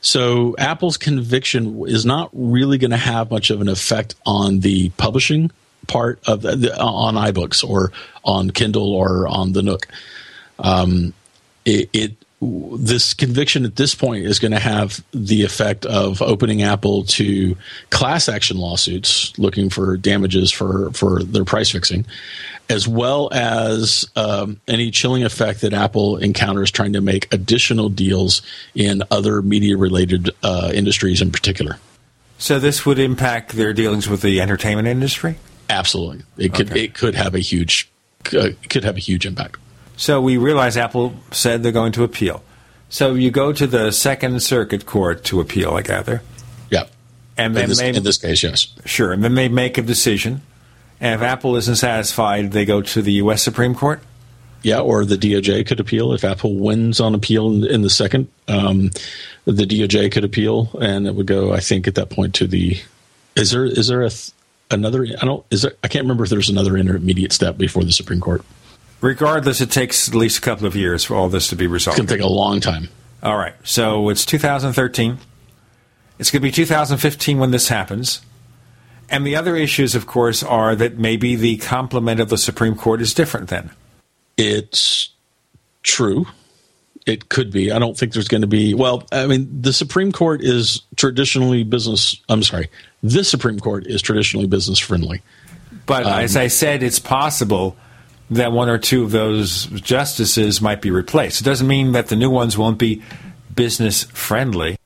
So Apple's conviction is not really going to have much of an effect on the publishing part of the, on iBooks or on Kindle or on the Nook. Um, it, it this conviction at this point is going to have the effect of opening Apple to class action lawsuits looking for damages for, for their price fixing, as well as um, any chilling effect that Apple encounters trying to make additional deals in other media related uh, industries in particular. So this would impact their dealings with the entertainment industry. Absolutely, it could okay. it could have a huge uh, could have a huge impact. So we realize Apple said they're going to appeal. So you go to the Second Circuit Court to appeal, I gather. Yeah. And then in this, they, in this case, yes. Sure. And then they make a decision. And if Apple isn't satisfied, they go to the U.S. Supreme Court? Yeah, or the DOJ could appeal. If Apple wins on appeal in, in the second, um, the DOJ could appeal, and it would go, I think, at that point to the. Is there is there a another? I don't. Is there? I can't remember if there's another intermediate step before the Supreme Court. Regardless, it takes at least a couple of years for all this to be resolved. It's going to take a long time. All right. So it's 2013. It's going to be 2015 when this happens. And the other issues, of course, are that maybe the complement of the Supreme Court is different then. It's true. It could be. I don't think there's going to be. Well, I mean, the Supreme Court is traditionally business. I'm sorry. This Supreme Court is traditionally business friendly. But um, as I said, it's possible that one or two of those justices might be replaced. It doesn't mean that the new ones won't be business friendly.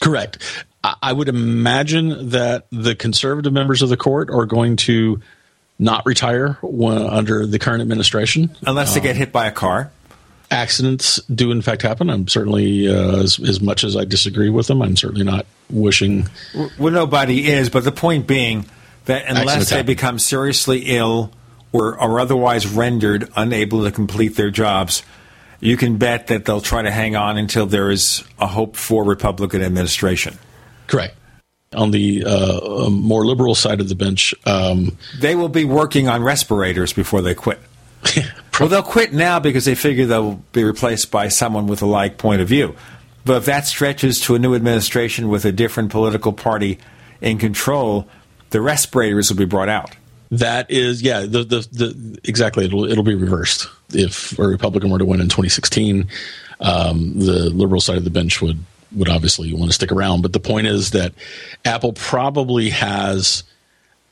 Correct. I would imagine that the conservative members of the court are going to not retire under the current administration. Unless they get hit by a car. accidents do in fact happen. I'm certainly uh, as, as much as I disagree with them. I'm certainly not wishing. Well, nobody is, but the point being that unless they happen. become seriously ill or are otherwise rendered unable to complete their jobs, you can bet that they'll try to hang on until there is a hope for Republican administration. Correct. On the uh, more liberal side of the bench, um, They will be working on respirators before they quit. well, they'll quit now because they figure they'll be replaced by someone with a like point of view. But if that stretches to a new administration with a different political party in control, the respirators will be brought out. That is, yeah, the, the, the exactly. It'll it'll be reversed if a Republican were to win in 2016. Um, the liberal side of the bench would would obviously want to stick around, but the point is that Apple probably has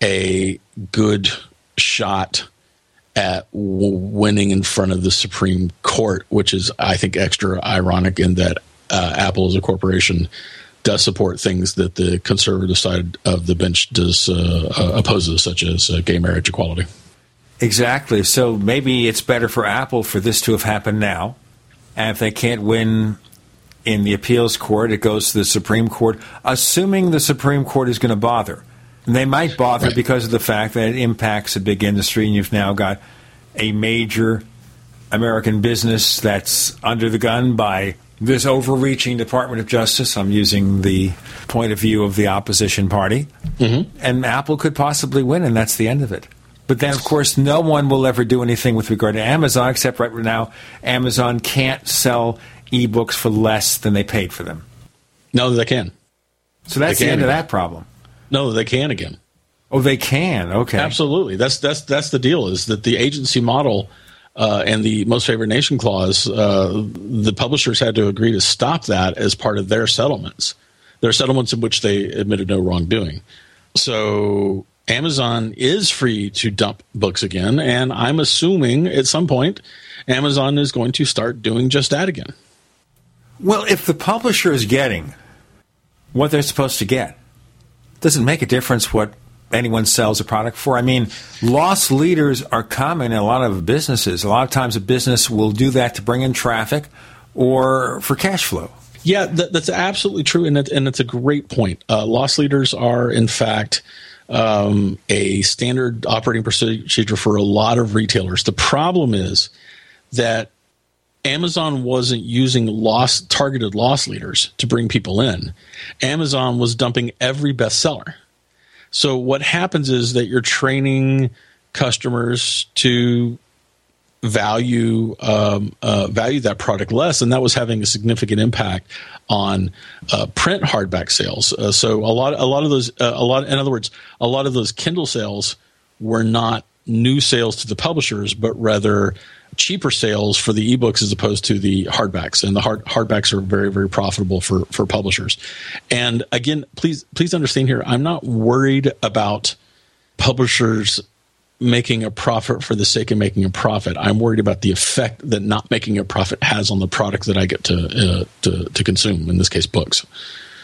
a good shot at w- winning in front of the Supreme Court, which is, I think, extra ironic in that uh, Apple is a corporation does support things that the conservative side of the bench does uh, uh, opposes, such as uh, gay marriage equality. Exactly. So maybe it's better for Apple for this to have happened now. And if they can't win in the appeals court, it goes to the Supreme Court, assuming the Supreme Court is going to bother. And they might bother because of the fact that it impacts a big industry, and you've now got a major American business that's under the gun by this overreaching Department of Justice. I'm using the point of view of the opposition party. Mm-hmm. And Apple could possibly win, and that's the end of it. But then, of course, no one will ever do anything with regard to Amazon, except right now, Amazon can't sell ebooks for less than they paid for them. No, they can. So that's They the can end of that problem. No, they can again. Oh, they can. Okay, absolutely. That's that's that's the deal. Is that the agency model uh, and the most favored nation clause? Uh, the publishers had to agree to stop that as part of their settlements. Their settlements in which they admitted no wrongdoing. So Amazon is free to dump books again, and I'm assuming at some point Amazon is going to start doing just that again. Well, if the publisher is getting what they're supposed to get, does it make a difference what anyone sells a product for? I mean, loss leaders are common in a lot of businesses. A lot of times a business will do that to bring in traffic or for cash flow. Yeah, that, that's absolutely true, and, that, and it's a great point. Uh, loss leaders are, in fact, um, a standard operating procedure for a lot of retailers. The problem is that Amazon wasn't using loss targeted loss leaders to bring people in. Amazon was dumping every bestseller. So what happens is that you're training customers to value um, uh, value that product less, and that was having a significant impact on uh, print hardback sales. Uh, so a lot, a lot of those, uh, a lot, in other words, a lot of those Kindle sales were not new sales to the publishers, but rather cheaper sales for the ebooks as opposed to the hardbacks. And the hard hardbacks are very, very profitable for for publishers. And again, please, please understand here, I'm not worried about publishers making a profit for the sake of making a profit. I'm worried about the effect that not making a profit has on the product that I get to uh, to, to consume. In this case, books.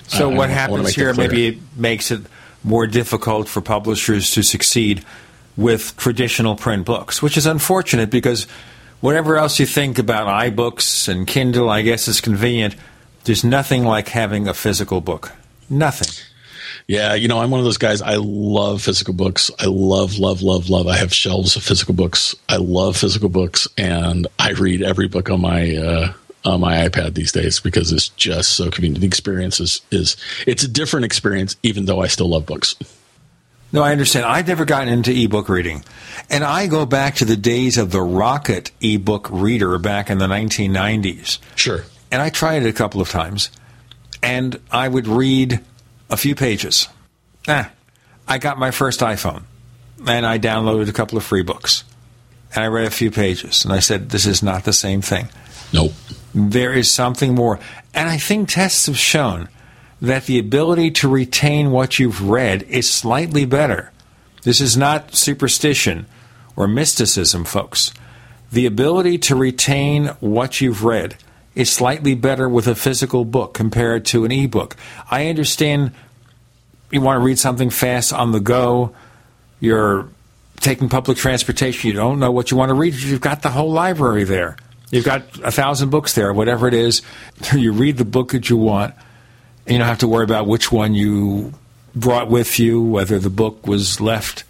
So Uh, what happens here? Maybe it makes it more difficult for publishers to succeed with traditional print books, which is unfortunate because whatever else you think about iBooks and Kindle, I guess is convenient. There's nothing like having a physical book. Nothing. Yeah, you know, I'm one of those guys. I love physical books. I love, love, love, love. I have shelves of physical books. I love physical books, and I read every book on my uh, on my iPad these days because it's just so convenient. The experience is is it's a different experience, even though I still love books. No, I understand. I've never gotten into ebook reading. And I go back to the days of the Rocket ebook reader back in the 1990s. Sure. And I tried it a couple of times. And I would read a few pages. Ah, I got my first iPhone. And I downloaded a couple of free books. And I read a few pages. And I said, this is not the same thing. Nope. There is something more. And I think tests have shown that the ability to retain what you've read is slightly better. This is not superstition or mysticism, folks. The ability to retain what you've read is slightly better with a physical book compared to an ebook. I understand you want to read something fast on the go, you're taking public transportation, you don't know what you want to read, you've got the whole library there. You've got a thousand books there, whatever it is. You read the book that you want, you don't have to worry about which one you brought with you, whether the book was left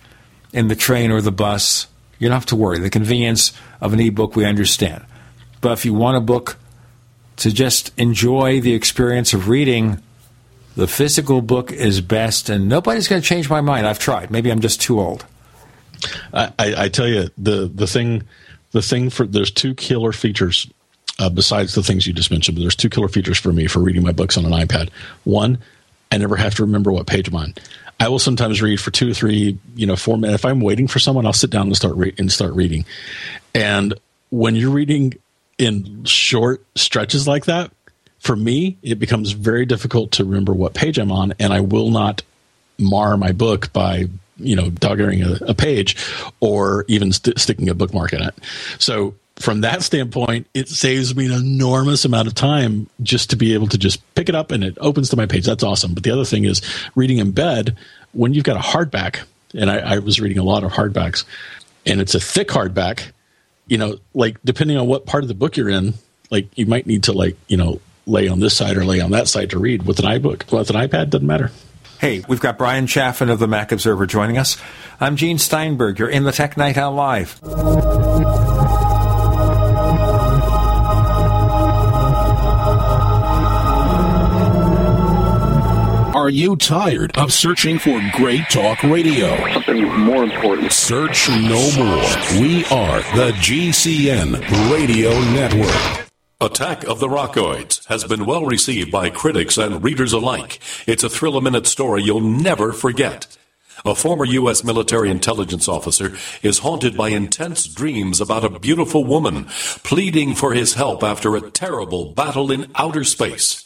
in the train or the bus. You don't have to worry. The convenience of an e-book we understand. But if you want a book to just enjoy the experience of reading, the physical book is best, and nobody's going to change my mind. I've tried. Maybe I'm just too old. I, I, I tell you the the thing the thing for there's two killer features uh, besides the things you just mentioned. But there's two killer features for me for reading my books on an iPad. One, I never have to remember what page I'm on. I will sometimes read for two or three, you know, four minutes. If I'm waiting for someone, I'll sit down and start re- and start reading. And when you're reading in short stretches like that, for me, it becomes very difficult to remember what page I'm on, and I will not mar my book by you know dogging a, a page or even st- sticking a bookmark in it. So from that standpoint, it saves me an enormous amount of time just to be able to just pick it up and it opens to my page. That's awesome. But the other thing is reading in bed when you've got a hardback, and I, I was reading a lot of hardbacks, and it's a thick hardback. You know, like depending on what part of the book you're in, like you might need to like you know lay on this side or lay on that side to read. With an iBook, with an iPad, doesn't matter. Hey, we've got Bryan Chaffin of the Mac Observer joining us. I'm Gene Steinberg. You're in the Tech Night Owl Live. Are you tired of searching for great talk radio? Something more important. Search no more. We are the GCN Radio Network. Attack of the Rockoids has been well received by critics and readers alike. It's a thrill a minute story you'll never forget. A former U.S. military intelligence officer is haunted by intense dreams about a beautiful woman pleading for his help after a terrible battle in outer space.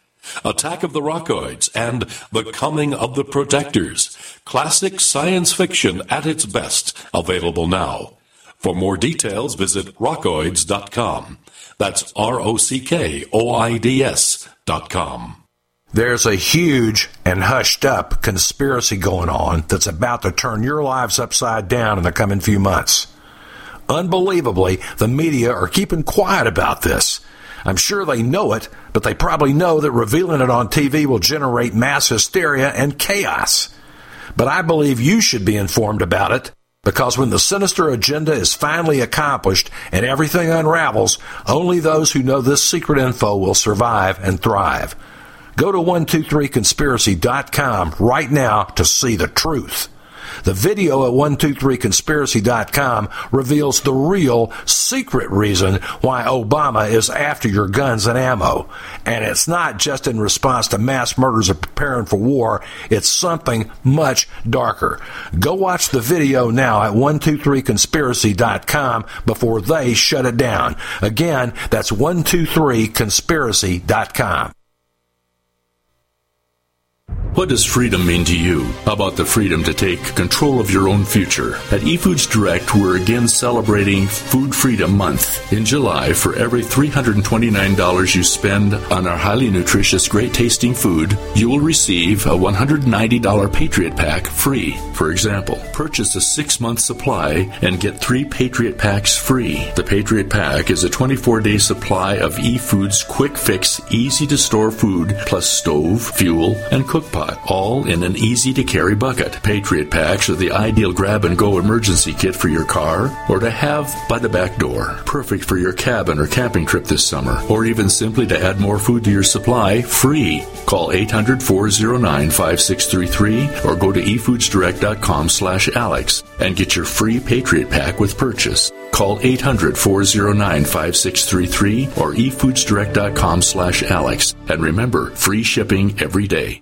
Attack of the Rockoids and The Coming of the Protectors. Classic science fiction at its best. Available now. For more details, visit rockoids.com. That's R O C K O I D S dot com. There's a huge and hushed up conspiracy going on that's about to turn your lives upside down in the coming few months. Unbelievably, the media are keeping quiet about this. I'm sure they know it, but they probably know that revealing it on TV will generate mass hysteria and chaos. But I believe you should be informed about it because when the sinister agenda is finally accomplished and everything unravels, only those who know this secret info will survive and thrive. Go to 123conspiracy.com right now to see the truth. The video at 123conspiracy.com reveals the real secret reason why Obama is after your guns and ammo. And it's not just in response to mass murders of preparing for war, it's something much darker. Go watch the video now at 123conspiracy.com before they shut it down. Again, that's 123conspiracy.com. What does freedom mean to you? How about the freedom to take control of your own future? At eFoods Direct, we're again celebrating Food Freedom Month. In July, for every $329 you spend on our highly nutritious, great tasting food, you will receive a $190 Patriot Pack free. For example, purchase a six month supply and get three Patriot Packs free. The Patriot Pack is a 24 day supply of eFoods quick fix, easy to store food, plus stove, fuel, and cook pot all in an easy to carry bucket. Patriot Packs are the ideal grab and go emergency kit for your car or to have by the back door. Perfect for your cabin or camping trip this summer, or even simply to add more food to your supply free. Call 800 409 5633 or go to efoodsdirect.com slash Alex and get your free Patriot Pack with purchase. Call 800 409 5633 or efoodsdirect.com slash Alex. And remember, free shipping every day.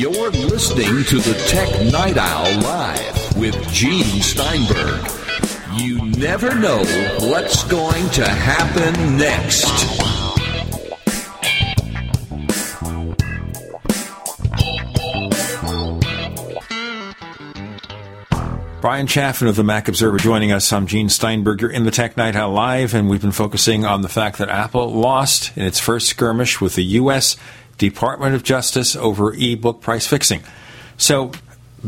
You're listening to the Tech Night Owl Live with Gene Steinberg. You never know what's going to happen next. Bryan Chaffin of the Mac Observer joining us. I'm Gene Steinberg. You're in the Tech Night Owl Live, and we've been focusing on the fact that Apple lost in its first skirmish with the U.S. Department of Justice over e-book price fixing. So,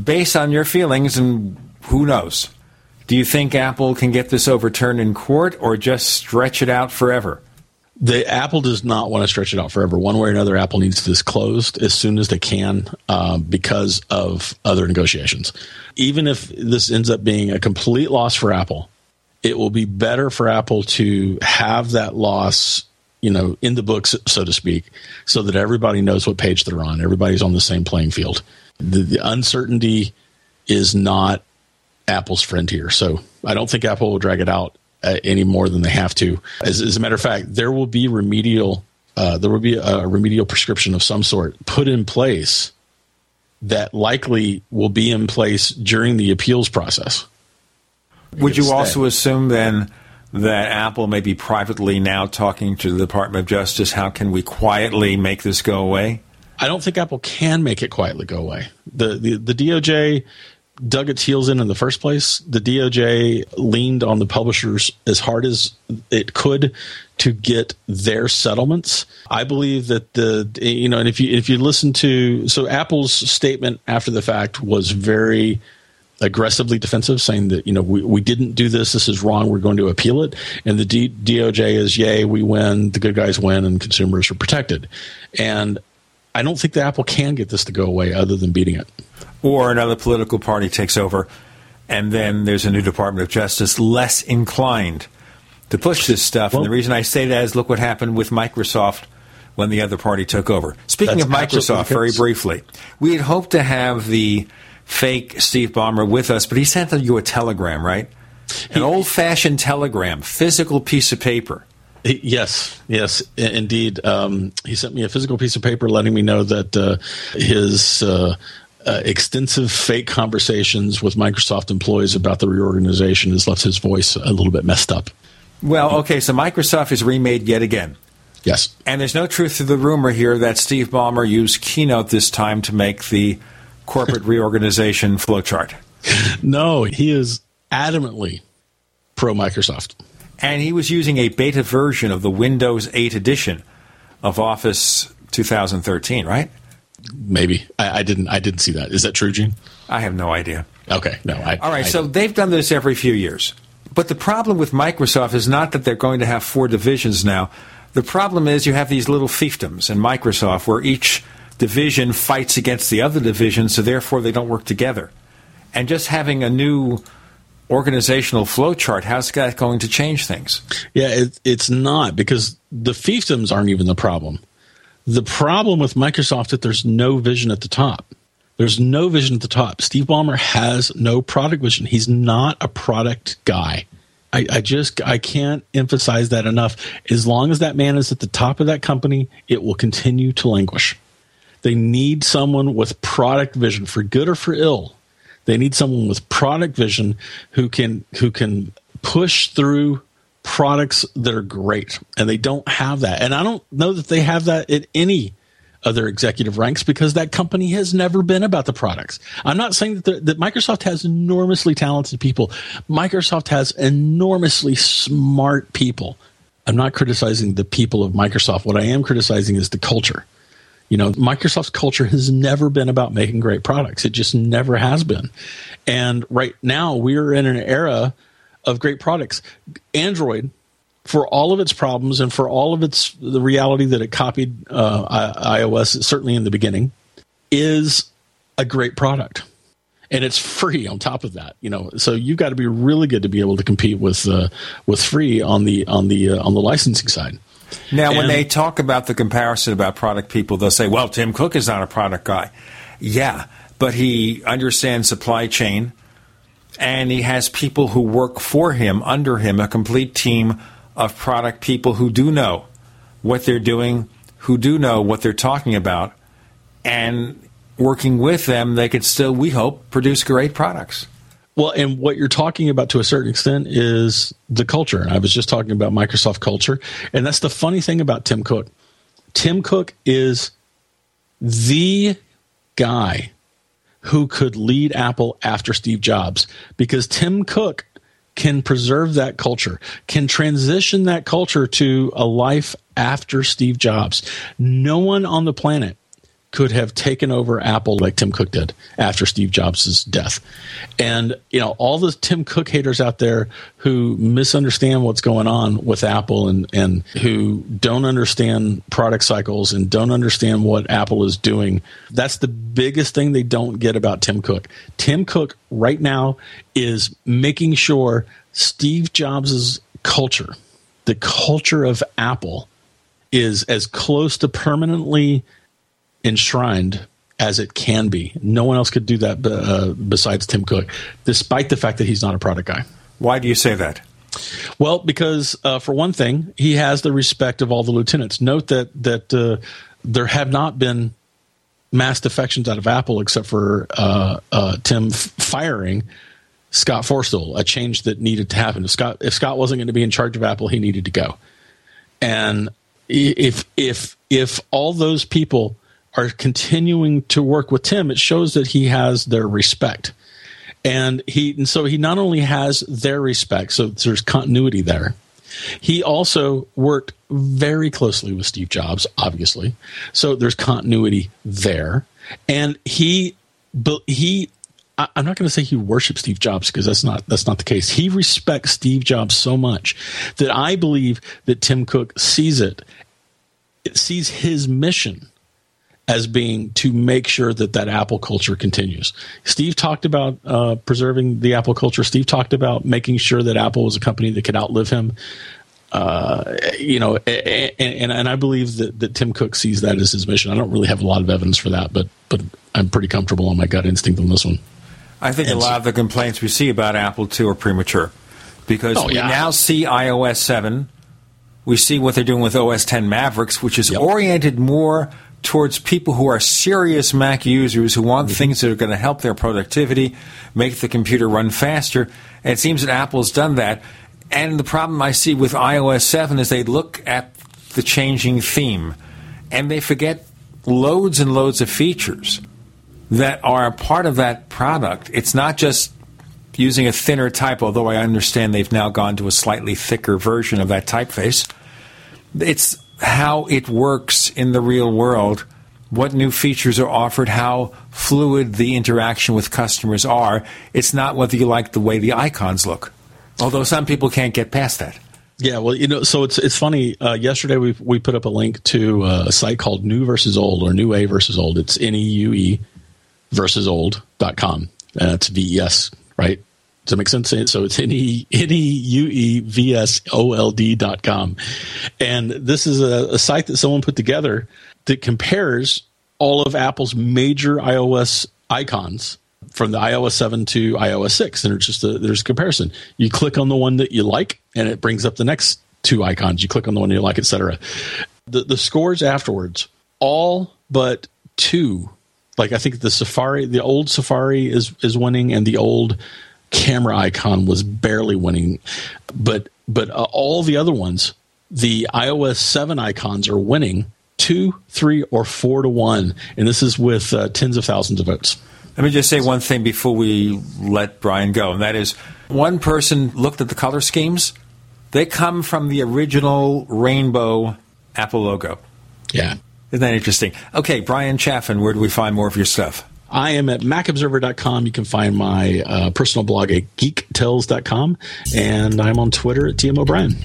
based on your feelings, and who knows, do you think Apple can get this overturned in court or just stretch it out forever? The Apple does not want to stretch it out forever. One way or another, Apple needs this closed as soon as they can uh, because of other negotiations. Even if this ends up being a complete loss for Apple, it will be better for Apple to have that loss you know, in the books, so to speak, so that everybody knows what page they're on. Everybody's on the same playing field. The, the uncertainty is not Apple's friend here. So I don't think Apple will drag it out uh, any more than they have to. As, as, a matter of fact, there will be remedial. Uh, there will be a remedial prescription of some sort put in place that likely will be in place during the appeals process. Would you also assume then that Apple may be privately now talking to the Department of Justice. How can we quietly make this go away? I don't think Apple can make it quietly go away. The, the, the DOJ dug its heels in in the first place. The DOJ leaned on the publishers as hard as it could to get their settlements. I believe that the you know, and if you if you listen to so Apple's statement after the fact was very aggressively defensive, saying that you know we, we didn't do this, this is wrong, we're going to appeal it, and the D- DOJ is yay, we win, the good guys win, and consumers are protected. And I don't think that Apple can get this to go away other than beating it. Or another political party takes over, and then there's a new Department of Justice less inclined to push this stuff. Well, and the reason I say that is look what happened with Microsoft when the other party took over. Speaking of Microsoft, very briefly, we had hoped to have the fake Steve Ballmer with us, but he sent you a telegram, right? An old fashioned telegram, physical piece of paper. Yes, yes, indeed. Um, he sent me a physical piece of paper letting me know that uh, his uh, uh, extensive fake conversations with Microsoft employees about the reorganization has left his voice a little bit messed up. Well, okay, so Microsoft is remade yet again. Yes. And there's no truth to the rumor here that Steve Ballmer used Keynote this time to make the corporate reorganization flowchart. No, he is adamantly pro Microsoft. And he was using a beta version of the Windows 8 edition of Office 2013, right? Maybe I, I didn't. I didn't see that. Is that true, Gene? I have no idea. Okay, no. I, All right, I, so they've done this every few years. But the problem with Microsoft is not that they're going to have four divisions now. The problem is you have these little fiefdoms in Microsoft where each division fights against the other division, so therefore they don't work together. And just having a new organizational flowchart, how's that going to change things? Yeah, it, it's not because the fiefdoms aren't even the problem. The problem with Microsoft is that there's no vision at the top. There's no vision at the top. Steve Ballmer has no product vision. He's not a product guy. I, I, just I can't emphasize that enough. As long as that man is at the top of that company, it will continue to languish. They need someone with product vision for good or for ill. They need someone with product vision who can who can push through products that are great, and they don't have that. And I don't know that they have that at any other executive ranks because that company has never been about the products. I'm not saying that, that Microsoft has enormously talented people. Microsoft has enormously smart people. I'm not criticizing the people of Microsoft. What I am criticizing is the culture. You know, Microsoft's culture has never been about making great products. It just never has been. And right now we're in an era of great products. Android for all of its problems and for all of its the reality that it copied uh, iOS certainly in the beginning is a great product and it's free on top of that you know so you've got to be really good to be able to compete with uh, with free on the on the uh, on the licensing side now and, when they talk about the comparison about product people they'll say well Tim Cook is not a product guy yeah but he understands supply chain and he has people who work for him under him a complete team of product people who do know what they're doing, who do know what they're talking about, and working with them, they could still, we hope, produce great products. Well, and what you're talking about to a certain extent is the culture. I was just talking about Microsoft culture, and that's the funny thing about Tim Cook. Tim Cook is the guy who could lead Apple after Steve Jobs because Tim Cook can preserve that culture, can transition that culture to a life after Steve Jobs. No one on the planet could have taken over Apple like Tim Cook did after Steve Jobs' death. And, you know, all the Tim Cook haters out there who misunderstand what's going on with Apple and, and who don't understand product cycles and don't understand what Apple is doing, that's the biggest thing they don't get about Tim Cook. Tim Cook right now is making sure Steve Jobs' culture, the culture of Apple, is as close to permanently enshrined as it can be. No one else could do that uh, besides Tim Cook, despite the fact that he's not a product guy. Why do you say that? Well, because uh, for one thing, he has the respect of all the lieutenants. Note that that uh, there have not been mass defections out of Apple except for uh, uh, Tim f- firing Scott Forstall, a change that needed to happen. If Scott if Scott wasn't going to be in charge of Apple, he needed to go. And if if if all those people are continuing to work with Tim, it shows that he has their respect. And he and so he not only has their respect, so there's continuity there. He also worked very closely with Steve Jobs, obviously. So there's continuity there. And he he I'm not going to say he worships Steve Jobs because that's not that's not the case. He respects Steve Jobs so much that I believe that Tim Cook sees it, it sees his mission as being to make sure that that Apple culture continues. Steve talked about uh, preserving the Apple culture. Steve talked about making sure that Apple was a company that could outlive him. Uh, you know, and, and, and I believe that, that Tim Cook sees that as his mission. I don't really have a lot of evidence for that, but but I'm pretty comfortable on my gut instinct on this one. I think and a lot so, of the complaints we see about Apple too are premature because oh, yeah. we now see iOS seven. We see what they're doing with OS 10 Mavericks, which is yep. oriented more towards people who are serious Mac users who want mm-hmm. things that are going to help their productivity, make the computer run faster. And it seems that Apple's done that. And the problem I see with iOS 7 is they look at the changing theme and they forget loads and loads of features that are a part of that product. It's not just using a thinner type, although I understand they've now gone to a slightly thicker version of that typeface. It's how it works in the real world, what new features are offered, how fluid the interaction with customers are. It's not whether you like the way the icons look, although some people can't get past that. Yeah, well, you know, so it's it's funny. Uh, yesterday we we put up a link to uh, a site called New versus Old or New A versus Old. It's N E U E versus Old dot com. Uh, it's V E S, right? Does that make sense? So it's dot com. And this is a, a site that someone put together that compares all of Apple's major iOS icons from the iOS 7 to iOS 6. And it's just a, there's a comparison. You click on the one that you like, and it brings up the next two icons. You click on the one you like, etc. The, the scores afterwards, all but two, like I think the Safari, the old Safari is, is winning, and the old camera icon was barely winning, but but uh, all the other ones, the iOS 7 icons are winning two, three, or four to one. And this is with uh, tens of thousands of votes. Let me just say one thing before we let Bryan go, and that is one person looked at the color schemes. They come from the original rainbow Apple logo. Yeah. Isn't that interesting? Okay, Bryan Chaffin, where do we find more of your stuff? I am at macobserver.com. You can find my uh, personal blog at geektells.com. And I'm on Twitter at TMOBryan.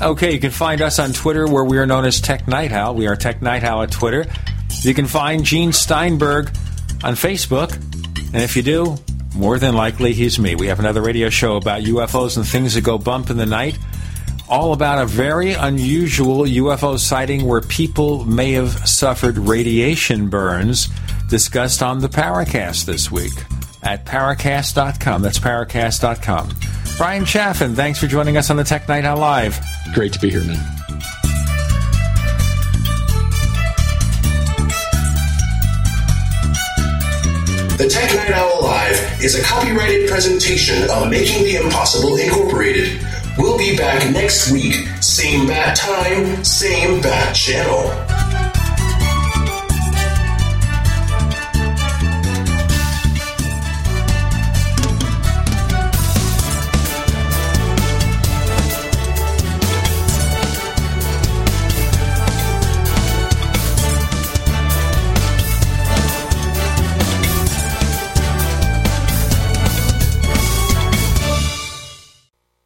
Okay, you can find us on Twitter where we are known as Tech Night Owl. We are Tech Night Owl at Twitter. You can find Gene Steinberg on Facebook. And if you do, more than likely he's me. We have another radio show about UFOs and things that go bump in the night. All about a very unusual UFO sighting where people may have suffered radiation burns, discussed on the Paracast this week at paracast.com. That's paracast.com. Bryan Chaffin, thanks for joining us on the Tech Night Owl Live. Great to be here, man. The Tech Night Owl Live is a copyrighted presentation of Making the Impossible Incorporated. We'll be back next week, same bat time, same bat channel.